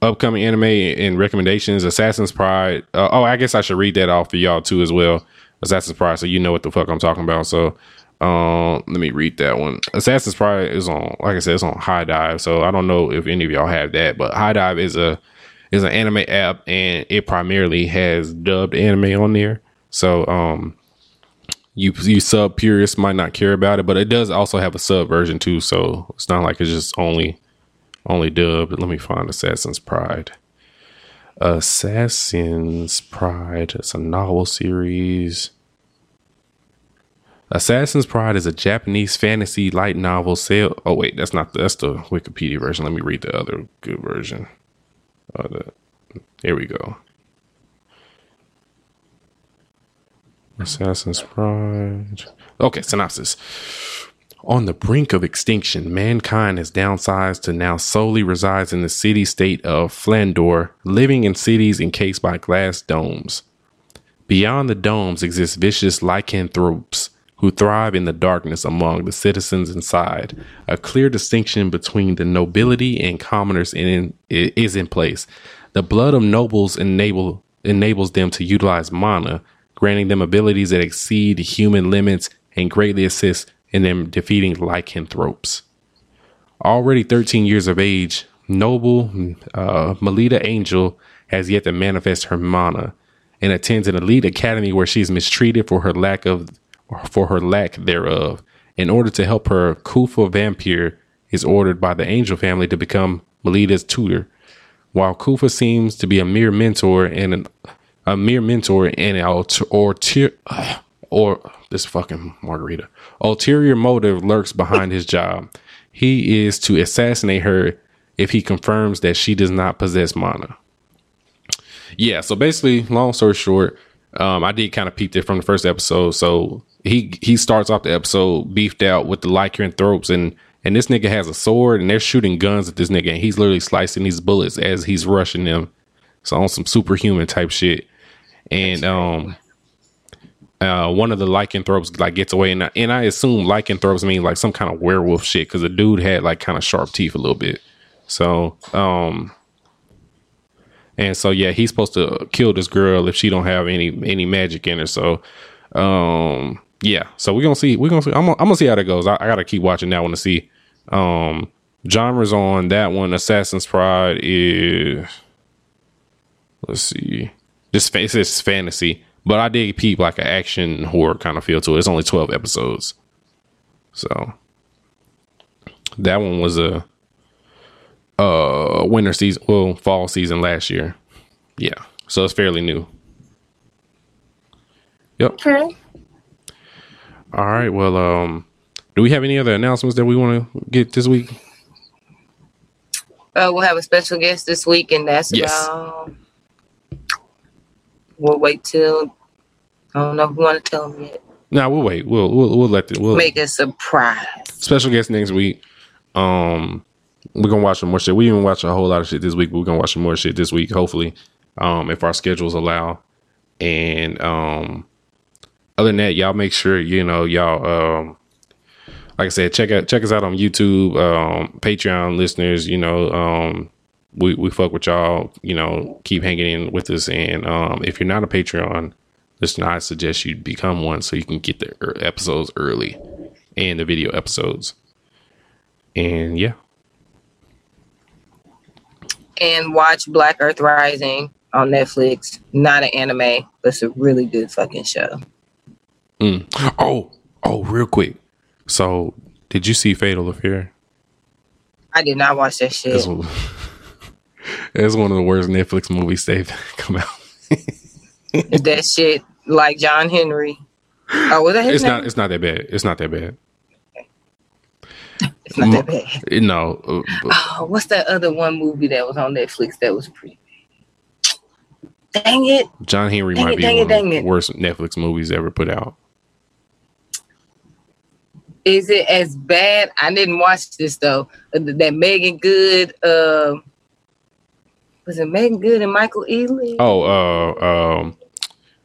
Speaker 2: upcoming anime and recommendations. Assassin's Pride. Uh, oh, I guess I should read that off for y'all too as well. Assassin's Pride, so you know what the fuck I'm talking about. So, um, let me read that one. Assassin's Pride is on, like I said, it's on HIDIVE. So I don't know if any of y'all have that, but HIDIVE is a is an anime app, and it primarily has dubbed anime on there. So, um, you you sub purists might not care about it, but it does also have a sub version too. So it's not like it's just only only dubbed. Let me find Assassin's Pride. Assassin's Pride. It's a novel series. Assassin's Pride is a Japanese fantasy light novel. Sale. Oh wait, that's not that's the Wikipedia version. Let me read the other good version. Oh, the, here we go. Assassin's Pride. Okay, synopsis. On the brink of extinction, mankind has downsized to now solely resides in the city state of Flandore, living in cities encased by glass domes. Beyond the domes exist vicious lycanthropes who thrive in the darkness among the citizens inside. A clear distinction between the nobility and commoners in, is in place. The blood of nobles enable enables them to utilize mana, granting them abilities that exceed human limits and greatly assist and them defeating lycanthropes. Already 13 years of age, noble uh, Melida Angel has yet to manifest her mana and attends an elite academy where she is mistreated for her lack of for her lack thereof. In order to help her, Kufa Vampire is ordered by the Angel family to become Melida's tutor. While Kufa seems to be a mere mentor and an, a mere mentor and or or, or this fucking margarita. Ulterior motive lurks behind his job. He is to assassinate her if he confirms that she does not possess mana. Yeah, so basically, long story short, um, I did kind of peep it from the first episode. So he he starts off the episode beefed out with the lycanthropes and and this nigga has a sword and they're shooting guns at this nigga and he's literally slicing these bullets as he's rushing them. So on some superhuman type shit. And um uh, one of the lycanthropes like gets away, and I, and I assume lycanthropes mean like some kind of werewolf shit because the dude had like kind of sharp teeth a little bit. So, um, and so yeah, he's supposed to kill this girl if she don't have any any magic in her. So, um, yeah. So we're gonna see. We're gonna see. I'm gonna, I'm gonna see how that goes. I, I, gotta keep watching that one to see. Um, genres on that one. Assassin's Pride is. Let's see. This it's fantasy. But I did peep like an action horror kind of feel to it. It's only 12 episodes. So that one was a uh winter season, well, fall season last year. Yeah. So it's fairly new. Yep.
Speaker 3: Okay.
Speaker 2: All right. Well, um, do we have any other announcements that we want to get this week?
Speaker 3: Uh, we'll have a special guest this week, and that's yes. about we'll wait till I don't know if we want to tell them yet.
Speaker 2: No, nah, we'll wait. We'll we'll we'll let the, we'll
Speaker 3: make a surprise.
Speaker 2: Special guest next week. Um, we're gonna watch some more shit. We even watch a whole lot of shit this week. We're gonna watch some more shit this week, hopefully, um, if our schedules allow. And um, other than that, y'all make sure you know y'all um, like I said, check out check us out on YouTube, um, Patreon listeners. You know, um, we we fuck with y'all. You know, keep hanging in with us. And um, if you're not a Patreon listener, I suggest you become one so you can get the er, episodes early and the video episodes. And yeah.
Speaker 3: And watch Black Earth Rising. on Netflix. Not an anime, but it's a really good fucking show.
Speaker 2: Mm. Oh, oh, real quick. So, did you see Fatal Affair?
Speaker 3: I did not watch that shit.
Speaker 2: It's, one- of the worst Netflix movies they've come out.
Speaker 3: Is that shit like John Henry? Oh, was that his
Speaker 2: It's
Speaker 3: name?
Speaker 2: not. It's not that bad. It's not that bad.
Speaker 3: It's not that bad.
Speaker 2: It- no, uh, but-
Speaker 3: Oh, what's that other one movie that was on Netflix that was pretty? Dang it!
Speaker 2: John Henry
Speaker 3: Dang
Speaker 2: might
Speaker 3: it,
Speaker 2: be
Speaker 3: dang
Speaker 2: one
Speaker 3: it,
Speaker 2: of the worst Netflix movies ever put out.
Speaker 3: Is it as bad? I didn't watch this though. Uh, That Meagan Good. Um, was it Meagan Good and Michael Ealy?
Speaker 2: Oh, uh, um,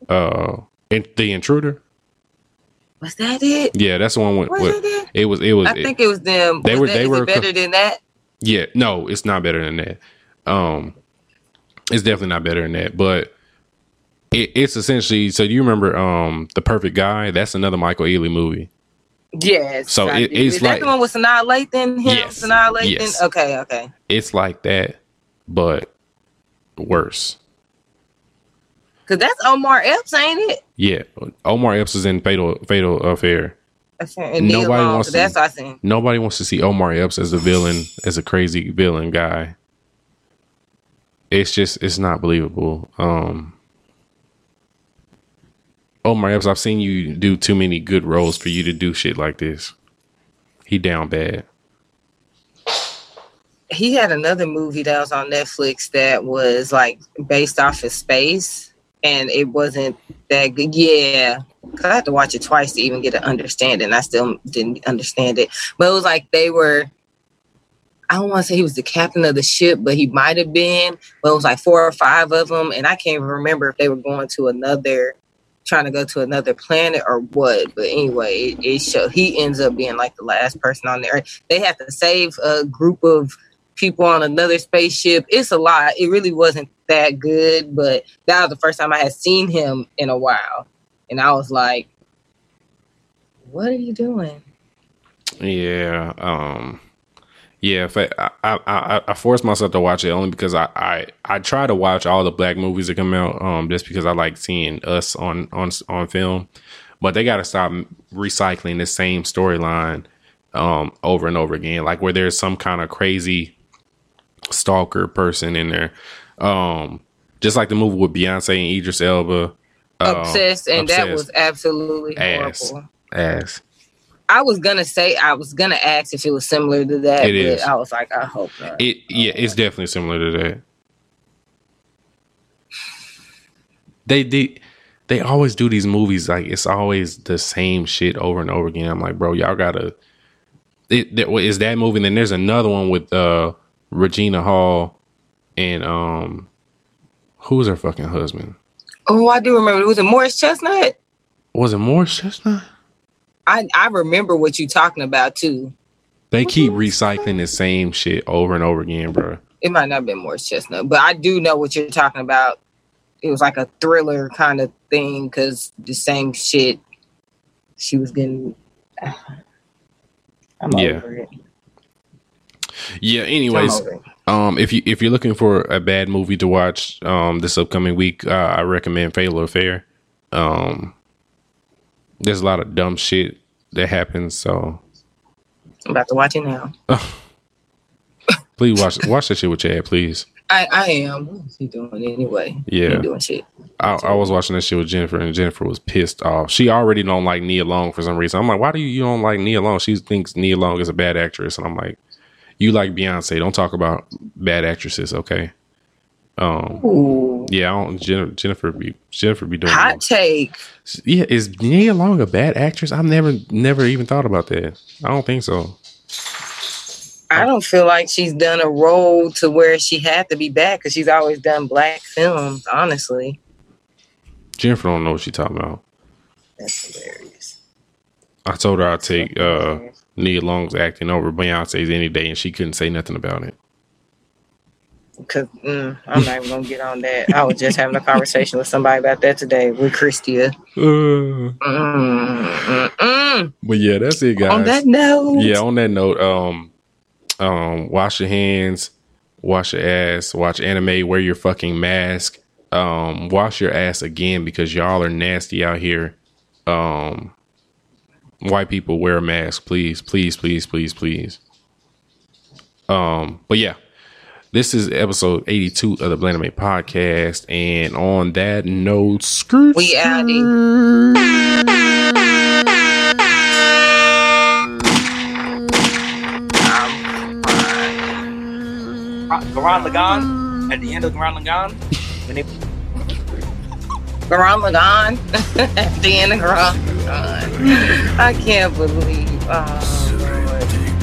Speaker 2: uh, in, the Intruder.
Speaker 3: Was that it?
Speaker 2: Yeah, that's the one with.
Speaker 3: Was
Speaker 2: with
Speaker 3: it it?
Speaker 2: it was. It was.
Speaker 3: I think it was them.
Speaker 2: They
Speaker 3: Was
Speaker 2: were-
Speaker 3: that-
Speaker 2: they were
Speaker 3: it better than that.
Speaker 2: Yeah, no, it's not better than that. Um, it's definitely not better than that. But it, it's essentially. So you remember um the Perfect Guy? That's another Michael Ealy movie.
Speaker 3: Yes.
Speaker 2: So it- it's
Speaker 3: is that
Speaker 2: like-
Speaker 3: the one with Sanaa Lathan? Him,
Speaker 2: Yes.
Speaker 3: Sanaa Lathan.
Speaker 2: Yes.
Speaker 3: Okay, okay.
Speaker 2: It's like that, but worse.
Speaker 3: Cause that's Omar Epps, ain't it?
Speaker 2: Yeah, Omar Epps is in Fatal Fatal Affair.
Speaker 3: And
Speaker 2: Nobody
Speaker 3: Long,
Speaker 2: wants to-
Speaker 3: That's I seen.
Speaker 2: Nobody wants to see Omar Epps as a villain, as a crazy villain guy. It's just it's not believable. Um Omar Epps, I've seen you do too many good roles for you to do shit like this. He down bad.
Speaker 3: He had another movie that was on Netflix that was like based off of space, and it wasn't that good. Yeah, I had to watch it twice to even get an understanding. I still didn't understand it, but it was like they were. I don't want to say he was the captain of the ship, but he might have been. But it was like four or five of them, and I can't even remember if they were going to another, trying to go to another planet or what. But anyway, it, it show he ends up being like the last person on there. They have to save a group of people on another spaceship. It's a lot. It really wasn't that good, but that was the first time I had seen him in a while, and I was like, "What are you doing?"
Speaker 2: Yeah. Um yeah, I, I, I, I forced myself to watch it only because I, I, I try to watch all the black movies that come out, um, just because I like seeing us on on on film. But they got to stop recycling the same storyline um, over and over again, like where there's some kind of crazy stalker person in there. Um, just like the movie with Beyonce and Idris Elba. um,
Speaker 3: obsessed, and that was absolutely
Speaker 2: Ass.
Speaker 3: horrible.
Speaker 2: ass.
Speaker 3: I was gonna say I was gonna ask if it was similar to that,
Speaker 2: It
Speaker 3: but
Speaker 2: is.
Speaker 3: I was like, I hope not.
Speaker 2: It yeah, it's definitely similar to that. They they they always do these movies like it's always the same shit over and over again. I'm like, bro, y'all gotta. It, that, is that movie? And then there's another one with uh Regina Hall and um who was her fucking husband?
Speaker 3: oh, I do remember. Was it Morris Chestnut?
Speaker 2: Was it Morris Chestnut?
Speaker 3: I I remember what you talking about too.
Speaker 2: They keep recycling the same shit over and over again, bro.
Speaker 3: It might not have been Morris Chestnut, but I do know what you're talking about. It was like a thriller kind of thing because the same shit she was getting. I'm
Speaker 2: Yeah.
Speaker 3: over it.
Speaker 2: Yeah. Anyways. Um, if you if you're looking for a bad movie to watch um this upcoming week, uh, I recommend Fatal Affair. Um, there's a lot of dumb shit that happens, so
Speaker 3: I'm about to watch it now.
Speaker 2: please watch watch that shit with Chad, please.
Speaker 3: I, I am. What is he doing anyway?
Speaker 2: Yeah.
Speaker 3: ain't doing shit.
Speaker 2: I, I was watching that shit with Jennifer, and Jennifer was pissed off. She already don't like Nia Long for some reason. I'm like, why do you, you don't like Nia Long? She thinks Nia Long is a bad actress, and I'm like, you like Beyonce. Don't talk about bad actresses, okay? Um,
Speaker 3: Ooh.
Speaker 2: yeah, I don't, Jennifer, Jennifer be Jennifer be doing
Speaker 3: Hot
Speaker 2: most-
Speaker 3: take.
Speaker 2: Yeah, is Nia Long a bad actress? I've never never even thought about that. I don't think so.
Speaker 3: I don't feel like she's done a role to where she had to be bad because she's always done black films. Honestly,
Speaker 2: Jennifer don't know what she's talking about.
Speaker 3: that's hilarious.
Speaker 2: I told her I'd take uh, Nia Long's acting over Beyonce's any day, and she couldn't say nothing about it.
Speaker 3: Because mm, I'm not even gonna get on that. I was just having a conversation with somebody about that today with Christia.
Speaker 2: Uh,
Speaker 3: Mm, mm, mm.
Speaker 2: but yeah, that's it, guys.
Speaker 3: On that note,
Speaker 2: yeah, on that note, um, um, wash your hands, wash your ass, watch anime, wear your fucking mask, um, wash your ass again because y'all are nasty out here. Um, white people wear a mask, please, please, please, please, please. Um, but yeah, this is episode 82 of the Blend Mate podcast. And on that note, skirt.
Speaker 3: We outie.
Speaker 4: Gurren Lagann at the end of Gurren Lagann when they
Speaker 3: Gurren Lagann. At the end of Gurren Lagann. I can't believe. Oh, Lord.